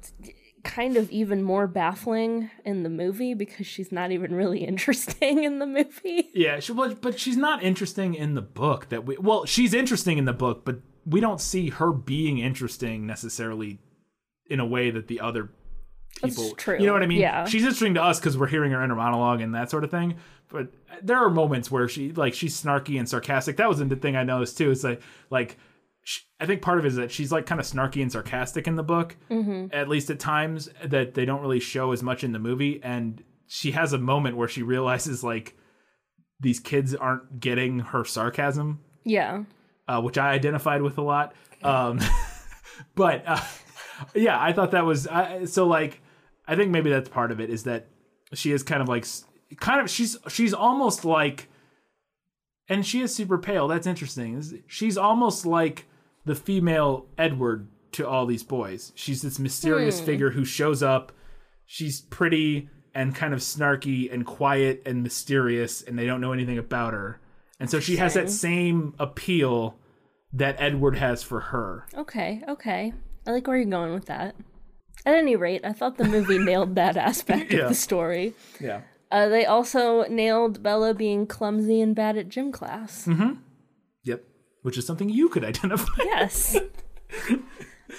kind of even more baffling in the movie because she's not even really [laughs] interesting in the movie. yeah. She, but, but she's not interesting in the book. That we well, she's interesting in the book, but we don't see her being interesting necessarily in a way that the other people. That's true. You know what I mean? Yeah. She's interesting to us because we're hearing her inner monologue and that sort of thing. But there are moments where she like she's snarky and sarcastic. That was the thing I noticed too. It's like like. sh I think part of it is that she's like kind of snarky and sarcastic in the book, at least at times that they don't really show as much in the movie. And she has a moment where she realizes like these kids aren't getting her sarcasm, Yeah. uh, which I identified with a lot. Um, [laughs] but uh, [laughs] yeah, I thought that was I, so like I think maybe that's part of it is that she is kind of like kind of she's she's almost like and she is super pale. That's interesting. She's almost like the female Edward to all these boys. She's this mysterious hmm. figure who shows up. She's pretty and kind of snarky and quiet and mysterious, and they don't know anything about her. And so she has that same appeal that Edward has for her. Okay, okay. I like where you're going with that. At any rate, I thought the movie [laughs] nailed that aspect Yeah. of the story. Yeah. Uh, they also nailed Bella being clumsy and bad at gym class. Yep. Which is something you could identify. Yes. [laughs]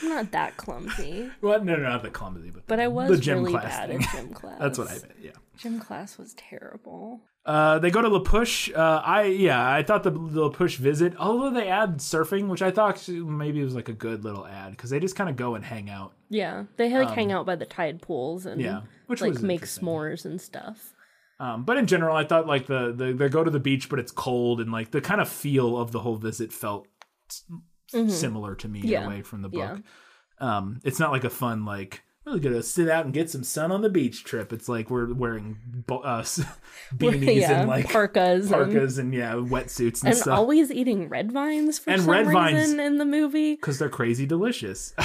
I'm not that clumsy, [laughs] well, no, no, not that clumsy, but, but I was the gym really class bad thing. at gym class. [laughs] That's what I meant. Yeah. Gym class was terrible. Uh, they go to La Push. Uh, I yeah, I thought the, the La Push visit, although they add surfing, which I thought maybe was like a good little ad because they just kind of go and hang out. Yeah, they like hang out by the tide pools and Um, yeah, which like make s'mores and stuff. Um, but in general, I thought like the, the they go to the beach, but it's cold, and like the kind of feel of the whole visit felt s- similar to me in Mm-hmm. Yeah. a way from the Yeah. book. Um, it's not like a fun like really gonna sit out and get some sun on the beach trip. It's like we're wearing bo- uh, [laughs] beanies yeah, and like parkas, and, parkas and yeah, wetsuits and, stuff. and stuff. always eating red vines for And some red vines. in the movie. because they're crazy delicious. [laughs]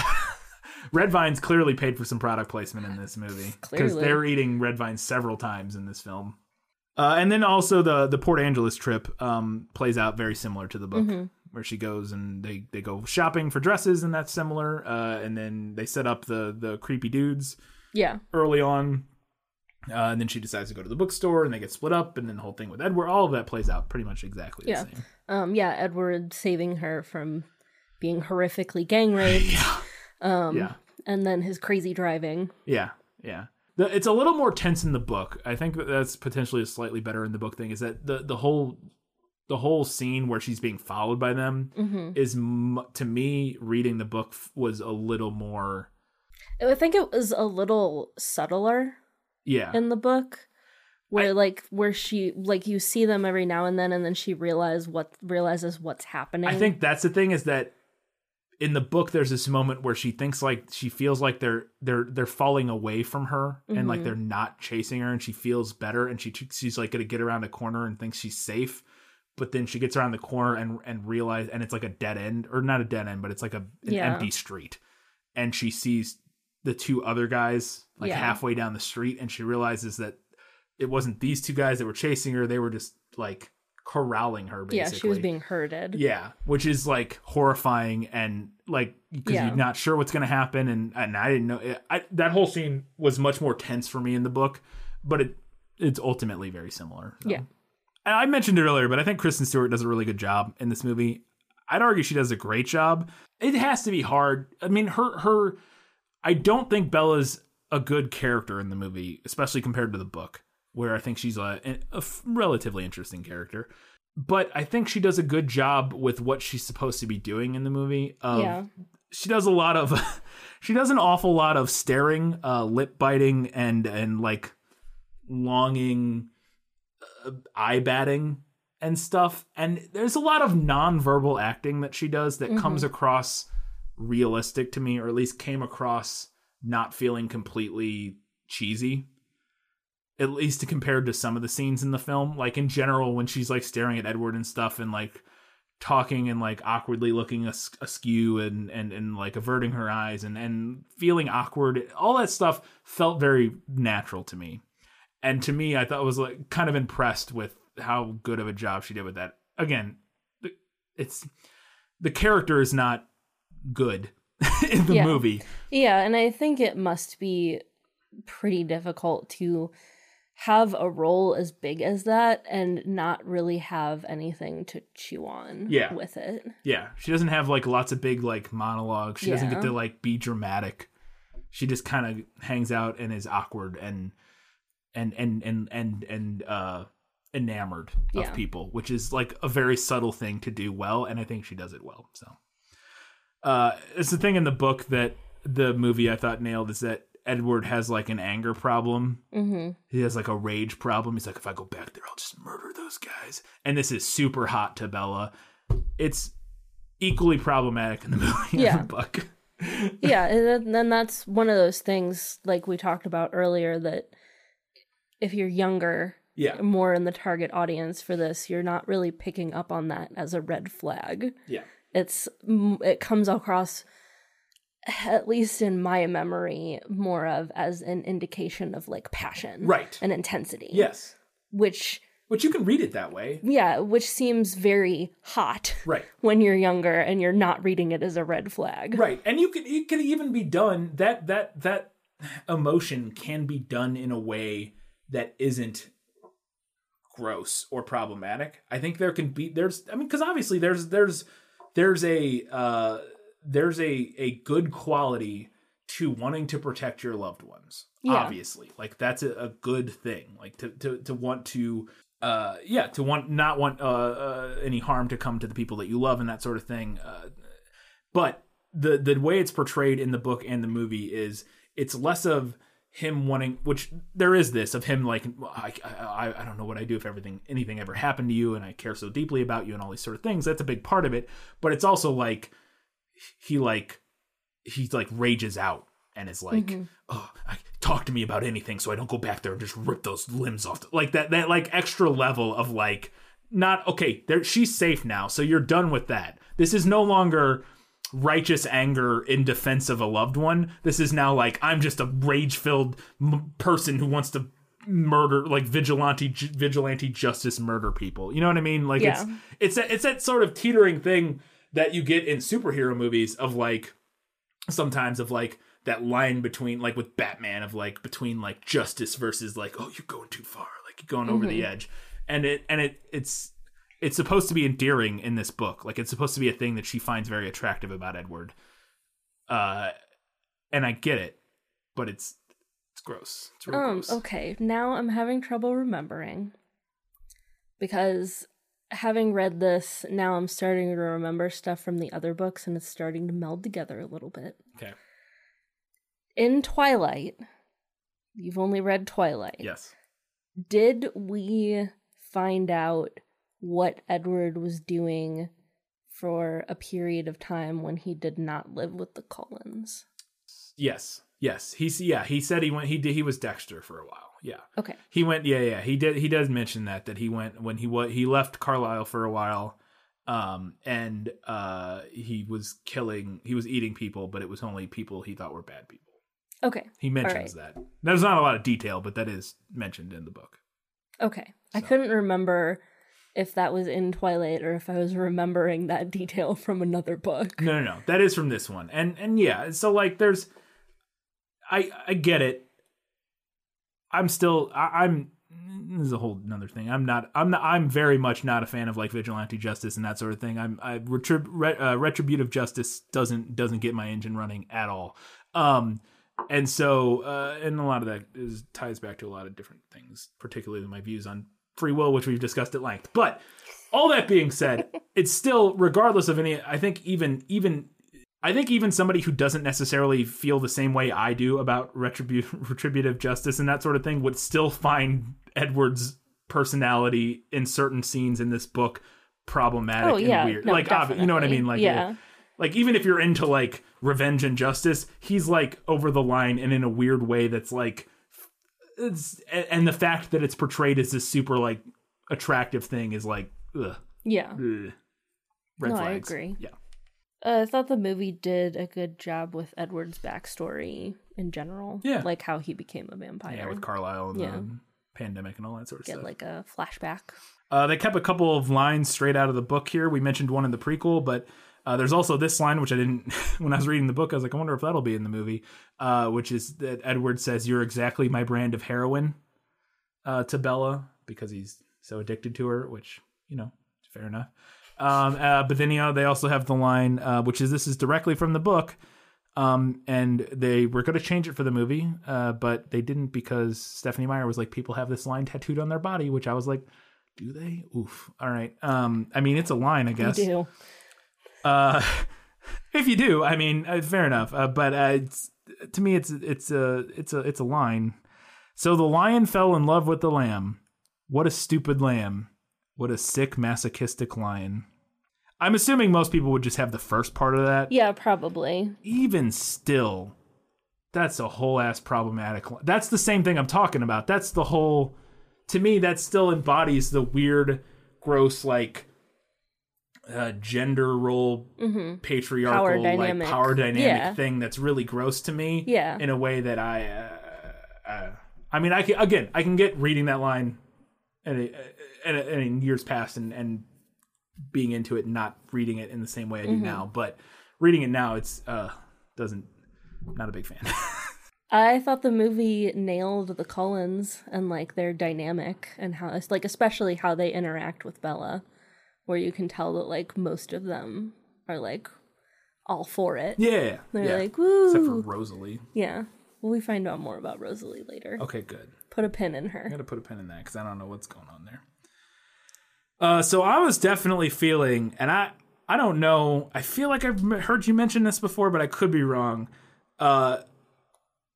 Red Vines clearly paid for some product placement in this movie because they're eating red vines several times in this film. Uh, and then also the the Port Angeles trip um, plays out very similar to the book, Mm-hmm. Where she goes and they they go shopping for dresses, and that's similar. Uh, and then they set up the the creepy dudes Yeah, early on. Uh, and then she decides to go to the bookstore, and they get split up, and then the whole thing with Edward, all of that plays out pretty much exactly Yeah. the same. um, yeah. Edward saving her from being horrifically gang [laughs] raped, um, yeah. and then his crazy driving. Yeah, yeah. The, it's a little more tense in the book. I think that that's potentially a slightly better in the book thing. Is that the the whole the whole scene where she's being followed by them Mm-hmm. is to me reading the book was a little more I think it was a little subtler yeah. in the book where like where she like you see them every now and then and then she realize what realizes what's happening. I think that's the thing is that in the book there's this moment where she thinks like she feels like they're they're they're falling away from her and like they're not chasing her and she feels better and she she's like going to get around a corner and thinks she's safe but then she gets around the corner and and realize and it's like a dead end or not a dead end but it's like a an Yeah. empty street and she sees the two other guys like Yeah. halfway down the street and she realizes that it wasn't these two guys that were chasing her they were just like corralling her basically yeah she was being herded yeah, which is like horrifying and like because Yeah. you're not sure what's going to happen, and and I didn't know it, I, that whole scene was much more tense for me in the book, but it it's ultimately very similar. so. Yeah. And I mentioned it earlier, but I think Kristen Stewart does a really good job in this movie. I'd argue she does a great job. It has to be hard. I mean, her her. I don't think Bella's a good character in the movie, especially compared to the book, where I think she's a relatively interesting character. But I think she does a good job with what she's supposed to be doing in the movie. Yeah she does a lot of [laughs] she does an awful lot of staring uh lip biting and and like longing eye batting and stuff. And there's a lot of nonverbal acting that she does that comes mm-hmm. across realistic to me or at least came across not feeling completely cheesy at least compared to some of the scenes in the film. Like in general when she's like staring at edward and stuff and like talking and like awkwardly looking as- askew and and and like averting her eyes and and feeling awkward all that stuff felt very natural to me and to me i thought was like kind of impressed with how good of a job she did with that. Again the- it's the character is not good [laughs] in the Yeah. movie. Yeah and i think it must be pretty difficult to have a role as big as that and not really have anything to chew on Yeah. with it. Yeah she doesn't have like lots of big like monologues. She doesn't get to like be dramatic. She just kind of hangs out and is awkward and and and and and and uh enamored of Yeah. people which is like a very subtle thing to do well and i think she does it well so uh it's the thing in the book that the movie i thought nailed is that edward has like an anger problem mm-hmm. he has like a rage problem. He's like, if I go back there, I'll just murder those guys. And this is super hot to Bella. It's equally problematic in the [laughs] movie Yeah. and the book. yeah and then- then that's one of those things like we talked about earlier that if you're younger Yeah. more in the target audience for this you're not really picking up on that as a red flag Yeah. it's it comes across at least in my memory more of as an indication of like passion Right. and intensity Yes. which Which you can read it that way. yeah which seems very hot Right. when you're younger and you're not reading it as a red flag Right. And you could it could even be done that that that emotion can be done in a way that isn't gross or problematic. I think there can be there's I mean cuz obviously there's there's there's a uh there's a a good quality to wanting to protect your loved ones. Yeah. Obviously. Like that's a, a good thing. Like to to to want to uh yeah, to want not want uh, uh any harm to come to the people that you love and that sort of thing. Uh but the the way it's portrayed in the book and the movie is it's less of him wanting which there is this of him like I, I I don't know what I do if everything anything ever happened to you and I care so deeply about you and all these sort of things. That's a big part of it. But it's also like he like he like rages out and is like oh I, talk to me about anything so I don't go back there and just rip those limbs off. Like that that like extra level of like not okay there she's safe now so you're done with that. This is no longer righteous anger in defense of a loved one. This is now like i'm just a rage filled m- person who wants to murder like vigilante ju- vigilante justice murder people. You know what i mean? Like it's Yeah. it's that, it's that sort of teetering thing that you get in superhero movies of like sometimes of like that line between like with Batman of like between like justice versus like oh you're going too far. Like you're going over the mm-hmm. edge. And it and it it's it's supposed to be endearing in this book. Like it's supposed to be a thing that she finds very attractive about Edward. Uh, and I get it, but it's it's gross. It's Um, gross. okay, now I'm having trouble remembering because having read this, now I'm starting to remember stuff from the other books and it's starting to meld together a little bit. Okay. In Twilight, you've only read Twilight. Yes. Did we find out what Edward was doing for a period of time when he did not live with the Cullens? Yes. Yes. He's yeah. He said he went. He did. He was Dexter for a while. Yeah. Okay. He went. Yeah. Yeah. He did. He does mention that that he went when he he left Carlisle for a while, um, and uh, he was killing. He was eating people, but it was only people he thought were bad people. Okay. He mentions that. There's not a lot of detail, but that is mentioned in the book. Okay. I couldn't remember if that was in Twilight or if I was remembering that detail [laughs] from another book. No, no, no. That is from this one. And and yeah, so like there's I I get it. I'm still I, I'm this is a whole another thing. I'm not I'm not I'm very much not a fan of like vigilante justice and that sort of thing. I'm I retrib, re, uh, retributive justice doesn't doesn't get my engine running at all. Um and so uh and a lot of that is ties back to a lot of different things, particularly my views on free will which we've discussed at length. But all that being said, [laughs] it's still regardless of any I think even even I think even somebody who doesn't necessarily feel the same way I do about retribu- [laughs] retributive justice and that sort of thing would still find Edward's personality in certain scenes in this book problematic Oh, and yeah. weird. No, like you know what I mean? Like Yeah. like even if you're into like revenge and justice, he's like over the line and in a weird way that's like and and the fact that it's portrayed as this super like attractive thing is like ugh, Yeah. ugh. red No, I agree. Yeah. Uh, I thought the movie did a good job with Edward's backstory in general. Yeah. Like how he became a vampire. Yeah, with Carlisle and Yeah. the pandemic and all that sort of Get stuff. like a flashback. Uh, they kept a couple of lines straight out of the book here. We mentioned one in the prequel, but uh, there's also this line, which I didn't, [laughs] when I was reading the book, I was like, I wonder if that'll be in the movie, uh, which is that Edward says, You're exactly my brand of heroin uh, to Bella because he's so addicted to her, which, you know, fair enough. Um, uh, but then, you know, they also have the line, uh, which is this is directly from the book. Um, and they were going to change it for the movie, uh, but they didn't because Stephenie Meyer was like, people have this line tattooed on their body, which I was like, do they? Oof. All right. Um, I mean, it's a line, I guess. You do. Uh, [laughs] if you do, I mean, uh, fair enough. Uh, but uh, it's, to me, it's it's a it's a it's a line. So the lion fell in love with the lamb. What a stupid lamb. What a sick masochistic lion. I'm assuming most people would just have the first part of that. Yeah, probably. Even still, that's a whole ass problematic. li- That's the same thing I'm talking about. That's the whole. To me, that still embodies the weird, gross, like uh, gender role patriarchal Power like power dynamic Yeah. thing that's really gross to me Yeah. in a way that i uh, uh, i mean i can again i can get reading that line and and in years past and and being into it and not reading it in the same way i do Mm-hmm. now but reading it now it's uh doesn't not a big fan [laughs] I thought the movie nailed the Cullens and like their dynamic and how it's like especially how they interact with Bella, where you can tell that like most of them are like all for it. yeah They're yeah. like, woo. except for rosalie Yeah. Well, we find out more about Rosalie later. okay good Put a pin in her. I gotta put a pin in that because I don't know what's going on there. Uh, so I was definitely feeling, and I I don't know. I feel like I've heard you mention this before, but I could be wrong. Uh,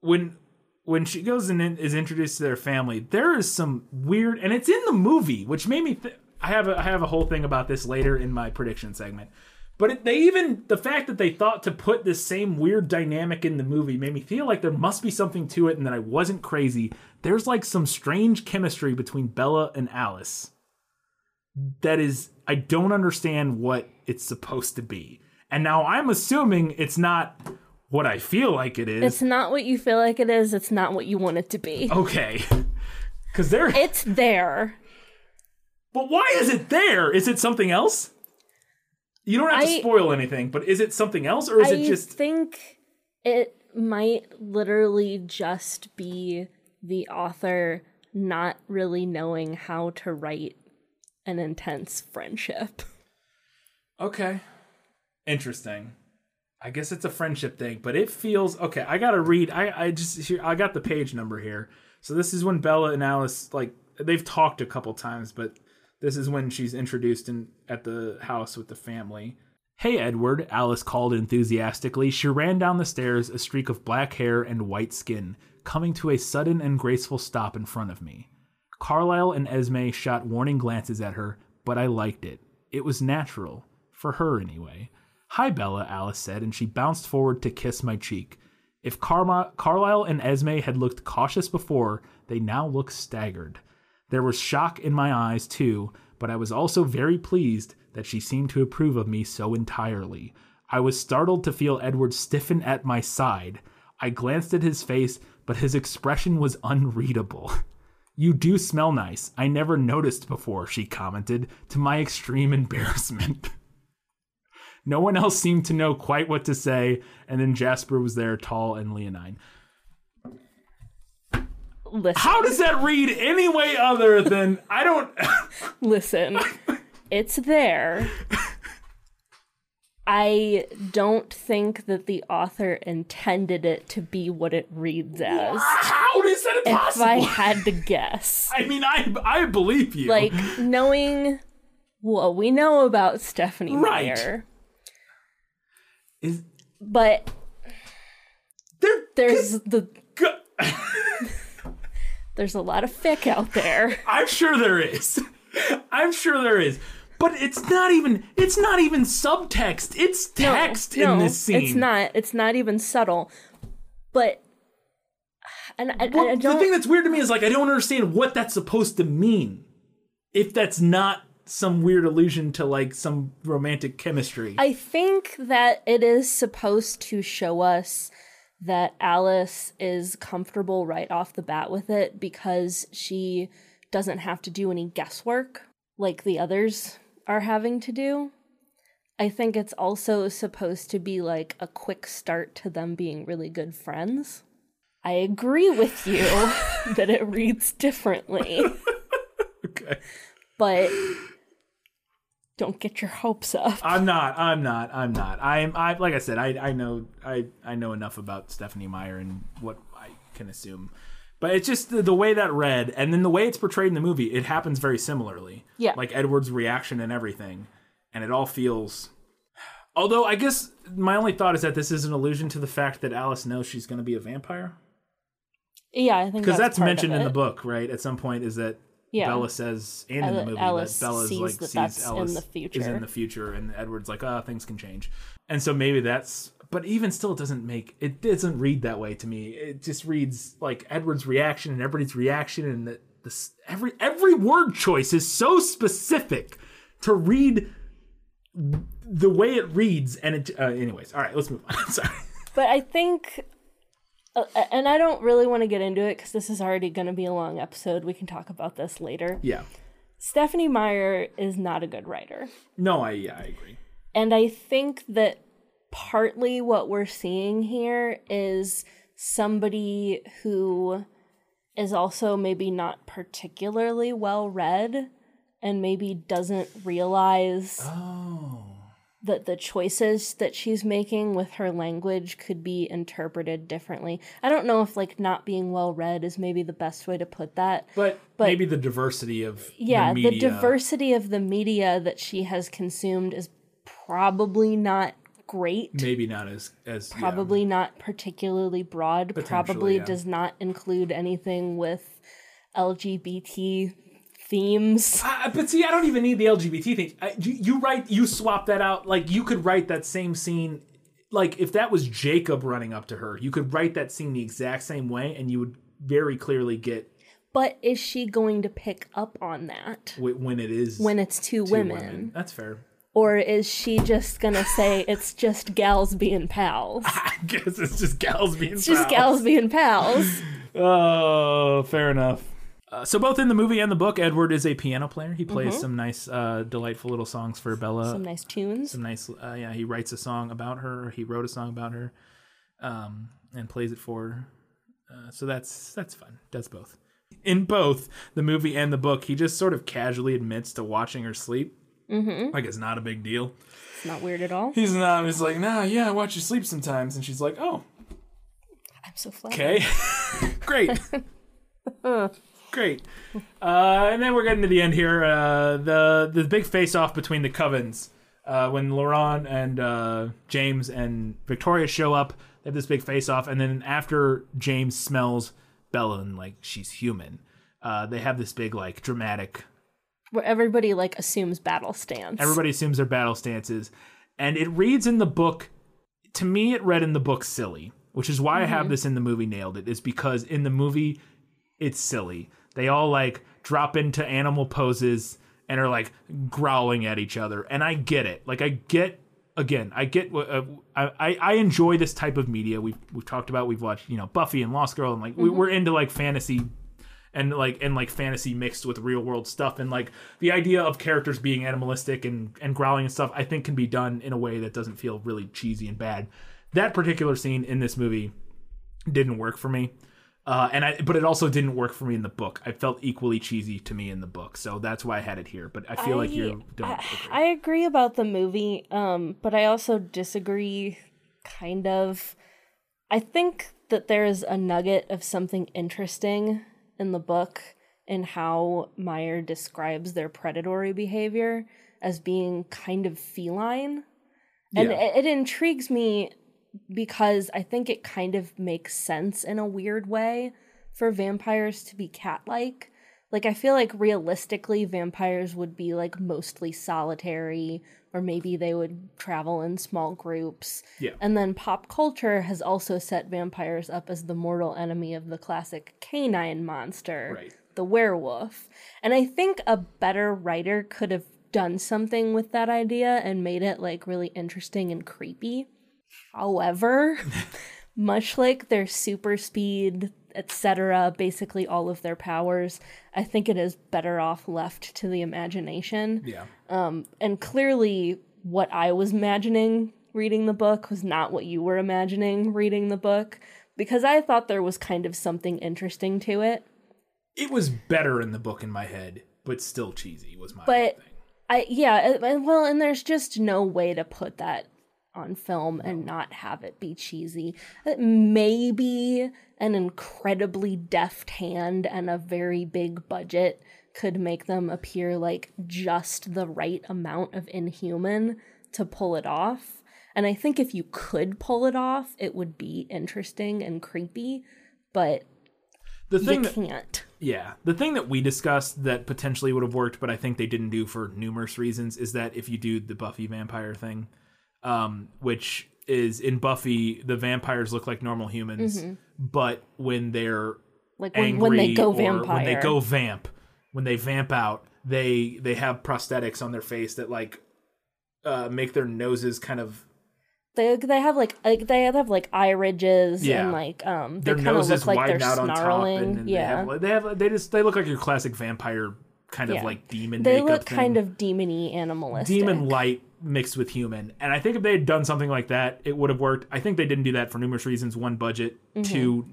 when when she goes and in, is introduced to their family, there is some weird, and it's in the movie, which made me. Th- I have a I have a whole thing about this later in my prediction segment. But it, they even the fact that they thought to put this same weird dynamic in the movie made me feel like there must be something to it, and that I wasn't crazy. There's like some strange chemistry between Bella and Alice that is I don't understand what it's supposed to be. And now I'm assuming it's not what I feel like it is. It's not what you feel like it is. It's not what you want it to be. okay. [laughs] Cuz there It's there. But why is it there? Is it something else? You don't have to spoil anything, but is it something else or is I it just I think it might literally just be the author not really knowing how to write an intense friendship. Okay. Interesting. I guess it's a friendship thing, but it feels okay. I gotta read. I I just here I got the page number here. So this is when Bella and Alice like they've talked a couple times, but this is when she's introduced in at the house with the family. Hey Edward, Alice called enthusiastically. She ran down the stairs, a streak of black hair and white skin, coming to a sudden and graceful stop in front of me. Carlisle and Esme shot warning glances at her, but I liked it. It was natural. For her, anyway. Hi, Bella, Alice said, and she bounced forward to kiss my cheek. If Carlisle and Esme had looked cautious before, they now looked staggered. There was shock in my eyes, too, but I was also very pleased that she seemed to approve of me so entirely. I was startled to feel Edward stiffen at my side. I glanced at his face, but his expression was unreadable. [laughs] You do smell nice. I never noticed before, she commented, to my extreme [laughs] embarrassment. no one else seemed to know quite what to say, and then Jasper was there, tall and leonine. Listen, How does that read any way other than I don't. [laughs] listen. It's there. I don't think that the author intended it to be what it reads as. How is that If? I had to guess. [laughs] I mean, I I believe you. like knowing what we know about Stephenie Right. Meyer, is but there? there's the [laughs] there's a lot of fic out there. [laughs] I'm sure there is. I'm sure there is. But it's not even. It's not even subtext. It's text no, in this scene. It's not. It's not even subtle. But and I, Well, I the thing that's weird to me is like I don't understand what that's supposed to mean. If that's not some weird allusion to like some romantic chemistry. I think that it is supposed to show us that Alice is comfortable right off the bat with it because she doesn't have to do any guesswork like the others are having to do. I think it's also supposed to be like a quick start to them being really good friends. I agree with you [laughs] that it reads differently, [laughs] okay. but don't get your hopes up. I'm not. I'm not. I'm not. I'm. I like I said. I. I know. I. I know enough about Stephenie Meyer and what I can assume. But it's just the, the way that read, and then the way it's portrayed in the movie. It happens very similarly. Yeah. Like Edward's reaction and everything, and it all feels. Although I guess my only thought is that this is an allusion to the fact that Alice knows she's going to be a vampire. Yeah, I think because that's, that's, mentioned in the book, right? At some point, is that Yeah. Bella says, and in the movie, Alice that Bella's sees like that sees in the is future. in the future, and Edward's like, ah, things can change, and so maybe that's. But even still, it doesn't make it doesn't read that way to me. It just reads like Edward's reaction and everybody's reaction, and the, this every every word choice is so specific to read the way it reads, and it. Uh, anyways, all right, let's move on. [laughs] Sorry. But I think, Uh, and I don't really want to get into it because this is already going to be a long episode. We can talk about this later. Yeah. Stephenie Meyer is not a good writer. No, I yeah, I agree. And I think that partly what we're seeing here is somebody who is also maybe not particularly well read and maybe doesn't realize oh. That the choices that she's making with her language could be interpreted differently. I don't know if like not being well read is maybe the best way to put that. But, But- maybe the diversity of Yeah, the, the, diversity of the media that she has consumed is probably not great. maybe not as as yeah. Probably not particularly broad. Probably yeah. does not include anything with LGBT themes. Uh, but see, I don't even need the LGBT thing. I, you, you write, you swap that out. Like you could write that same scene. Like if that was Jacob running up to her, you could write that scene the exact same way, and you would very clearly get But is she going to pick up on that when it is when it's two, two women? That's fair. Or is she just gonna say it's just gals being pals? [laughs] I guess it's just gals being pals. It's just gals being pals. [laughs] Oh, fair enough. Uh, so both in the movie and the book, Edward is a piano player. He plays some nice, uh, delightful little songs for Bella. Mm-hmm. Some nice tunes. some nice uh, yeah he writes a song about her or he wrote a song about her um and plays it for her uh, so that's that's fun does both In both the movie and the book, he just sort of casually admits to watching her sleep. Mm-hmm. Like it's not a big deal. It's not weird at all. He's not. He's like, nah, yeah, I watch you sleep sometimes. And she's like, oh, I'm so flattered. okay, [laughs] great, [laughs] [laughs] great. Uh, and then we're getting to the end here. Uh, the the big face off between the covens. Uh, when Laurent and uh, James and Victoria show up, they have this big face off, and then after James smells Bella and like she's human, uh, they have this big like dramatic Where everybody like assumes battle stance. Everybody assumes their battle stances. And it reads in the book, to me, it read in the book silly, which is why I have this in the movie nailed it, is because in the movie, it's silly. They all like drop into animal poses and are like growling at each other. And I get it. Like, I get. Again, I get. what- Uh, I I- I enjoy this type of media. We've we've talked about. We've watched you know Buffy and Lost Girl, and like we, we're into like fantasy and like and like fantasy mixed with real world stuff and like the idea of characters being animalistic and and growling and stuff i think can be done in a way that doesn't feel really cheesy and bad that particular scene in this movie didn't work for me uh, and I, but it also didn't work for me in the book. I felt equally cheesy to me in the book, so that's why I had it here. But I feel like you don't. I, agree. I agree about the movie, um, but I also disagree, kind of. I think that there is a nugget of something interesting in the book in how Meyer describes their predatory behavior as being kind of feline. And Yeah. it, it intrigues me because I think it kind of makes sense in a weird way for vampires to be cat like. Like, I feel like realistically, vampires would be like mostly solitary, or maybe they would travel in small groups. Yeah. And then pop culture has also set vampires up as the mortal enemy of the classic canine monster, Right. the werewolf. And I think a better writer could have done something with that idea and made it like really interesting and creepy. However, [laughs] much like their super speed, etc., basically all of their powers, I think it is better off left to the imagination. yeah, Um, And clearly, what I was imagining reading the book was not what you were imagining reading the book, because I thought there was kind of something interesting to it. it was better in the book in my head, but still cheesy was my But thing. I yeah, well, and there's just no way to put that on film and not have it be cheesy. Maybe an incredibly deft hand and a very big budget could make them appear like just the right amount of inhuman to pull it off. And I think if you could pull it off, it would be interesting and creepy, but The you that, can't. Yeah. The thing that we discussed that potentially would have worked, but I think they didn't do for numerous reasons, is that if you do the Buffy vampire thing, um, which is in Buffy, the vampires look like normal humans, but when they're Like when, when they go vampire. when they go vamp, when they vamp out, they they have prosthetics on their face that like uh, make their noses kind of They they have like like they have like eye ridges Yeah. and like um they their noses look like widen they're out on top, snarling. and, and yeah, they have they have they just they look like your classic vampire kind of like demon. they makeup look thing. kind of demony animalistic. demon light mixed with human. And I think if they had done something like that, it would have worked. I think they didn't do that for numerous reasons. One, budget. Mm-hmm. Two,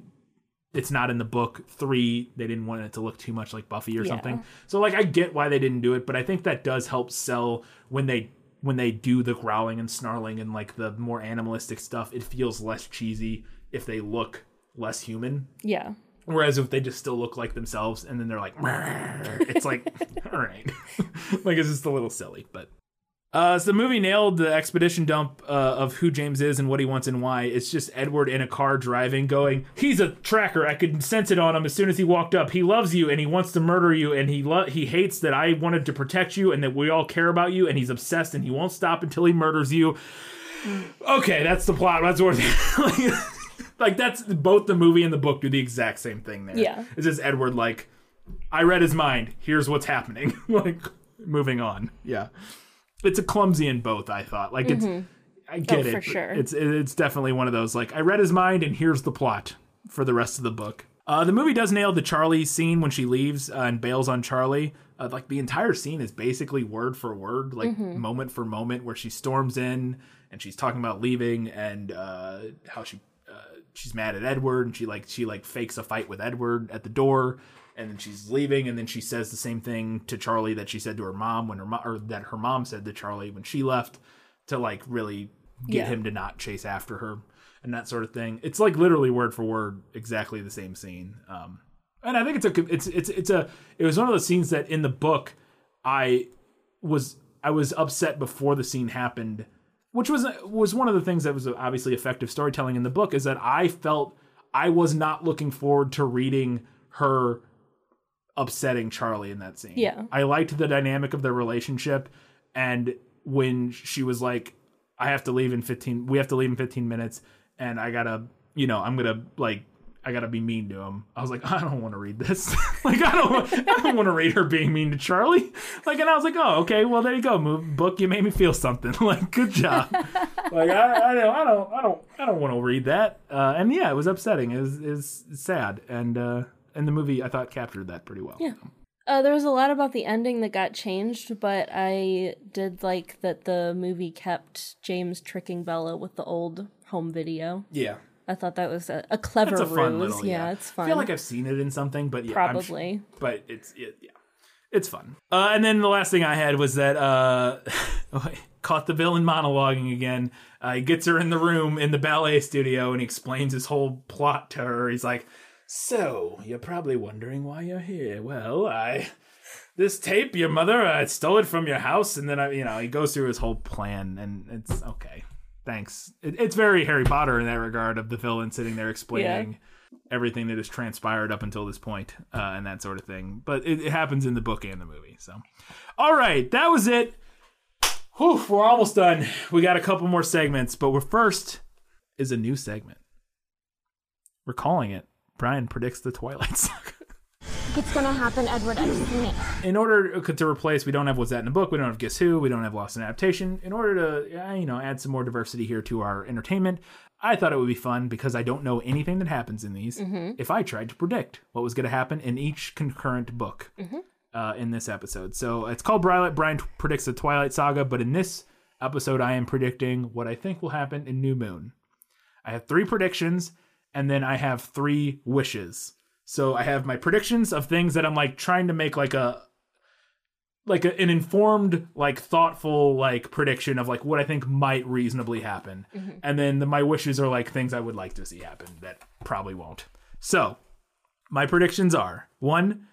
it's not in the book. Three, they didn't want it to look too much like Buffy or Yeah. something. So like I get why they didn't do it, but I think that does help sell when they when they do the growling and snarling and like the more animalistic stuff, it feels less cheesy if they look less human. Yeah, Whereas if they just still look like themselves and then they're like, it's like, [laughs] all right, [laughs] like it's just a little silly. But uh, so the movie nailed the exposition dump uh, of who James is and what he wants and why. It's just Edward in a car driving, going, "He's a tracker. I could sense it on him as soon as he walked up. He loves you and he wants to murder you and he lo- he hates that I wanted to protect you and that we all care about you and he's obsessed and he won't stop until he murders you." [sighs] Okay, that's the plot. That's worth it. [laughs] like that's both the movie and the book do the exact same thing there. Yeah. It's just Edward like I read his mind. Here's what's happening. [laughs] like moving on. Yeah. It's a clumsy in both, I thought. Like it's I get Oh, it. for sure. It's it's definitely one of those like I read his mind and here's the plot for the rest of the book. Uh, the movie does nail the Charlie scene when she leaves uh, and bails on Charlie. Uh, like the entire scene is basically word for word, like Mm-hmm. moment for moment, where she storms in and she's talking about leaving and uh, how she uh, she's mad at Edward and she like she like fakes a fight with Edward at the door and then she's leaving, and then she says the same thing to Charlie that she said to her mom when her mom, or that her mom said to Charlie when she left, to like really get Yeah. him to not chase after her and that sort of thing. It's like literally word for word exactly the same scene. Um, and I think it's a it's it's it's a it was one of those scenes that in the book I was I was upset before the scene happened, which was was one of the things that was obviously effective storytelling in the book is that I felt I was not looking forward to reading her upsetting Charlie in that scene. Yeah. I liked the dynamic of their relationship and when she was like I have to leave in 15 we have to leave in 15 minutes and I got to you know, I'm going to like I gotta be mean to him. I was like, [laughs] I don't want to read this. [laughs] like, I don't, want, I don't want to read her being mean to Charlie. [laughs] Like, and I was like, oh, okay, well, there you go, move book. You made me feel something. like, good job. like, I, I don't, I don't, I don't, I don't want to read that. Uh, and yeah, it was upsetting. It was, it was sad, and uh, and the movie I thought captured that pretty well. Yeah. Uh, there was a lot about the ending that got changed, but I did like that the movie kept James tricking Bella with the old home video. Yeah. I thought that was a, a clever a ruse. little, yeah, yeah. it's fun. I feel like I've seen it in something, but yeah, sh- Probably. but it's it, yeah, it's fun. Uh, and then the last thing I had was that uh, [laughs] caught the villain monologuing again. Uh, he gets her in the room in the ballet studio and he explains his whole plot to her. He's like, "So you're probably wondering why you're here. Well, I." This tape, your mother, I stole it from your house, and then I, you know, he goes through his whole plan, and it's okay. Thanks. It, it's very Harry Potter in that regard of the villain sitting there explaining everything that has transpired up until this point, uh, and that sort of thing. But it, it happens in the book and the movie. So, all right, that was it. Whew, we're almost done. We got a couple more segments, but we're first is a new segment. We're calling it Brian predicts the Twilight [laughs] Saga. It's gonna happen, Edward. I've seen it. in order to replace, we don't have what's that in the book. We don't have Guess Who. We don't have Lost in Adaptation. In order to, you know, add some more diversity here to our entertainment, I thought it would be fun because I don't know anything that happens in these. If I tried to predict what was going to happen in each concurrent book uh, in this episode, so it's called Brian, Brian predicts the Twilight Saga. But in this episode, I am predicting what I think will happen in New Moon. I have three predictions, and then I have three wishes. So I have my predictions of things that I'm like trying to make like a like a, an informed, like thoughtful, like prediction of like what I think might reasonably happen, mm-hmm. and then the, my wishes are like things I would like to see happen that probably won't. So my predictions are one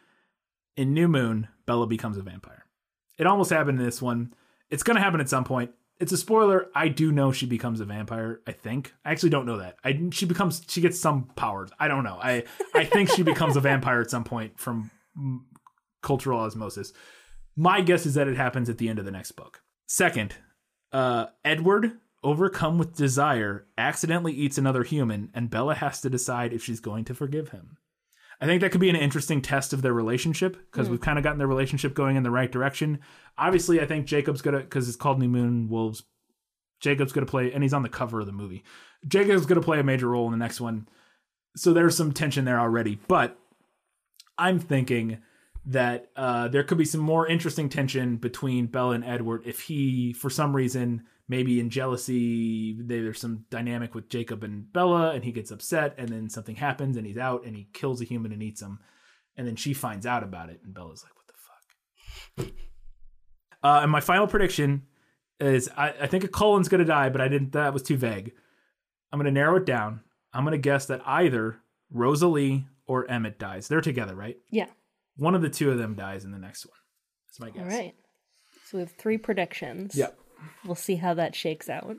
in New Moon, Bella becomes a vampire. It almost happened in this one. It's gonna happen at some point. It's a spoiler. I do know she becomes a vampire. I think. I actually don't know that. I she becomes she gets some powers. I don't know. I I think she becomes a vampire at some point from cultural osmosis. My guess is that it happens at the end of the next book. Second, uh, Edward, overcome with desire, accidentally eats another human, and Bella has to decide if she's going to forgive him. I think that could be an interesting test of their relationship because we've kind of gotten their relationship going in the right direction. Obviously, I think Jacob's gonna because it's called New Moon Wolves. Jacob's gonna play, and he's on the cover of the movie. Jacob's gonna play a major role in the next one, so there's some tension there already. But I'm thinking that uh, there could be some more interesting tension between Bella and Edward if he, for some reason, maybe in jealousy, there's some dynamic with Jacob and Bella, and he gets upset, and then something happens, and he's out, and he kills a human and eats him, and then she finds out about it, and Bella's like, "What the fuck?" Uh, and my final prediction is I, I think a Cullen's gonna die, but I didn't. That was too vague. I'm gonna narrow it down. I'm gonna guess that either Rosalie or Emmett dies. They're together, right? Yeah. One of the two of them dies in the next one. That's my guess. All right. So we have three predictions. Yeah. We'll see how that shakes out.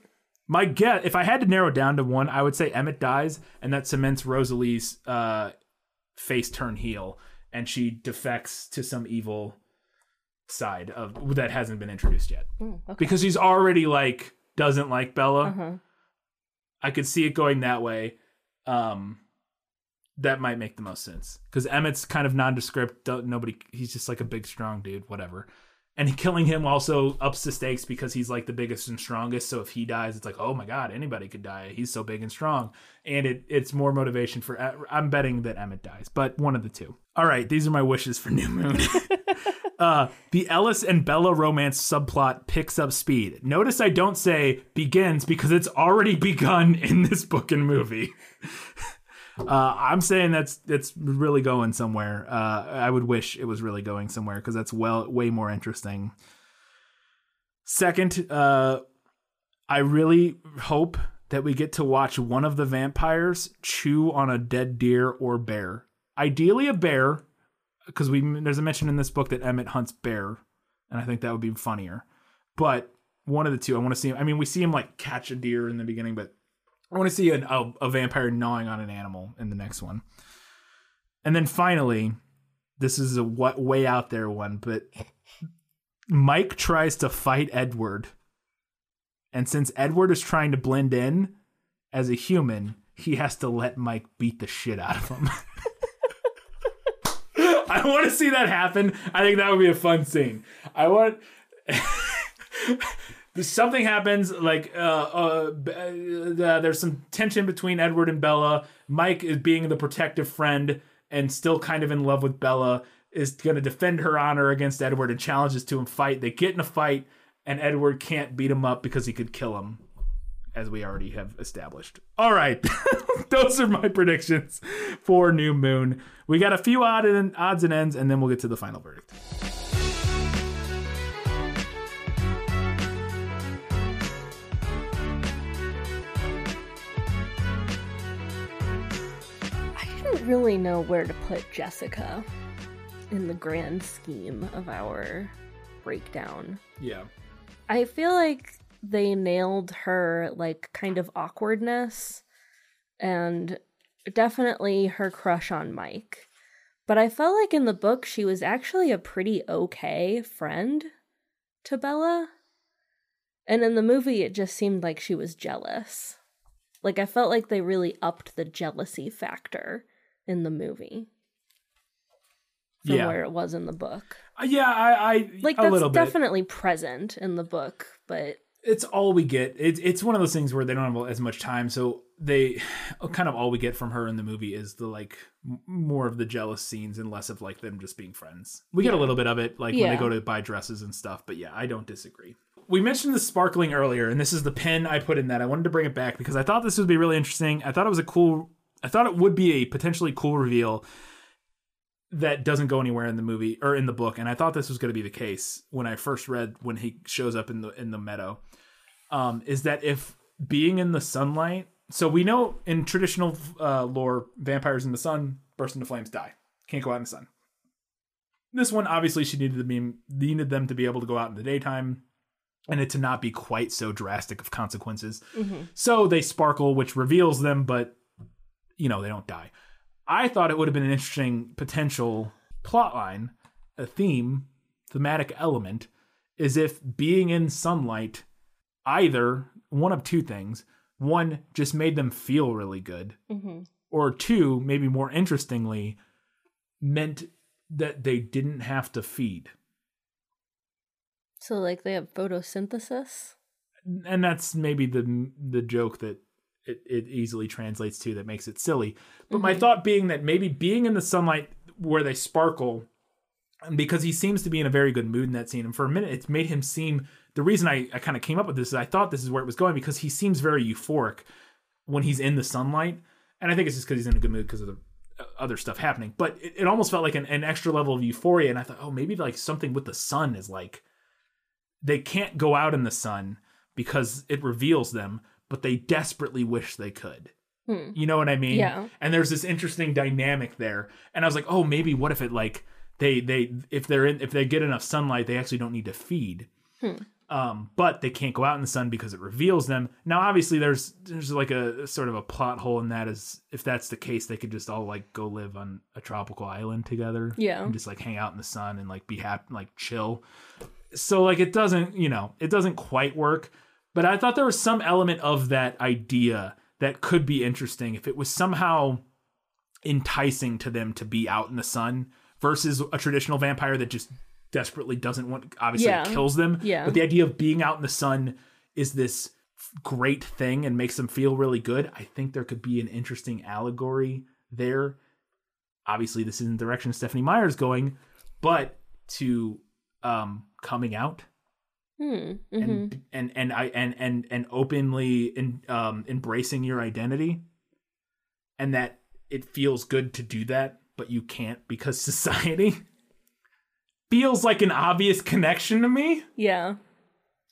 My guess, if I had to narrow down to one, I would say Emmett dies, and that cements Rosalie's uh, face turn heel, and she defects to some evil side of that hasn't been introduced yet. okay. Because she's already like doesn't like Bella. Uh-huh. I could see it going that way. Um, that might make the most sense because Emmett's kind of nondescript. Don't, nobody, he's just like a big, strong dude, whatever. And [laughs] killing him also ups the stakes because he's like the biggest and strongest. So if he dies, it's like, oh my god, anybody could die. He's so big and strong, and it it's more motivation for. I'm betting that Emmett dies, but one of the two. All right, these are my wishes for New Moon. [laughs] [laughs] uh, the Alice and Bella romance subplot picks up speed. Notice I don't say begins because it's already begun in this book and movie. Uh, I'm saying that's that's really going somewhere. Uh, I would wish it was really going somewhere because that's well way more interesting. Second, uh, I really hope that we get to watch one of the vampires chew on a dead deer or bear. Ideally, a bear, because we there's a mention in this book that Emmett hunts bear, and I think that would be funnier. But one of the two, I want to see. Him, I mean, we see him like catch a deer in the beginning, but I want to see an, a, a vampire gnawing on an animal in the next one. And then finally, this is a what way out there one, but Mike tries to fight Edward. And since Edward is trying to blend in as a human, he has to let Mike beat the shit out of him. [laughs] I want to see that happen. I think that would be a fun scene. I want [laughs] something happens like uh, uh, uh, there's some tension between Edward and Bella. Mike is being the protective friend and still kind of in love with Bella is going to defend her honor against Edward and challenges to him fight. They get in a fight and Edward can't beat him up because he could kill him as we already have established. All right. [laughs] Those are my predictions for New Moon. We got a few odd and, odds and ends and then we'll get to the final verdict. Really know where to put Jessica in the grand scheme of our breakdown. Yeah. I feel like they nailed her like kind of awkwardness and definitely her crush on Mike. But I felt like in the book she was actually a pretty okay friend to Bella. And in the movie it just seemed like she was jealous. Like I felt like they really upped the jealousy factor in the movie from Yeah. where it was in the book. Uh, yeah, I, I Like a that's little bit. definitely present in the book, but it's all we get. It's it's one of those things where they don't have as much time, so they [sighs] kind of all we get from her in the movie is the like more of the jealous scenes and less of like them just being friends. We get a little bit of it, like when they go to buy dresses and stuff. But yeah, I don't disagree. We mentioned the sparkling earlier, and this is the pen I put in that. I wanted to bring it back because I thought this would be really interesting. I thought it was a cool. I thought it would be a potentially cool reveal that doesn't go anywhere in the movie or in the book and i thought this was going to be the case when i first read when he shows up in the in the meadow. Um is that if being in the sunlight so we know in traditional uh, lore vampires in the sun burst into flames die. Can't go out in the sun. This one obviously she needed to be needed them to be able to go out in the daytime and it to not be quite so drastic of consequences. So they sparkle which reveals them but you know they don't die I thought it would have been an interesting potential plot line, a theme, thematic element, is if being in sunlight either one of two things. One just made them feel really good, mm-hmm. or two, maybe more interestingly, meant that they didn't have to feed. so like they have photosynthesis. and that's maybe the the joke that it, it easily translates to that makes it silly. But my thought being that maybe being in the sunlight where they sparkle, and because he seems to be in a very good mood in that scene, and for a minute it's made him seem. The reason I, I kind of came up with this is I thought this is where it was going because he seems very euphoric when he's in the sunlight, and I think it's just because he's in a good mood because of the uh, other stuff happening. But it, it almost felt like an, an extra level of euphoria, and I thought, oh, maybe like something with the sun is like they can't go out in the sun because it reveals them, but they desperately wish they could. You know what I mean? Yeah. And there's this interesting dynamic there. And I was like, oh, maybe what if it like they they if they're in if they get enough sunlight, they actually don't need to feed. Hmm. Um, but they can't go out in the sun because it reveals them. Now, obviously, there's there's like a, sort of a plot hole in that. Is if that's the case, they could just all like go live on a tropical island together, Yeah. and just like hang out in the sun and like be happy, like chill so like it doesn't you know it doesn't quite work but i thought there was some element of that idea that could be interesting if it was somehow enticing to them to be out in the sun versus a traditional vampire that just desperately doesn't want obviously Yeah. kills them Yeah. but the idea of being out in the sun is this great thing and makes them feel really good i think there could be an interesting allegory there obviously this isn't the direction stephanie meyer's going but to um coming out Hmm. hmm and and and I and and and openly in, um embracing your identity and that it feels good to do that, but you can't because [laughs] society feels like an obvious connection to me. Yeah.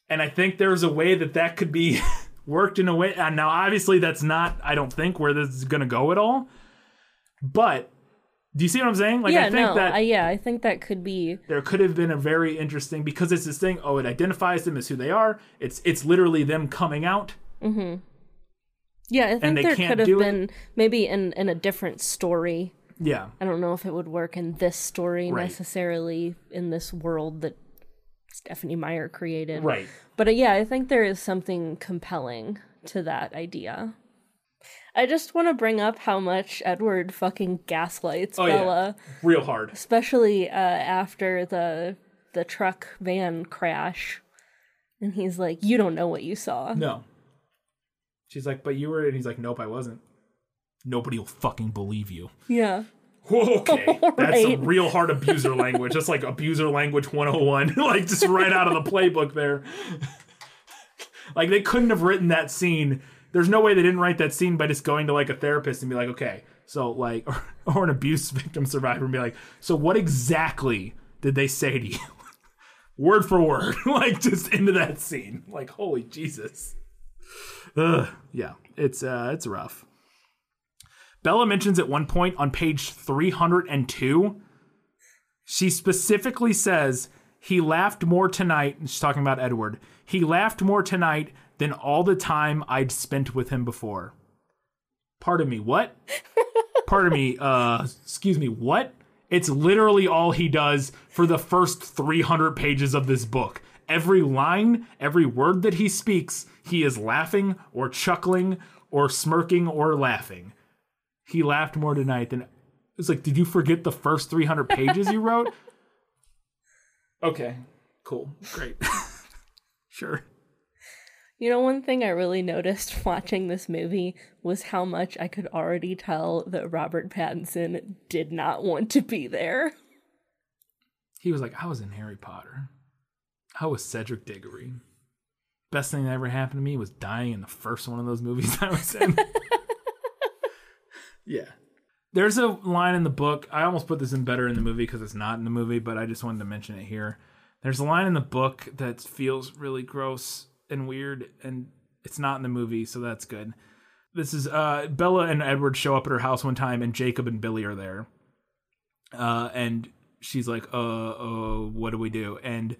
And I think there's a way that that could be [laughs] worked in a way. And now, obviously, that's not, I don't think, where this is going to go at all. But do you see what I'm saying? Like, yeah, I think no, that I, yeah, I think that could be. there could have been a very interesting because it's this thing. Oh, it identifies them as who they are. It's it's literally them coming out. Mm-hmm. Yeah, I think there could have do it? been maybe in in a different story. Yeah, I don't know if it would work in this story Right. necessarily in this world that Stephenie Meyer created. right. But uh, yeah, I think there is something compelling to that idea. I just want to bring up how much Edward fucking gaslights Oh Bella, yeah, real hard. especially uh, after the the truck van crash, and he's like, "You don't know what you saw." No. She's like, but you were, and he's like, nope, I wasn't. Nobody will fucking believe you. Yeah, [laughs] Okay, [laughs] that's Right. some real hard abuser language. That's like abuser language 101, [laughs] like just right out of the playbook there. like they couldn't have written that scene. There's no way they didn't write that scene by just going to like a therapist and be like, okay, so like, or, [laughs] or an abuse victim survivor and be like, so what exactly did they say to you? [laughs] word for word, [laughs] like just into that scene. Like, holy Jesus. Ugh, yeah, it's uh, it's rough. Bella mentions at one point on page 302, she specifically says, he laughed more tonight. She's talking about Edward. He laughed more tonight than all the time I'd spent with him before. Pardon me, what? [laughs] Pardon me, uh, excuse me, what? It's literally all he does for the first 300 pages of this book. Every line, every word that he speaks, he is laughing or chuckling or smirking or laughing he laughed more tonight than it's like did you forget the first 300 pages you wrote [laughs] okay cool great [laughs] sure You know, one thing I really noticed [laughs] watching this movie was how much I could already tell that Robert Pattinson did not want to be there. he was like i was in harry potter. I was cedric diggory. Best thing that ever happened to me was dying in the first one of those movies i was in. [laughs] Yeah. There's a line in the book i almost put this in better in the movie because it's not in the movie but i just wanted to mention it here. There's a line in the book that feels really gross and weird and it's not in the movie so that's good this is uh bella and edward show up at her house one time and jacob and billy are there uh and she's like uh uh what do we do and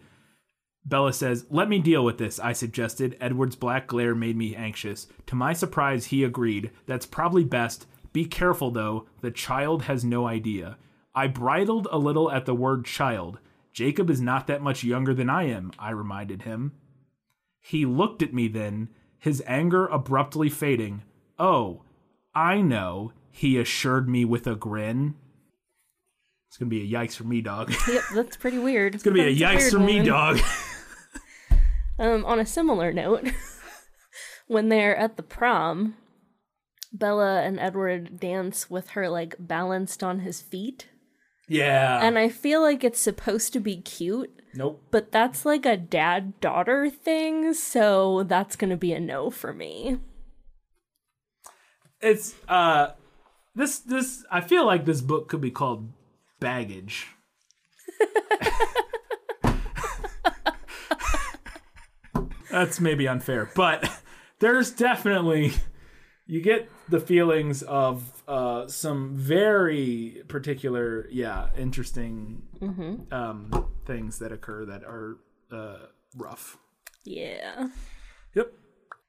Bella says, Let me deal with this, I suggested. Edward's black glare made me anxious. To my surprise, he agreed. That's probably best. Be careful, though. The child has no idea. I bridled a little at the word child. Jacob is not that much younger than I am, I reminded him. He looked at me then, his anger abruptly fading. Oh, I know, he assured me with a grin. It's gonna be a yikes for me, dog. [laughs] Yep, that's pretty weird. It's gonna be a yikes for me, dog. [laughs] Um, on a similar note, [laughs] when they're at the prom, Bella and Edward dance with her like balanced on his feet. Yeah. And I feel like it's supposed to be cute, nope. but that's like a dad daughter thing, so that's gonna be a no for me. it's uh this this I feel like this book could be called baggage. [laughs] That's maybe unfair, but there's definitely you get the feelings of uh some very particular yeah interesting um things that occur that are uh rough. Yeah. Yep.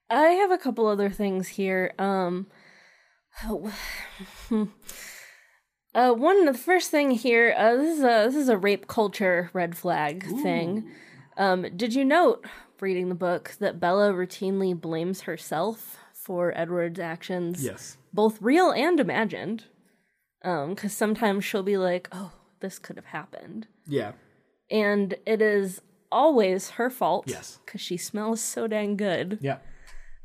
I have a couple other things here. Um, oh, [sighs] uh, one the first thing here. Uh, this is a this is a rape culture red flag thing. Um, did you note reading the book that Bella routinely blames herself for Edward's actions, Yes. both real and imagined? Um, because sometimes she'll be like, "Oh, this could have happened," Yeah. and it is always her fault. Yes. because she smells so dang good. Yeah.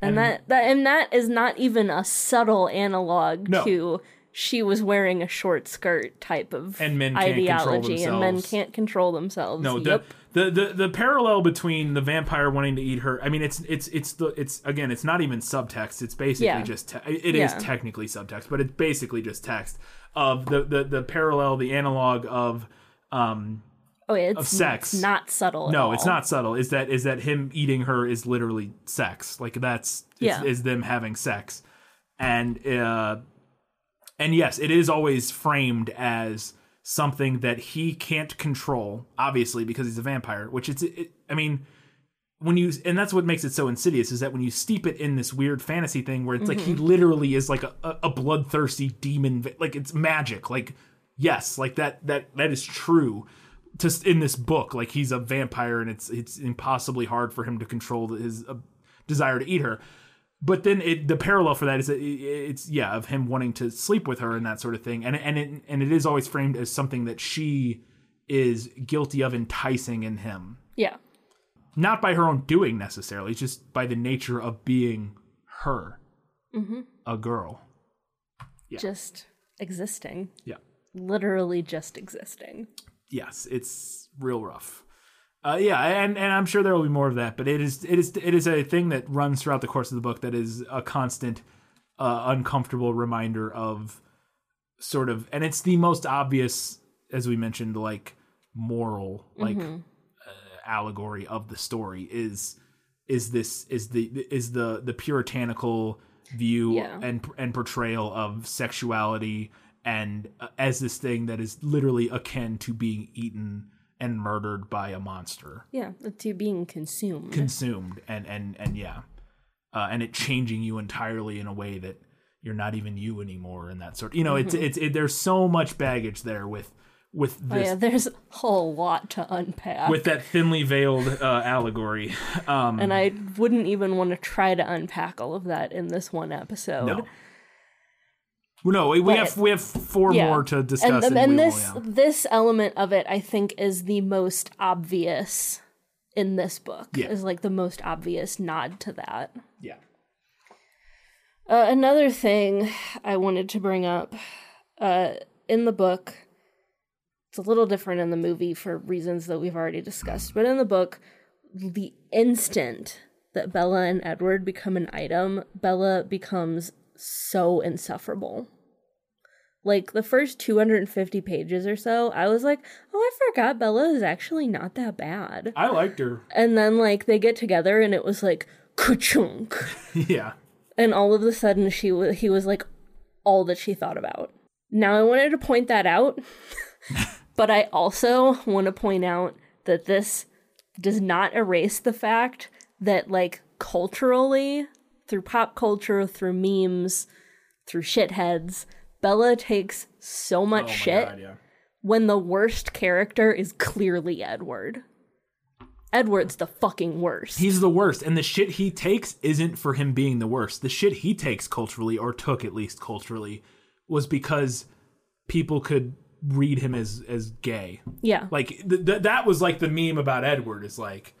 And that, that and that is not even a subtle analog No. to she was wearing a short skirt type of And men ideology, and men can't control themselves. No, Yep. The the the parallel between the vampire wanting to eat her. I mean, it's it's it's the it's again, it's not even subtext. It's basically Yeah. just te- it is Yeah. technically subtext, but it's basically just text of the the the parallel, the analog of um oh, it's of sex. It's not subtle. at no, it's not subtle. Is that is that him eating her is literally sex? Like that's Yeah. is, is them having sex, and uh, and yes, it is always framed as something that he can't control, obviously because he's a vampire. Which it's, it, I mean, when you and that's what makes it so insidious is that when you steep it in this weird fantasy thing where it's like he literally is like a, a, a bloodthirsty demon, like it's magic. Like yes, like that that that is true. Just in this book, like he's a vampire and it's it's impossibly hard for him to control his uh, desire to eat her. But then it, the parallel for that is that it's yeah of him wanting to sleep with her and that sort of thing, and and it and it is always framed as something that she is guilty of enticing in him Yeah. not by her own doing necessarily, just by the nature of being her, Mm-hmm. a girl. Just existing. Yeah. Literally just existing. Yes, it's real rough. Uh, yeah, and and I'm sure there will be more of that, but it is it is it is a thing that runs throughout the course of the book that is a constant, uh, uncomfortable reminder of sort of, and it's the most obvious, as we mentioned, like moral, like Mm-hmm. uh, allegory of the story is is this is the is the the puritanical view Yeah. and and portrayal of sexuality and uh, as this thing that is literally akin to being eaten and murdered by a monster Yeah. To being consumed. consumed and and and yeah uh, and it changing you entirely in a way that you're not even you anymore and that sort you know it's it's it, there's so much baggage there with with Mm-hmm. oh, this yeah, there's a whole lot to unpack. with that thinly veiled uh, allegory um and I wouldn't even want to try to unpack all of that in this one episode. no no we, we have we have four Yeah. more to discuss and, and, and we will, this yeah. this element of it i think is the most obvious in this book Yeah. is like the most obvious nod to that yeah uh, another thing i wanted to bring up uh, in the book it's a little different in the movie for reasons that we've already discussed but in the book the instant that bella and edward become an item bella becomes so insufferable like the first 250 pages or so, I was like, oh, I forgot Bella is actually not that bad. I liked her And then, like, they get together and it was like, ka-chunk. [laughs] yeah And all of a sudden, she wa he was like all that she thought about. Now, I wanted to point that out, [laughs] but I also want to point out that this does not erase the fact that, like, culturally, through pop culture, through memes, through shitheads, Bella takes so much oh my shit god yeah when the worst character is clearly Edward. Edward's the fucking worst. He's the worst, and the shit he takes isn't for him being the worst. The shit he takes culturally, or took at least culturally, was because people could read him as as gay. yeah. Like th- th- that was like the meme about Edward is like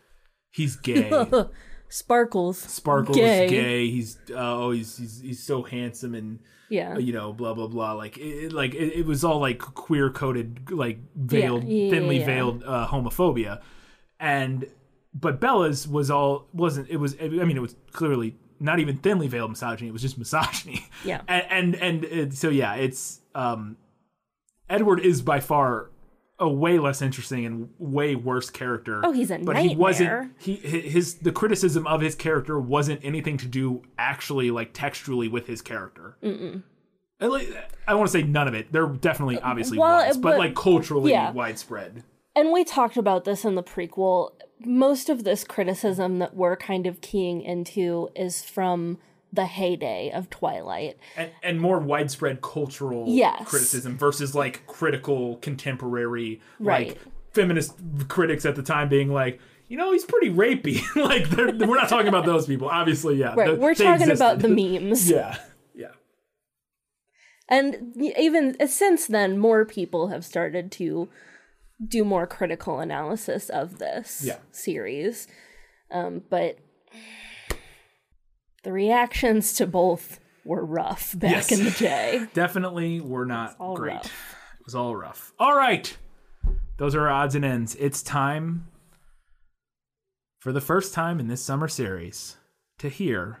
he's gay. [laughs] Sparkles. Sparkles Gay. gay. He's oh he's he's he's so handsome and Yeah. you know blah blah blah. Like it, it- like it, it was all like queer coded like veiled Yeah, yeah, thinly yeah. veiled uh, homophobia, and but Bella's was all wasn't it was I mean it was clearly not even thinly veiled misogyny. It was just [laughs] misogyny. Yeah. and and, and it, so yeah, it's um Edward is by far a way less interesting and way worse character. Oh, he's a but he wasn't. He his the criticism of his character wasn't anything to do actually like textually with his character. Mm-mm. I, like- I want to say none of it. There definitely uh, obviously well, was, but, but- like culturally yeah. widespread. And we talked about this in the prequel. Most of this criticism that we're kind of keying into is from the heyday of Twilight. And, and more widespread cultural Yes. criticism versus like critical contemporary Right. like feminist critics at the time being like you know he's pretty rapey [laughs] like we're not talking about those people obviously yeah Right. they- we're talking about the memes. [laughs] yeah yeah And even since then, more people have started to do more critical analysis of this Yeah. series. Um, but the reactions to both were rough back Yes. in the day. [laughs] Definitely were not all great. rough. It was all rough. All right. Those are our odds and ends. It's time for the first time in this summer series to hear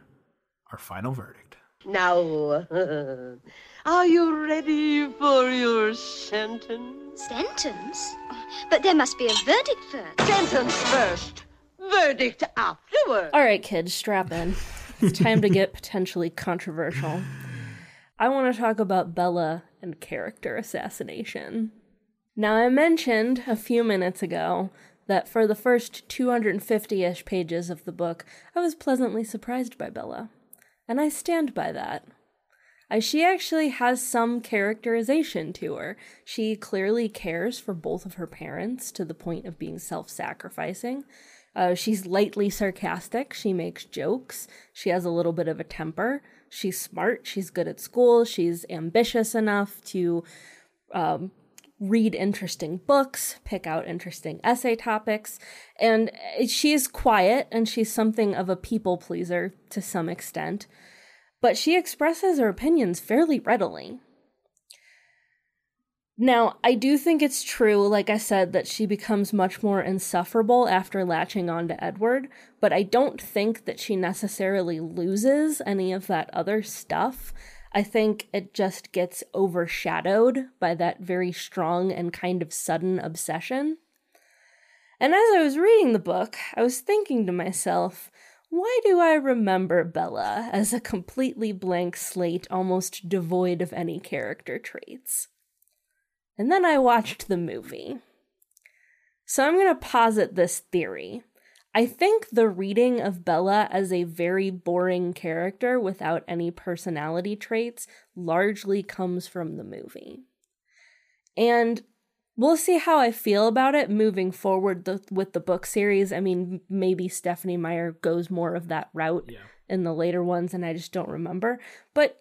our final verdict. Now, [laughs] are you ready for your sentence? Sentence? But there must be a verdict first. Sentence first, verdict afterwards. All right, kids, strap in. It's time to get potentially controversial. I want to talk about Bella and character assassination. Now, I mentioned a few minutes ago that for the first 250 ish pages of the book, I was pleasantly surprised by Bella. And I stand by that. I, she actually has some characterization to her. She clearly cares for both of her parents to the point of being self sacrificing. Uh, she's lightly sarcastic. She makes jokes. She has a little bit of a temper. She's smart. She's good at school. She's ambitious enough to um, read interesting books, pick out interesting essay topics. And uh, she's quiet and she's something of a people pleaser to some extent. But she expresses her opinions fairly readily. Now, I do think it's true, like I said, that she becomes much more insufferable after latching on to Edward, but I don't think that she necessarily loses any of that other stuff. I think it just gets overshadowed by that very strong and kind of sudden obsession. And as I was reading the book, I was thinking to myself, why do I remember Bella as a completely blank slate, almost devoid of any character traits? And then I watched the movie. So I'm going to posit this theory. I think the reading of Bella as a very boring character without any personality traits largely comes from the movie. And we'll see how I feel about it moving forward the, with the book series. I mean, maybe Stephenie Meyer goes more of that route Yeah. in the later ones, and I just don't remember. But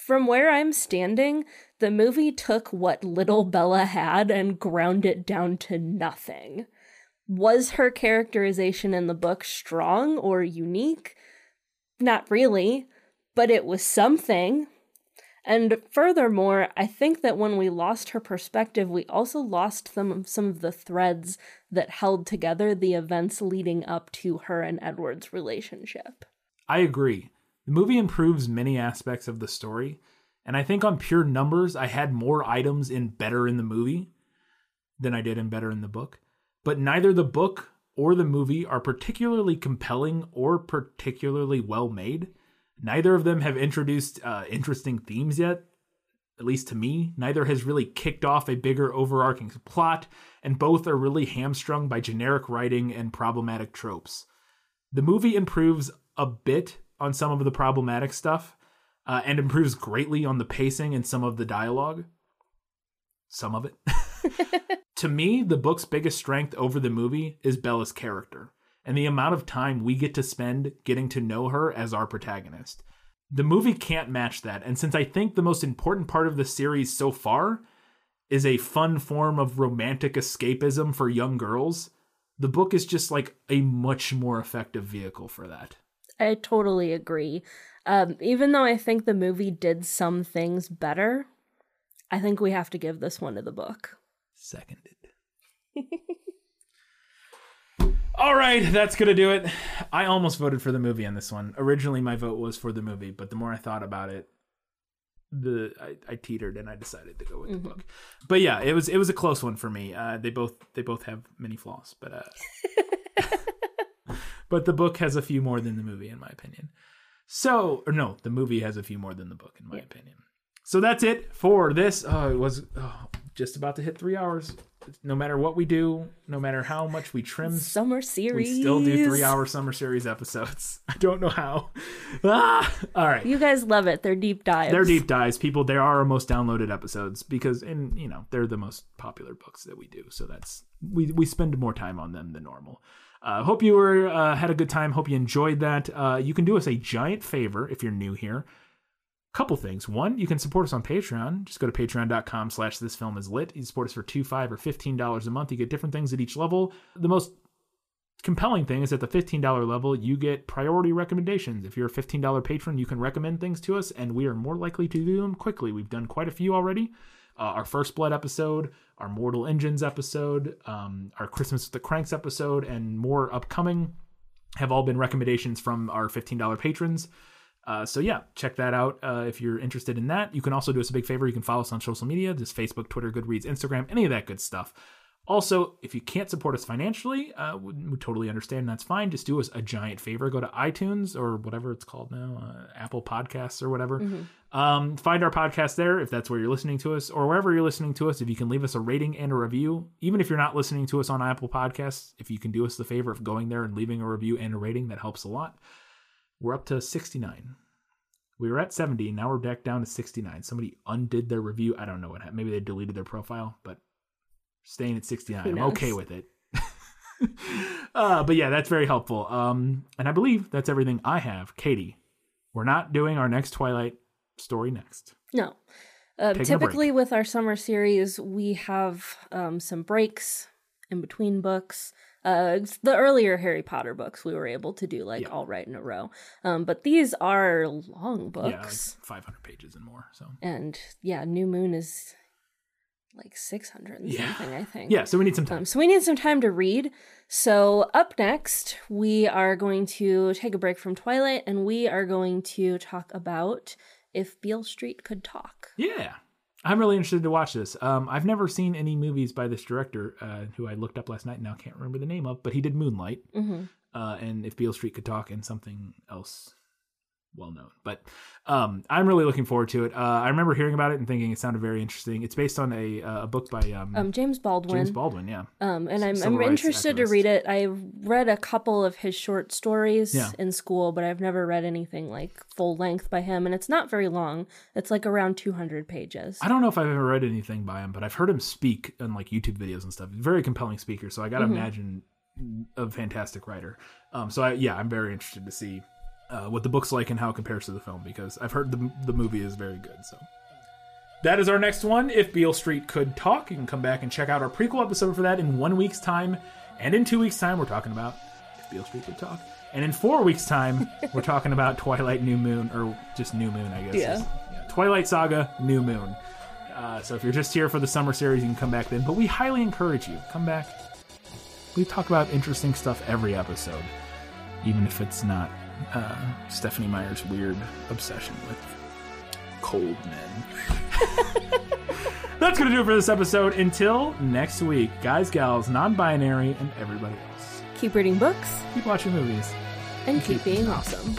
from where I'm standing, the movie took what little Bella had and ground it down to nothing. Was her characterization in the book strong or unique? Not really, but it was something. And furthermore, I think that when we lost her perspective, we also lost some of, some of the threads that held together the events leading up to her and Edward's relationship. I agree. The movie improves many aspects of the story, and I think on pure numbers, I had more items in Better in the movie than I did in Better in the book. But neither the book or the movie are particularly compelling or particularly well made. Neither of them have introduced uh, interesting themes yet, at least to me. Neither has really kicked off a bigger overarching plot, and both are really hamstrung by generic writing and problematic tropes. The movie improves a bit on some of the problematic stuff uh, and improves greatly on the pacing and some of the dialogue. Some of it. [laughs] to me, the book's biggest strength over the movie is Bella's character and the amount of time we get to spend getting to know her as our protagonist. The movie can't match that, and since I think the most important part of the series so far is a fun form of romantic escapism for young girls, the book is just like a much more effective vehicle for that. I totally agree. Um, even though I think the movie did some things better, I think we have to give this one to the book. Seconded. [laughs] All right, that's gonna do it. I almost voted for the movie on this one. Originally, my vote was for the movie, but the more I thought about it, the I, I teetered and I decided to go with the book. But yeah, it was it was a close one for me. Uh, they both they both have many flaws, but uh, [laughs] but the book has a few more than the movie, in my opinion. So, or no, the movie has a few more than the book, in my opinion. So that's it for this. Oh, it was oh, just about to hit three hours. No matter what we do, no matter how much we trim, Summer series. we still do three hour summer series episodes. [laughs] I don't know how. Ah! All right. You guys love it. They're deep dives. They're deep dives, people. They are our most downloaded episodes because, and you know, they're the most popular books that we do. So that's we we spend more time on them than normal. Uh, hope you were uh, had a good time. Hope you enjoyed that. Uh, you can do us a giant favor if you're new here. Couple things. One, you can support us on Patreon. Just go to patreon.com slash this film is lit. You support us for two, five, or fifteen dollars a month. You get different things at each level. The most compelling thing is at the $15 level, you get priority recommendations. If you're a $15 patron, you can recommend things to us, and we are more likely to do them quickly. We've done quite a few already. Uh, our First Blood episode, our Mortal Engines episode, um, our Christmas with the Cranks episode, and more upcoming have all been recommendations from our $15 patrons. Uh, so yeah, check that out uh, if you're interested in that. You can also do us a big favor. You can follow us on social media, just Facebook, Twitter, Goodreads, Instagram, any of that good stuff. Also, if you can't support us financially, uh, we, we totally understand. That's fine. Just do us a giant favor. Go to iTunes or whatever it's called now, uh, Apple Podcasts or whatever. Um, find our podcast there if that's where you're listening to us, or wherever you're listening to us. If you can leave us a rating and a review, even if you're not listening to us on Apple Podcasts, if you can do us the favor of going there and leaving a review and a rating, that helps a lot. We're up to 69. We were at 70, now we're back down to 69. Somebody undid their review. I don't know what happened. Maybe they deleted their profile, but staying at 69. I'm okay with it. [laughs] uh, but yeah, that's very helpful. Um, and I believe that's everything I have. Katie, we're not doing our next Twilight story next. No. Uh, Taking a break. typically, with our summer series, we have um, some breaks in between books. Uh, the earlier Harry Potter books we were able to do like Yeah. all right in a row. Um, but these are long Yeah, like books. 500 pages and more. So And yeah, New Moon is like 600 and Yeah. something, I think. yeah, so we need some time. Um, so we need some time to read. So up next, we are going to take a break from Twilight and we are going to talk about if Beale Street could talk. Yeah. I'm really interested to watch this. Um, I've never seen any movies by this director, uh, who I looked up last night. and Now can't remember the name of, but he did Moonlight, hmm uh, and If Beale Street Could Talk, and something else well known. But um, I'm really looking forward to it. Uh, I remember hearing about it and thinking it sounded very interesting. It's based on a uh, a book by um, Um, James Baldwin. James Baldwin. Yeah, Um, and I'm, I'm interested to read it. I read a couple of his short stories Yeah. in school, but I've never read anything like full length by him. And it's not very long. It's like around 200 pages. I don't know if I've ever read anything by him, but I've heard him speak on like YouTube videos and stuff. Very compelling speaker, so I got to Mhm. imagine a fantastic writer. Um, so I, yeah, I'm very interested to see uh, what the book's like and how it compares to the film because I've heard the the movie is very good. So that is our next one. If Beale Street could talk, you can come back and check out our prequel episode for that in one week's time, and in two weeks' time we're talking about if Beale Street could talk, and in four weeks' time [laughs] we're talking about Twilight New Moon or just New Moon, I guess. Yeah. is- Twilight Saga New Moon. Uh, so if you're just here for the summer series, you can come back then. But we highly encourage you come back. We talk about interesting stuff every episode, even if it's not uh, Stephenie Meyer's weird obsession with cold men. [laughs] That's gonna do it for this episode. Until next week, guys, gals, non-binary, and everybody else. Keep reading books Keep watching movies. and keep being awesome.